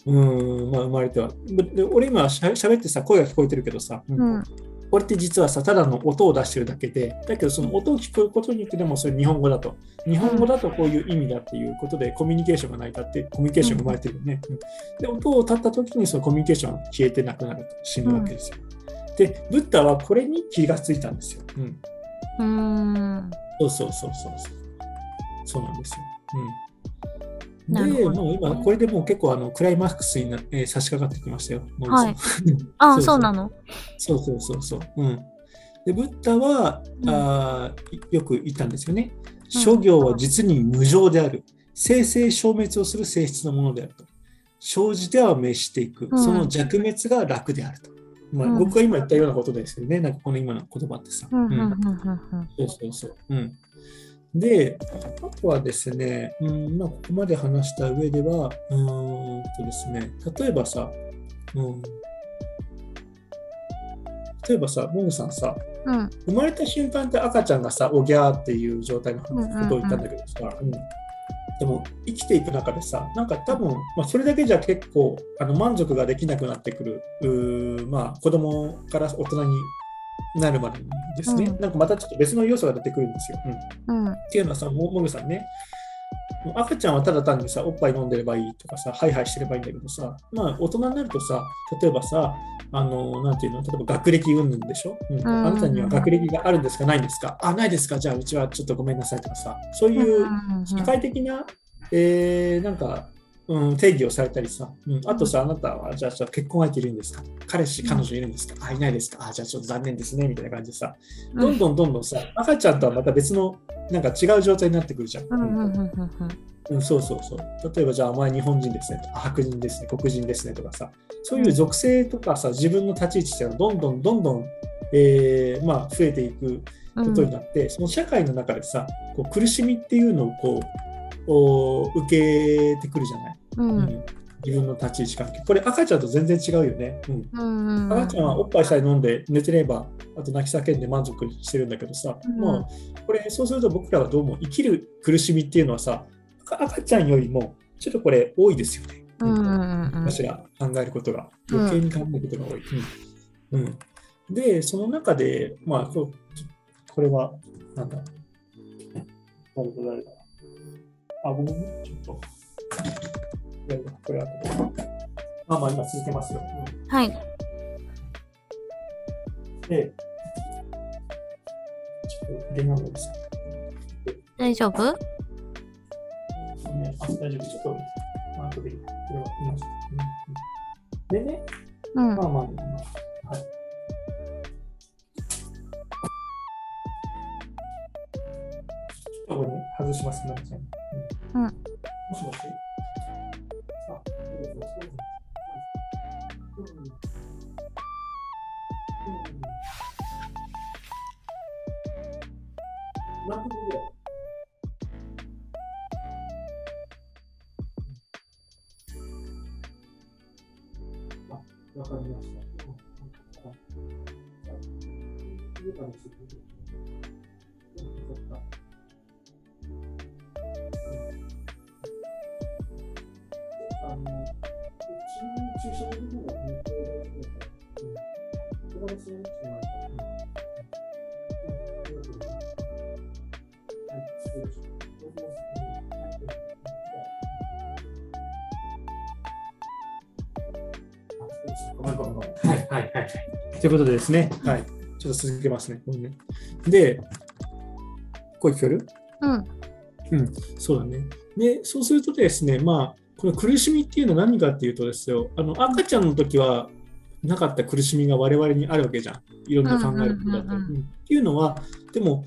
Speaker 2: うーん、まあ生まれては。で俺今しゃ喋ってさ、声が聞こえてるけどさ、うんって実はさ、ただの音を出してるだけで、だけどその音を聞くことによってでもそれ日本語だと。日本語だとこういう意味だっていうことでコミュニケーションがないかって、コミュニケーションが生まれてるよね。うんで、音を立った時にそのコミュニケーションが消えてなくなると死ぬわけですよ。で、ブッダはこれに気がついたんですよ。うん。
Speaker 1: うーん。
Speaker 2: そうそうそうそうそう。そうなんですよ。うん。で、もう今、これでもう結構あのクライマックスにな、えー差し掛かってきましたよ。
Speaker 1: はい あ、
Speaker 2: そう
Speaker 1: なの？
Speaker 2: そうそうそうそう。うん。で、ブッダは、
Speaker 1: うん
Speaker 2: あーよく言ったんですよね。諸行は実に無常である。生成消滅をする性質のものであると。生じては滅していく。
Speaker 1: うん
Speaker 2: その弱滅が楽であると。まあ、
Speaker 1: うん
Speaker 2: 僕が今言ったようなことですよね。なんかこの今の言葉ってさ。
Speaker 1: うんうんうん
Speaker 2: うん
Speaker 1: うん
Speaker 2: そうそうそう。うん。で、あとはですね、うんまあ、ここまで話した上では、うーんとですね、例えばさ、うん、例えばさ、モグさんさ、
Speaker 1: うん。
Speaker 2: 生まれた瞬間って赤ちゃんがさ、おぎゃーっていう状態のことを言ったんだけどさ、うん。でも生きていく中でさ、なんか多分、まあ、それだけじゃ結構あの満足ができなくなってくる、うーまあ、子供から大人になるまでにですね、
Speaker 1: うん。
Speaker 2: なんかまたちょっと別の要素が出てくるんですよ。うん。
Speaker 1: うん。
Speaker 2: っていうのはさ、ももぐさんね、赤ちゃんはただ単にさ、おっぱい飲んでればいいとかさ、ハイハイしてればいいんだけどさ、まあ大人になるとさ、例えばさ、あの、なんていうの、例えば学歴云々でしょ、うん。あなたには学歴があるんですか、ないんですか、あ、ないですか、じゃあうちはちょっとごめんなさいとかさ、そういう社会的な、えーなんか、うん、定義をされたりさ、うん、あとさ、あなたは、じゃあ、じゃあ結婚相手いるんですか？彼氏、彼女いるんですか、あ、いないですか？あ、じゃあちょっと残念ですね、みたいな感じでさ、どんどんどんどんさ、赤ちゃんとはまた別の、なんか違う状態になってくるじゃん。
Speaker 1: うんうん
Speaker 2: そうそうそう。例えば、じゃあ、お前日本人ですねとか、白人ですね、黒人ですねとかさ、そういう属性とかさ、自分の立ち位置っていうのはどんどんどんどん、えーまあ、増えていくことになって、その社会の中でさ、こう苦しみっていうのをこうお受けてくるじゃない、
Speaker 1: うん。
Speaker 2: 自分の立ち位置関係。これ赤ちゃんと全然違うよね。うん。
Speaker 1: うんうん。
Speaker 2: 赤ちゃんはおっぱいさえ飲んで寝てれば、あと泣き叫んで満足してるんだけどさ、
Speaker 1: うん。
Speaker 2: まあ、これそうすると僕らはどうも生きる苦しみっていうのはさ、赤赤ちゃんよりもちょっとこれ多いですよね。
Speaker 1: うんうんうん。うん。
Speaker 2: 私ら考えることが、余計に考えることが多い。うん。うん。で、その中で、まあ、ここれは、なんだ、誰だ誰だ。あ、ごめんね、ちょっと。誰だこれあとで。まあまあ、今続けますよ。うん
Speaker 1: はい
Speaker 2: で、ちょっと電話がです
Speaker 1: 大丈夫？
Speaker 2: ね。あ、大丈夫。ちょっと、まあ、後で、これは言います。うんうんでね、
Speaker 1: うん
Speaker 2: まあまあ、まあ、はい。ちょっとこれね、外します、なっちゃん。
Speaker 1: うん
Speaker 2: もしもしあ、どうぞどうぞうんうん何分ぐらい、わかりました。ちの駐車場の方が向こうだったうん。これがそうなってしまうからうんうんありがとうござい。はい、失礼します。どうぞうんはいごめんごめんごめん。はいはいはいはい。ということでですね、はい。ちょっと続けますね。で、声聞こえる？
Speaker 1: うん
Speaker 2: そうだね。で、そうするとですね、まあ、この苦しみっていうのは何かっていうとですよ、あの赤ちゃんの時はなかった苦しみが我々にあるわけじゃん。いろんな考えることだと。っていうのは、でも、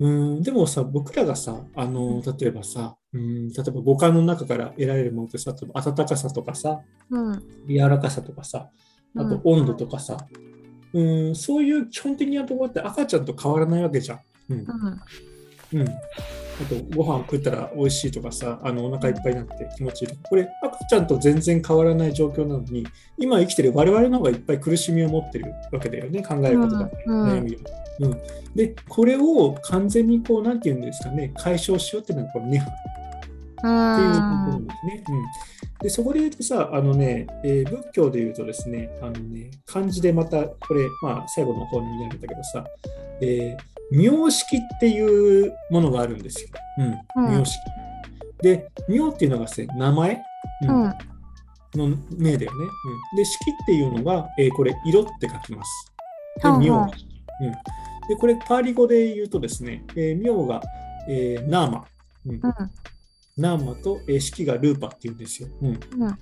Speaker 2: うん、でもさ、僕らがさ、あの、例えばさ、うん、例えば五感の中から得られるものってさ、例えば温かさとかさ、
Speaker 1: うん。
Speaker 2: 柔らかさとかさ、あと温度とかさ、うん、そういう基本的なところって赤ちゃんと変わらないわけじゃん。うん。
Speaker 1: うん。
Speaker 2: うん、あとご飯を食ったら美味しいとかさ、あのお腹いっぱいになって気持ちいいとか、これ赤ちゃんと全然変わらない状況なのに、今生きてる我々の方がいっぱい苦しみを持ってるわけだよね、考えることだ、
Speaker 1: うん
Speaker 2: 悩みを。うん、で、これを完全にこう、なんていうんですかね、解消しようっていうのがこのネハっていうところなんですね。うん、でそこで言うとさ、あのね、えー仏教で言うとですね、あのね漢字でまたこれ、まあ、最後の方に見られたけどさ、えー名式っていうものがあるんですよ。うん、
Speaker 1: うん
Speaker 2: 名式。で、名っていうのがですね、名前、う
Speaker 1: うんん。
Speaker 2: の名だよね。うん、で、式っていうのが、えーこれ、色って書きます。で、名式。うん、で、これ、パーリ語で言うとですね、えー名が、えーナーマ。うん
Speaker 1: うん。
Speaker 2: ナーマと、えー式がルーパっていうんですよ。うん、
Speaker 1: うん。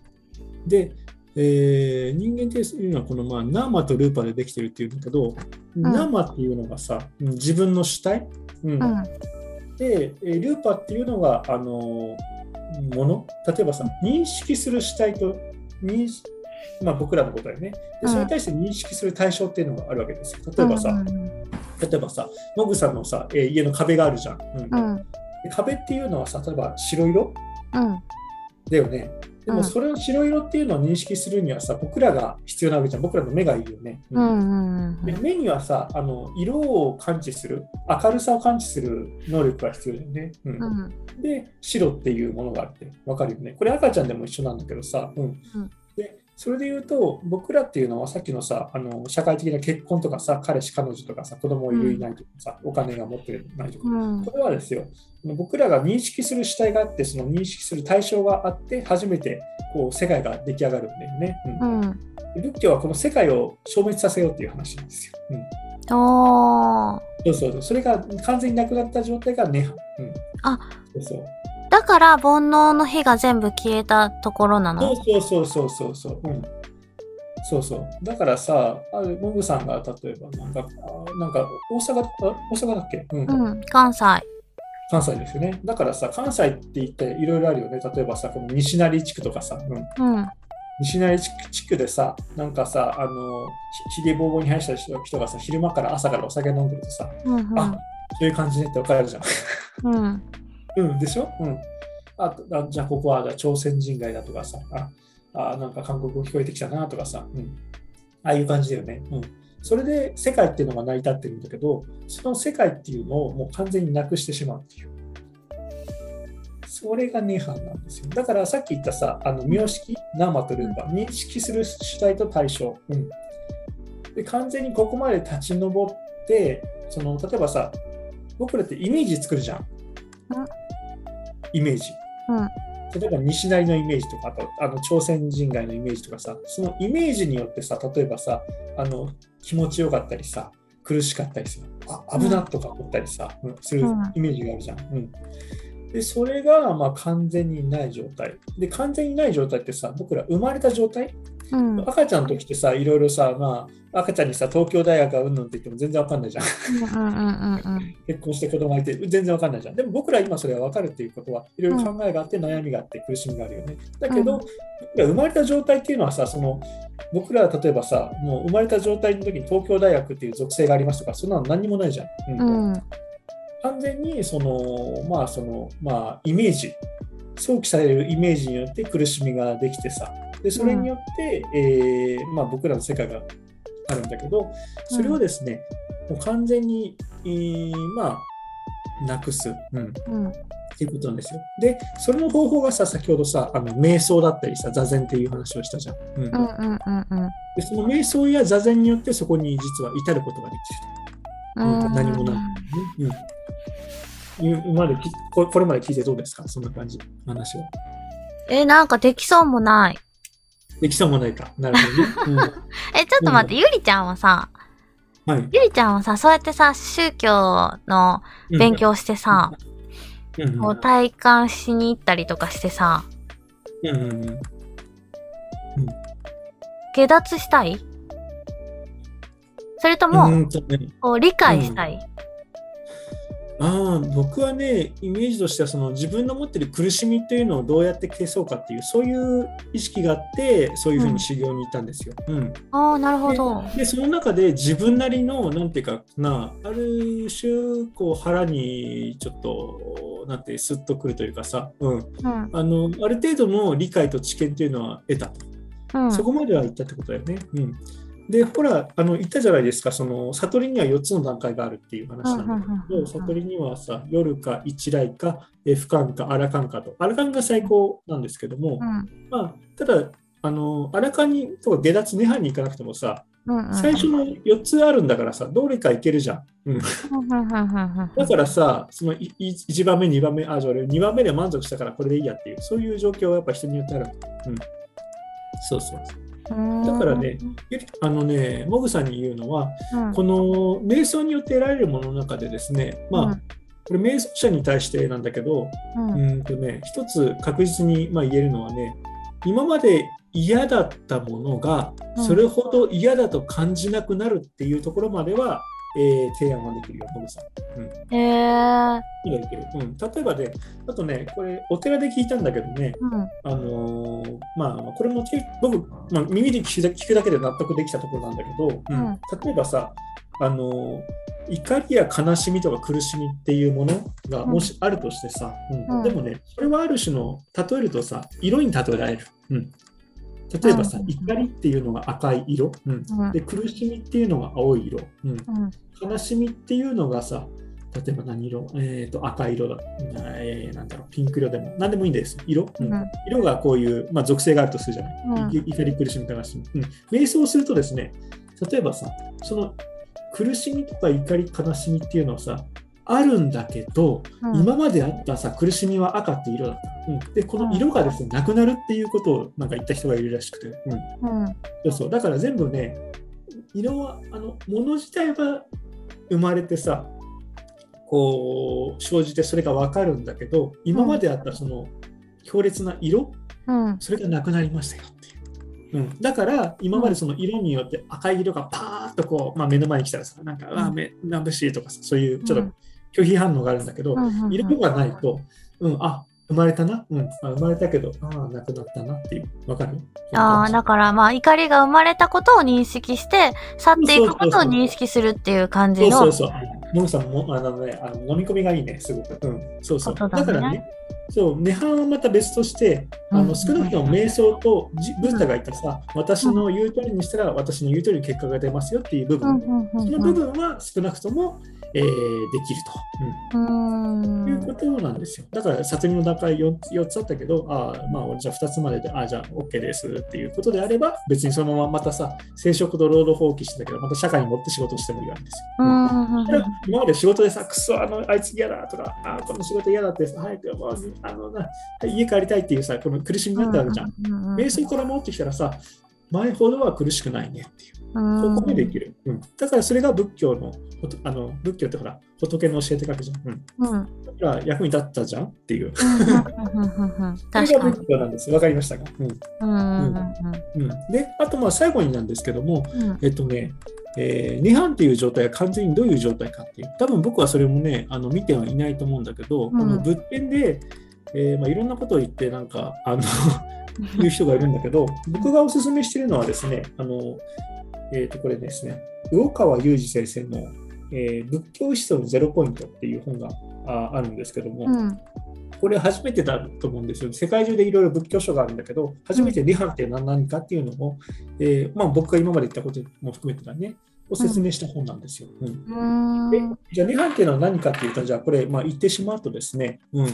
Speaker 2: で、えー人間っていうのはこの、まあ、ナーマとルーパでできてるっていうんだけど、ナーマっていうのがさ、うん自分の主体、うん
Speaker 1: うん。
Speaker 2: で、えールーパっていうのが、あのーもの、例えばさ、認識する主体と認識、まあ、僕らのことだよねで。それに対して認識する対象っていうのがあるわけですよ。例えばさ、
Speaker 1: うん。
Speaker 2: 例えばさ、モグさんのさ、えー家の壁があるじゃん。うん壁っていうのはさ、例えば白色？
Speaker 1: うん。
Speaker 2: だよね。で
Speaker 1: うん
Speaker 2: もそれの白色っていうのを認識するにはさ、僕らが必要なわけじゃん。僕らの目がいいよね。
Speaker 1: うん。うん。
Speaker 2: で目にはさあの、色を感知する、明るさを感知する能力が必要だよね。うん
Speaker 1: うん。
Speaker 2: で、白っていうものがあって、わかるよね。これ赤ちゃんでも一緒なんだけどさ、うんでそれで言うと、僕らっていうのはさっきのさ、あの社会的な結婚とかさ、彼氏、彼女とかさ、子供いるいないとかさ、お金が持ってるないとか、
Speaker 1: うん。
Speaker 2: これはですよ、僕らが認識する主体があって、その認識する対象があって、初めてこう世界が出来上がるんだよね。うん
Speaker 1: うん。
Speaker 2: 仏教はこの世界を消滅させようっていう話なんですよ。うん
Speaker 1: おー。
Speaker 2: そうそうそう。それが完全になくなった状態がネハ。うん、
Speaker 1: あ
Speaker 2: そうそう。
Speaker 1: だから、煩悩の火が全部消えたところなの？
Speaker 2: そうそうそうそうそう。うん、そうそう。だからさ、モグさんが例えばなんか、あなんか大阪あ大阪だっけ、うん
Speaker 1: うん。関西。
Speaker 2: 関西ですよね。だからさ、関西って言っていろいろあるよね。例えばさ、この西成地区とかさ、うん、
Speaker 1: うん。
Speaker 2: 西成地区地区でさ、なんかさ、あの、ひひげぼうぼうに生やした人人がさ、昼間から朝からお酒飲んでるとさ、
Speaker 1: うん。
Speaker 2: あそういう感じねって分かるじゃん。
Speaker 1: うん。
Speaker 2: うん、でしょ？うん。あとあじゃあ、ここはじゃあ朝鮮人街だとかさ、ああなんか韓国語聞こえてきたなとかさ、うん。ああいう感じだよね。うん。それで世界っていうのが成り立ってるんだけど、その世界っていうのをもう完全になくしてしまうっていう。それが涅槃なんですよ。だからさっき言ったさ、あの名式、ナーマとルーパ、認識する主体と対象。うん。で、完全にここまで立ち上って、その例えばさ、僕らってイメージ作るじゃん。イメージ。
Speaker 1: うん。
Speaker 2: 例えば西成のイメージとか、あとあの朝鮮人街のイメージとかさ、そのイメージによってさ、例えばさ、あの気持ちよかったりさ、苦しかったりする、あ危なとか思ったりさ、うんする
Speaker 1: うん
Speaker 2: イメージがあるじゃん。うんでそれがまあ完全にない状態。で、完全にない状態ってさ、僕ら生まれた状態
Speaker 1: うん。
Speaker 2: 赤ちゃんの時ってさ、いろいろさ、まあ、赤ちゃんにさ、東京大学がうんぬんって言っても全然わかんないじゃん。結婚して子供がいて全然わかんないじゃん。でも僕ら今それはわかるっていうことはいろいろ考えがあって悩みがあって苦しみがあるよね。だけど、
Speaker 1: うん
Speaker 2: 生まれた状態っていうのはさ、その僕らは例えばさ、もう生まれた状態の時に東京大学っていう属性がありますとか、そんなの何にもないじゃんうん。完全にその、まあその、まあイメージ、想起されるイメージによって苦しみができてさ、でそれによって、えーまあ、僕らの世界があるんだけど、それをですね、もう完全に、えーまあ、なくす、うん、
Speaker 1: うん。
Speaker 2: っていうことなんですよ。で、それの方法がさ、先ほどさ、あの瞑想だったりさ、座禅っていう話をしたじゃん。うん
Speaker 1: うんうんうんうん。
Speaker 2: でその瞑想や座禅によってそこに実は至ることができると。うん何もないうんうん今まできここれまで聞いてどうですか？そんな感じ、話は。
Speaker 1: え、なんかできそうもない。
Speaker 2: できそうもないか。なるほどね。
Speaker 1: え、ちょっと待って、ゆりちゃんはさ、
Speaker 2: うん、はい。
Speaker 1: ゆりちゃんはさ、そうやってさ、宗教の勉強してさ、
Speaker 2: うん。うん。
Speaker 1: こう体感しに行ったりとかしてさ、
Speaker 2: うんうんうん。
Speaker 1: 下脱したい？それと
Speaker 2: う
Speaker 1: も、
Speaker 2: んとね。
Speaker 1: こう理解したい、
Speaker 2: あ僕はねイメージとしてはその自分の持ってる苦しみっていうのをどうやって消そうかっていうそういう意識があってそういうふうに修行に行ったんですよ。うん、うん、
Speaker 1: あなるほど。
Speaker 2: でその中で自分なりのなんていうかなある種こう腹にちょっとなんてスッとくるというかさ、うん、うん、あのある程度の理解と知見っていうのは得たと、うん、そこまでは言ったってことだよね。うんで、ほら、あの言ったじゃないですか、その悟りには4つの段階があるっていう話なんだけど、悟りにはさ、夜か一来か、不感か、アラカンかと。アラカンが最高なんですけども、うん、まあ、ただ、あのアラカンにとか下脱、涅槃に行かなくてもさ、最初の4つあるんだからさ、どれかいけるじゃん。うん、だからさ、その1番目、2番目、あ、じゃあ俺2番目で満足したからこれでいいやっていう、そういう状況はやっぱ人によってある。うん、そうそうそう。だからね、あのね、モグさんに言うのは、うん、この瞑想によって得られるものの中でですね、まあ、うん、これ瞑想者に対してなんだけど、うん、うんとね、一つ確実にまあ言えるのはね、今まで嫌だったものがそれほど嫌だと感じなくなるっていうところまではえー、提案はできるよ、モグさん。うん、
Speaker 1: へ
Speaker 2: えいける、うん。例えばで、あとね、これ、お寺で聞いたんだけどね、うん、あのー、まあ、これも僕、まあ、耳で聞くだけで納得できたところなんだけど、うん、例えばさ、あのー、怒りや悲しみとか苦しみっていうものがもしあるとしてさ、うん。でもね、それはある種の、例えるとさ、色に例えられる。うん例えばさ、怒りっていうのが赤い色、うん、で苦しみっていうのが青い色、うん、悲しみっていうのがさ例えば何色、えーと、赤色だ、えー、なんだろう、ピンク色でも、何でもいいんです。色、うん、色がこういう、まあ、属性があるとするじゃない？うん、怒り、苦しみ、悲しみ、うん。瞑想するとですね、例えばさ、その苦しみとか怒り、悲しみっていうのはさ、あるんだけど、うん、今まであったさ苦しみは赤って色だった、うん、でこの色がですね、なくなるっていうことをなんか言った人がいるらしくて、うん。そうそう。だから全部ね色はあの物自体は生まれてさこう生じてそれが分かるんだけど今まであったその強烈な色、それがなくなりましたよっていう。うん、だから今までその色によって赤い色がパーッとこう、まあ、目の前に来たらさなんか、うん、あ目眩しいとかさそういうちょっと拒否反応があるんだけど、色がないと、うん、あ生まれたな、うん、あ生まれたけど、ああ、亡くなったなっていう、わかる？
Speaker 1: ああ、だからまあ、怒りが生まれたことを認識して、去っていくことを認識するっていう感じの。
Speaker 2: そうそうそう。モンさんも、あのね、あの飲み込みがいいね、すごく。うん、そうそう。だだからね、そう、涅槃はまた別として、あの少なくとも瞑想とブッダが言ったさ、私の言う通りにしたら私の言う通り結果が出ますよっていう部分、その部分は少なくとも、えー、できると、うん、いうことなんですよ。だから殺人の段階 4, 4つあったけど、あまあ、じゃあ2つまでで、あじゃあ OK ですっていうことであれば、別にそのまままたさ、生殖と労働放棄してたけど、また社会に持って仕事してもいいわけですよ。うん今まで仕事でさ、くそ、あのあいつ嫌だとか、あこの仕事嫌だってさ、早くもうあのな家帰りたいっていうさ、この苦しみになったわけじゃん。瞑想から戻ってきたらさ、前ほどは苦しくないねっていう。ここでできる、うん。だからそれが仏教の、あの仏教ってほら、仏の教えて書くじゃん。うん。だから役に立ったじゃんっていう。それが仏教なん。です。わかりましたか、うん。うん。で、あとまあ最後になん。ですけども、えっとね、えー、涅槃っていう状態は完全にどういう状態かっていう。多分僕はそれもね、あの見てはいないと思うん。だけど、この仏典で、えーまあ、いろん。なことを言って、なん。か、あのいう人がいるんだけど、僕がおすすめしているのはですね、あのえー、とこれですね、魚川雄二先生の、えー、仏教思想のゼロポイントっていう本がああるんですけども、うん、これ初めてだと思うんですよ。世界中でいろいろ仏教書があるんだけど、初めてリハって何なのかっていうのを、えーまあ、僕が今まで言ったことも含めてだね、を説明した本なんですよ。うん、でじゃあ、涅槃っていうのは何かっていうと、じゃあこれ、まあ、言ってしまうとですね、うん、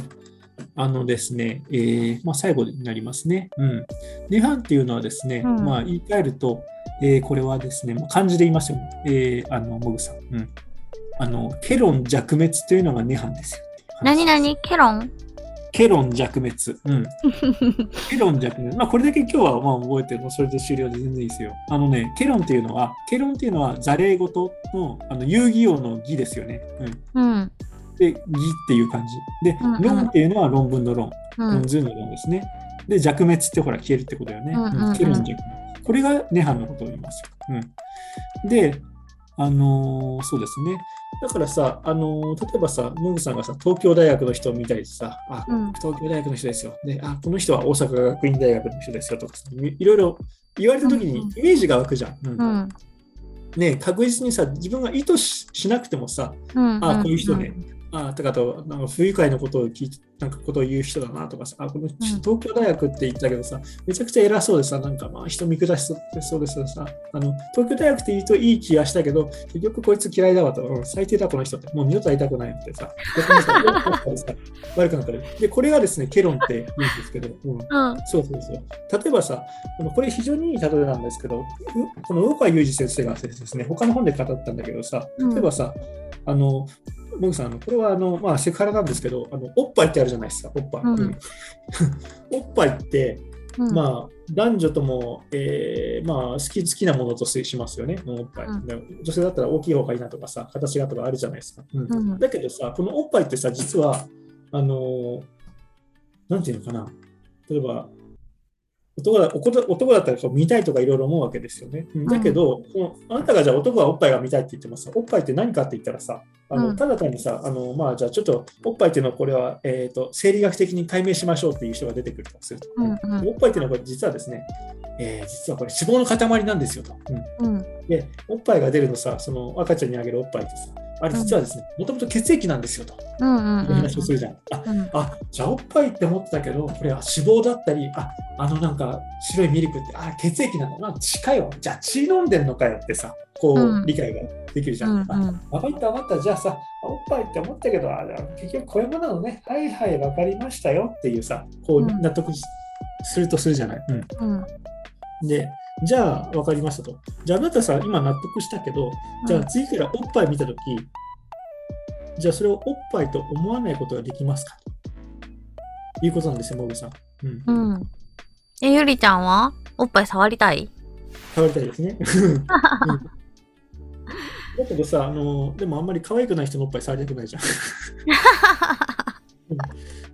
Speaker 2: あのですね、えーまあ、最後になりますね。うん。涅槃っていうのはですね、うん、まあ、言い換えると、えー、これはですね、漢字で言いますよ、えー、あの、モグさん。うん。あの、ケロン弱滅というのが涅槃ですよ。
Speaker 1: 何何ケロン？
Speaker 2: ケロン弱滅。うん。ケロン弱滅。まあ、これだけ今日はまあ覚えてもそれで終了で全然いいですよ。あのね、ケロンっていうのは、ケロンっていうのは、座礼事のあの遊戯王の儀ですよね。うん。うんで、義っていう感じ。で、うんうん、論っていうのは論文の論。論図の論ですね。で、弱滅ってほら消えるってことだよね。うんうん弱滅。これが涅槃のことを言いますよ。うん、で、あのー、そうですね。だからさ、あのー例えばさ、ムグさんがさ、東京大学の人を見たりさ、あ、
Speaker 1: うん
Speaker 2: 東京大学の人ですよ。で、あ、この人は大阪学院大学の人ですよとかさ、いいろいろ言われたときに
Speaker 1: うん
Speaker 2: イメージが湧くじゃん。うん
Speaker 1: うん。
Speaker 2: ね確実にさ、自分が意図ししなくてもさ、
Speaker 1: うん。
Speaker 2: あ、こういう人ね、あ、とかあと、なんか不愉快なことを聞いなんかことを言う人だなとかさ、あ、この東京大学って言ったけどさ、めちゃくちゃ偉そうでさ、なんかまあ人見下しそうですさ、あの、東京大学って言うといい気がしたけど、結局こいつ嫌いだわと、うん最低だこの人って、もう二度と会いたくないってさ、悪くなったり。で、これがですね、ケロンって言うんですけど、うん、
Speaker 1: うん。
Speaker 2: そうそうそう。例えばさ、このこれ非常にいい例えなんですけど、うこの大川裕二先生がですね、他の本で語ったんだけどさ、
Speaker 1: うん
Speaker 2: 例えばさ、あの、モグさん、あのこれはあの、まあ、セクハラなんですけど、あのおっぱいってあるじゃないですか、おっぱい。
Speaker 1: うん
Speaker 2: うん おっぱいって、
Speaker 1: うん。
Speaker 2: まあ、男女とも、えーまあ、好き好きなものとしますよね、おっぱい、
Speaker 1: うん
Speaker 2: で女性だったら大きい方がいいなとかさ、形がとかあるじゃないですか。だけどさ、このおっぱいってさ、実は、あのーなんていうのかな、例えば、男だ男だったらこう見たいとかいろいろ思うわけですよね。うんだけど、このあなたがじゃあ男はおっぱいが見たいって言ってもさ、おっぱいって何かって言ったらさ、あの
Speaker 1: うん
Speaker 2: ただ単にさ、あのまあ、じゃあちょっとおっぱいっていうのはこれは、えー、と生理学的に解明しましょうっていう人が出てくるとすると、
Speaker 1: うんうん
Speaker 2: おっぱいっていうのはこれ実はですね、えー実はこれ脂肪の塊なんですよと。うん
Speaker 1: うん。
Speaker 2: で、おっぱいが出るのさ、その赤ちゃんにあげるおっぱいってさ、あれ実はですね、もともと血液なんですよと。
Speaker 1: うんうん
Speaker 2: いう話をするじゃん。あ
Speaker 1: うん。
Speaker 2: あじゃあおっぱいって思ってたけど、これは脂肪だったり、ああのなんか白いミルクって、あ血液なんだな、近いわ。じゃあ血飲んでんのかよってさ、こう、
Speaker 1: うん
Speaker 2: 理解ができるじゃん。
Speaker 1: うんうん
Speaker 2: あ分かった分かった、じゃあさ、おっぱいって思ったけど、あ結局こういうものなのね、はいはい、分かりましたよっていうさ、こう
Speaker 1: うん
Speaker 2: 納得しするとするじゃない。うん
Speaker 1: うん。
Speaker 2: で、じゃあ分かりましたと。じゃああなたさ、今納得したけど、じゃあ次からおっぱい見たとき、じゃあそれをおっぱいと思わないことができますか？ということなんですよ、モグさん。うん。
Speaker 1: うん。え、ゆりちゃんはおっぱい触りたい？
Speaker 2: 触りたいですね。うんだけどさ、あの、でもあんまり可愛くない人のおっぱい触りたくないじゃん。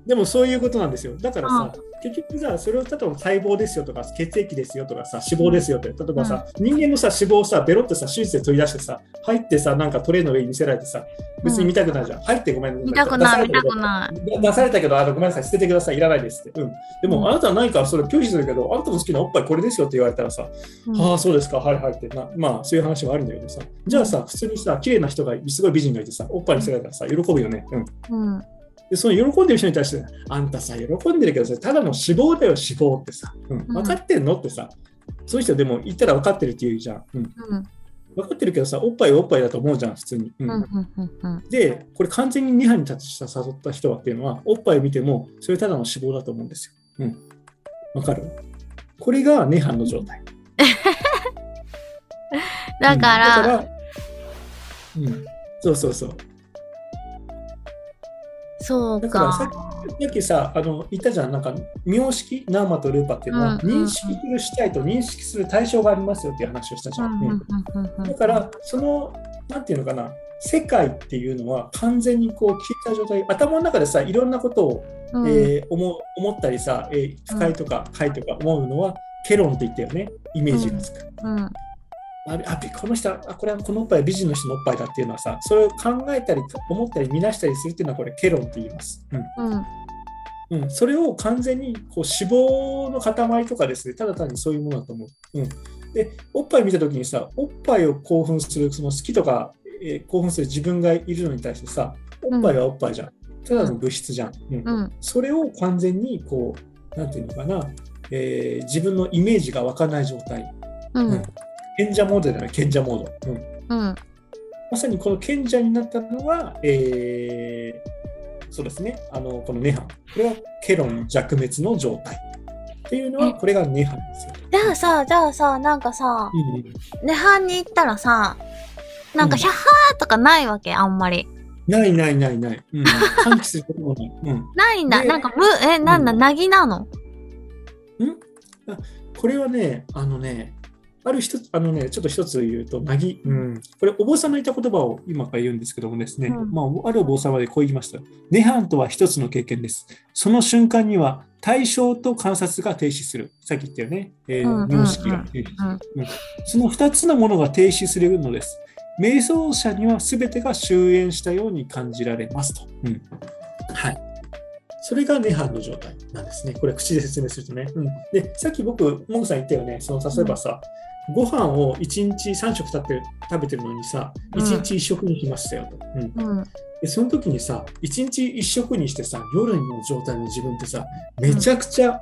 Speaker 2: でもそういうことなんですよ。だからさ、結局さ、それを例えば細胞ですよとか、血液ですよとかさ、脂肪ですよって、例えばさ、人間のさ、脂肪をさ、ベロってさ、手術で取り出してさ、入ってさ、なんかトレーの上に見せられてさ、別に見たくないじゃん。入ってごめん
Speaker 1: 見たくない、見たく
Speaker 2: い。
Speaker 1: ない。
Speaker 2: 出されたけど、あのごめんなさい、捨ててください、いらないですって。うん、でも、
Speaker 1: うん
Speaker 2: あなたは何かそれを拒否するけど、あなたの好きなおっぱいこれですよって言われたらさ、
Speaker 1: うん
Speaker 2: ああ、そうですか、はいはいってな、まあそういう話はあるんだけどさ、じゃあさ、普通にさ、綺麗な人が、すごい美人がいてさ、おっぱいにせられたらさ、喜ぶよね。うん、
Speaker 1: うん。
Speaker 2: で、その喜んでる人に対して、あんたさ、喜んでるけどさ、ただの脂肪だよ、脂肪ってさ、うん、分かってんのってさ、そういう人でも言ったら分かってるって言うじゃん。うん、
Speaker 1: うん。
Speaker 2: 分かってるけどさ、おっぱいはおっぱいだと思うじゃん、普通に。うん
Speaker 1: うん。うん。うん。
Speaker 2: で、これ完全に2班に立ちした誘った人はっていうのは、おっぱい見ても、それただの脂肪だと思うんですよ。うん。わかる？これが涅槃の状態。
Speaker 1: だから、
Speaker 2: うんだからうん、そうそうそう。
Speaker 1: そう
Speaker 2: だからさっきさ、あの言ったじゃん、なんか、名式、ナーマとルーパっていうのは、
Speaker 1: うんうんうん
Speaker 2: 認識する主体と認識する対象がありますよっていう話をしたじゃん。
Speaker 1: うん。うん。
Speaker 2: うん
Speaker 1: うん。
Speaker 2: だから、その、なんていうのかな、世界っていうのは完全にこう聞いた状態、頭の中でさ、いろんなことを、
Speaker 1: うん。
Speaker 2: えー思う思ったりさ、えー不快とか快とか思うのは、ケロンって言ったよね、イメージがつく。
Speaker 1: うん。
Speaker 2: あこの人はあこれはこのおっぱいは美人の人のおっぱいだっていうのはさそれを考えたり思ったり見出したりするっていうのはこれケロンって言います、
Speaker 1: うん。
Speaker 2: うん。うん、それを完全にこう脂肪の塊とかですねただ単にそういうものだと思う、うん、でおっぱい見た時にさおっぱいを興奮するその好きとか、えー興奮する自分がいるのに対してさおっぱいはおっぱいじゃん、ただの物質じゃん、うん。
Speaker 1: うん。
Speaker 2: それを完全にこうなんていうのかな、えー自分のイメージが湧かない状態。
Speaker 1: うん。
Speaker 2: 賢者モードだよね賢者モード、うん
Speaker 1: うん。
Speaker 2: まさにこの賢者になったのが、えーそうですね、あのこの涅槃。これはケロン弱滅の状態。っていうのは、
Speaker 1: え
Speaker 2: これが涅槃ですよ。
Speaker 1: じゃあさ、じゃあさ、なんかさ、
Speaker 2: うんうん
Speaker 1: 涅槃に行ったらさ、なんか、
Speaker 2: うん
Speaker 1: ヒャッハーとかないわけ、あんまり。
Speaker 2: ないないないない。うん、喚起することもない。うん
Speaker 1: ないんだ。
Speaker 2: で
Speaker 1: なんか、む、え、なんだ、
Speaker 2: うん
Speaker 1: なぎなの？
Speaker 2: これはね、あのね、ある一つ、あのね、ちょっと一つ言うと、なぎ、うん、これ、お坊さんの言った言葉を今から言うんですけどもですね、
Speaker 1: うん
Speaker 2: まあ、あるお坊さんまでこう言いました。涅槃とは一つの経験です。その瞬間には、対象と観察が停止する。さっき言ったよね、えー認識が停止する。うんその二つのものが停止するのです。瞑想者には全てが終焉したように感じられますと。うん、はい。それが涅槃の状態なんですね。これ口で説明するとね。うん、で、さっき僕、モグさん言ったよね。その例えばさ、ご飯を1日3食食べて食べてるのにさ、1日1食にしましたよと。うん。
Speaker 1: うん。
Speaker 2: でその時にさ、1日1食にしてさ、夜の状態の自分ってさ、めちゃくちゃ、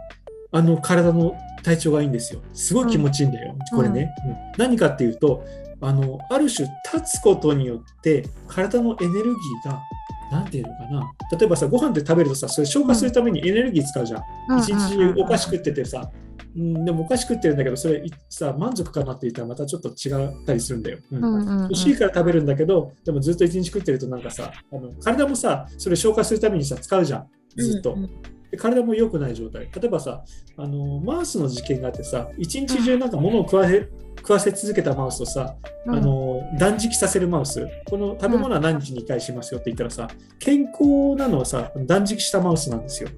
Speaker 2: あの体の体調がいいんですよ。すごい気持ちいいんだよ、
Speaker 1: うん。
Speaker 2: これね、うん。何かっていうとあの、ある種立つことによって体のエネルギーが、なんていうのかな、例えばさ、ご飯って食べるとさ、それ消化するためにエネルギー使うじゃん。一日中お菓子食っててさ、うん、でもお菓子食ってるんだけど、それいさ、満足かなって言ったらまたちょっと違ったりするんだよ。うん
Speaker 1: うんうんうん
Speaker 2: 欲しいから食べるんだけど、でもずっと一日食ってるとなんかさ、あの体もさ、それ消化するためにさ、使うじゃん、ずっと。
Speaker 1: うん
Speaker 2: で体も良くない状態。例えばさ、あのマウスの実験があってさ、一日中なんか物を食わせ食わせ続けたマウスとさ、
Speaker 1: うん
Speaker 2: あの断食させるマウス、この食べ物は何日に1回しますよって言ったらさ、健康なのはさ、断食したマウスなんですよ。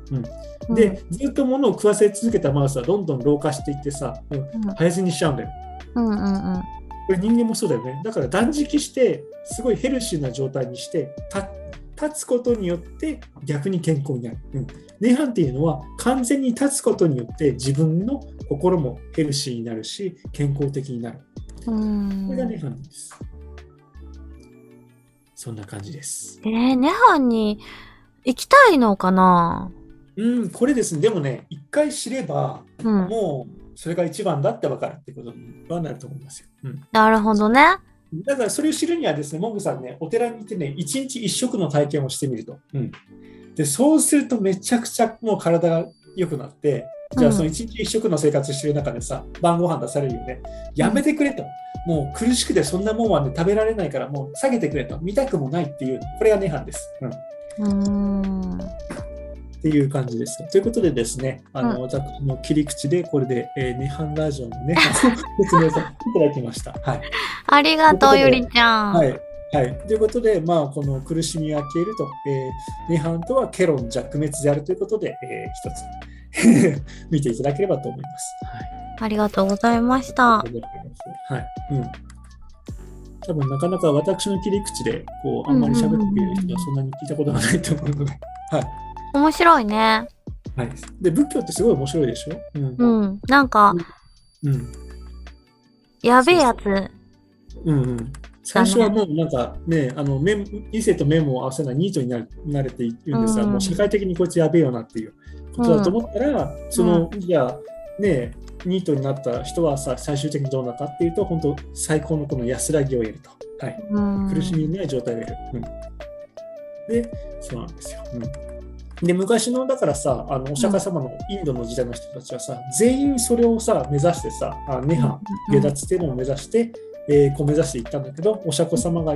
Speaker 2: うん、で、ずっと物を食わせ続けたマウスはどんどん老化していってさ、うん
Speaker 1: うん
Speaker 2: 早死にしちゃうんだよ。
Speaker 1: うんうんうん
Speaker 2: これ人間もそうだよね。だから断食して、すごいヘルシーな状態にして、た立つことによって逆に健康になる。うん。涅槃っていうのは完全に立つことによって自分の心もヘルシーになるし、健康的になる。
Speaker 1: うん
Speaker 2: これが涅槃です。そんな感じです。
Speaker 1: えー、涅槃に行きたいのかな？
Speaker 2: うん、これですね。でもね、一回知れば、
Speaker 1: うん。
Speaker 2: もうそれが一番だって分かるってことにはなると思いますよ。うん。
Speaker 1: なるほどね。
Speaker 2: だからそれを知るにはですね、モングさんね、お寺に行ってね、一日一食の体験をしてみると。うん、で、そうするとめちゃくちゃもう体が良くなって、じゃあ
Speaker 1: うん
Speaker 2: その一日一食の生活してる中でさ、晩ご飯出されるよね。やめてくれと。もう苦しくてそんなもんはね、食べられないからもう下げてくれと。見たくもないっていう、これが涅槃です。うん
Speaker 1: うーん。
Speaker 2: っていう感じです。ということでですね、あの、私の切り口でこれで、えー、涅槃ラジオのね、説明させていただきました。はい。
Speaker 1: ありがとう、ゆりちゃん。
Speaker 2: はい。はい。ということで、まあ、この苦しみは消えると、えー、涅槃とはケロン弱滅であるということで、えー、一つ 見ていただければと思います。
Speaker 1: ありがとうございました。
Speaker 2: はい。はい。うん。多分なかなか私の切り口で、こう、あんまり喋ってくれる人はそんなに聞いたことがないと思うので、はい。
Speaker 1: 面白いね。
Speaker 2: はい。で、仏教ってすごい面白いでしょ？うん。
Speaker 1: うん。なんか、
Speaker 2: うん。
Speaker 1: やべえやつ。
Speaker 2: うんうん、最初はもうなんかね、あのメ異性とメモを合わせないニートになるなれているんですが、
Speaker 1: うん。
Speaker 2: もう社会的にこいつやべえよなっていうことだと思ったら、その、じゃあね、ニートになった人はさ最終的にどうなるかっていうと、本当最高のこの安らぎを得ると。はい、
Speaker 1: うん。
Speaker 2: 苦しみのない状態を得る。うん、で、そうなんですよ。うん。で昔のだからさあのお釈迦様のインドの時代の人たちはさ、全員それをさ目指してさあ涅槃下脱っていうのを目指して、えーこう目指していったんだけど、お釈迦様が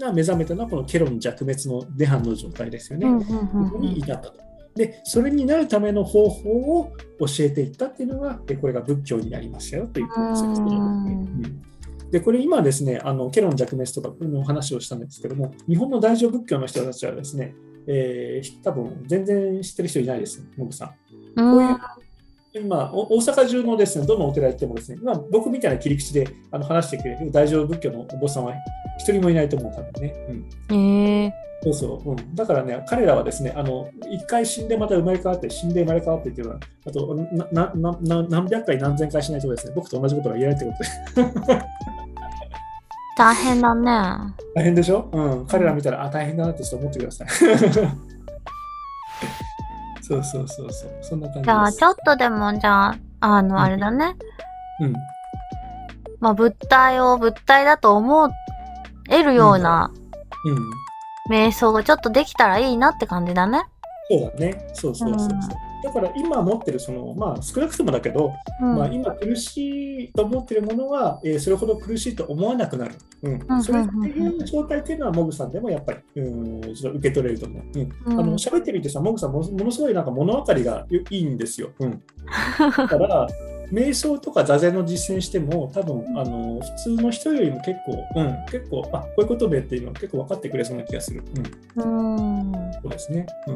Speaker 2: が目覚めたのはこのケロン弱滅の涅槃の状態ですよね。
Speaker 1: うんうん
Speaker 2: ここ
Speaker 1: うん
Speaker 2: に至ったと。で、それになるための方法を教えていったっていうのが、えこれが仏教になりますよということですよ。
Speaker 1: うん
Speaker 2: うんで、これ今ですね、あのケロン弱滅とかの話をしたんですけども、日本の大乗仏教の人たちはですね、えー多分全然知ってる人いないです、モグさん。こういう今、お大阪中のですね、どのお寺行ってもですね、今僕みたいな切り口であの話してくれる大乗仏教のお坊さんは一人もいないと思う、多分ね。うん、
Speaker 1: ええ
Speaker 2: そうそう、うん。だからね、彼らはですね、あの一回死んでまた生まれ変わって、死んで生まれ変わってっていうのは、あとなななな何百回何千回しないとですね、僕と同じことが言えないってことで、
Speaker 1: 大変だね。
Speaker 2: 大変でしょ？うん。彼ら見たら、あ、大変だなってちょっと思ってください。そうそうそうそう。そんな感じ。
Speaker 1: じゃあ、ちょっとでも、じゃあ、あの、あれだね。
Speaker 2: うん。
Speaker 1: まあ、物体を物体だと思えるような
Speaker 2: うん。
Speaker 1: 瞑想がちょっとできたらいいなって感じだね。
Speaker 2: そうだね。そうそうそうそう。
Speaker 1: うん
Speaker 2: だから今持ってるその、まあ少なくともだけど、
Speaker 1: うん。
Speaker 2: まあ今苦しいと思ってるものは、えーそれほど苦しいと思わなくなる。うん
Speaker 1: うん
Speaker 2: それっていう状態っていうのは、モグさんでもやっぱり、うん、ちょっと受け取れると思う。うん
Speaker 1: うん
Speaker 2: あの喋ってみてさ、モグさんもものすごいなんか物分かりがいいんですよ。うん、だから、瞑想とか座禅の実践しても、多分あの普通の人よりも結構、うん、結構、あこういうことでっていうのは結構分かってくれそうな気がする。うん、
Speaker 1: うん。
Speaker 2: そうですね。うん、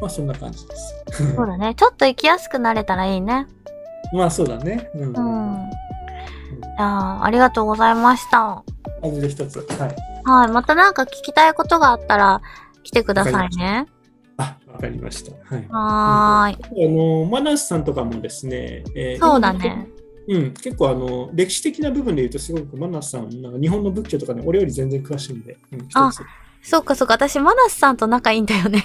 Speaker 2: まあそんな感じです。
Speaker 1: そうだね。ちょっと生きやすくなれたらいいね。
Speaker 2: まあそうだね。うん。
Speaker 1: うん。じゃあ、ありがとうございました。
Speaker 2: はい。
Speaker 1: はい。またなんか聞きたいことがあったら来てくださいね。
Speaker 2: あ、わかりました。はい。
Speaker 1: はーい。
Speaker 2: あの、マナスさんとかもですね、えー
Speaker 1: そうだね。
Speaker 2: うん、結構あの歴史的な部分で言うと、すごくマナスさん、なんか日本の仏教とかね、俺より全然詳しいんで、うん、一。
Speaker 1: そっかそっか。私、マナスさんと仲いいんだよね。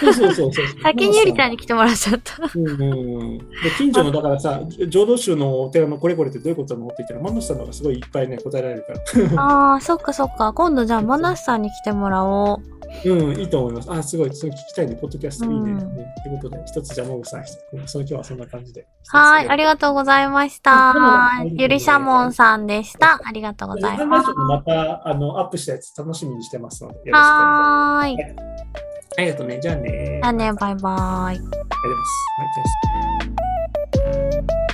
Speaker 2: そうそうそうそう。
Speaker 1: 先にゆりちゃんに来てもらっちゃった。
Speaker 2: うんうんうん、で近所のだからさ、浄土宗のお寺のこれこれってどういうことなのって言ったら、マナスさんの方がすごいいっぱいね、答えられるから。
Speaker 1: ああ、そっかそっか。今度じゃあ、マナスさんに来てもらおう。
Speaker 2: うん、いいと思います。あ、すごい、それ聞きたいね、ポッドキャストいいね。
Speaker 1: うん
Speaker 2: ねということで、一つじゃあ、モグさん、うんその今日はそんな感じで。
Speaker 1: はーい。ありがとうございました
Speaker 2: うん。
Speaker 1: ゆりしゃもんさんでした。ありがとうございます。
Speaker 2: またあのアップしたやつ楽しみにしてますので、
Speaker 1: はい。
Speaker 2: ありがとうね。じゃあね。
Speaker 1: じゃあね、バイバイ。
Speaker 2: ありがとうございます。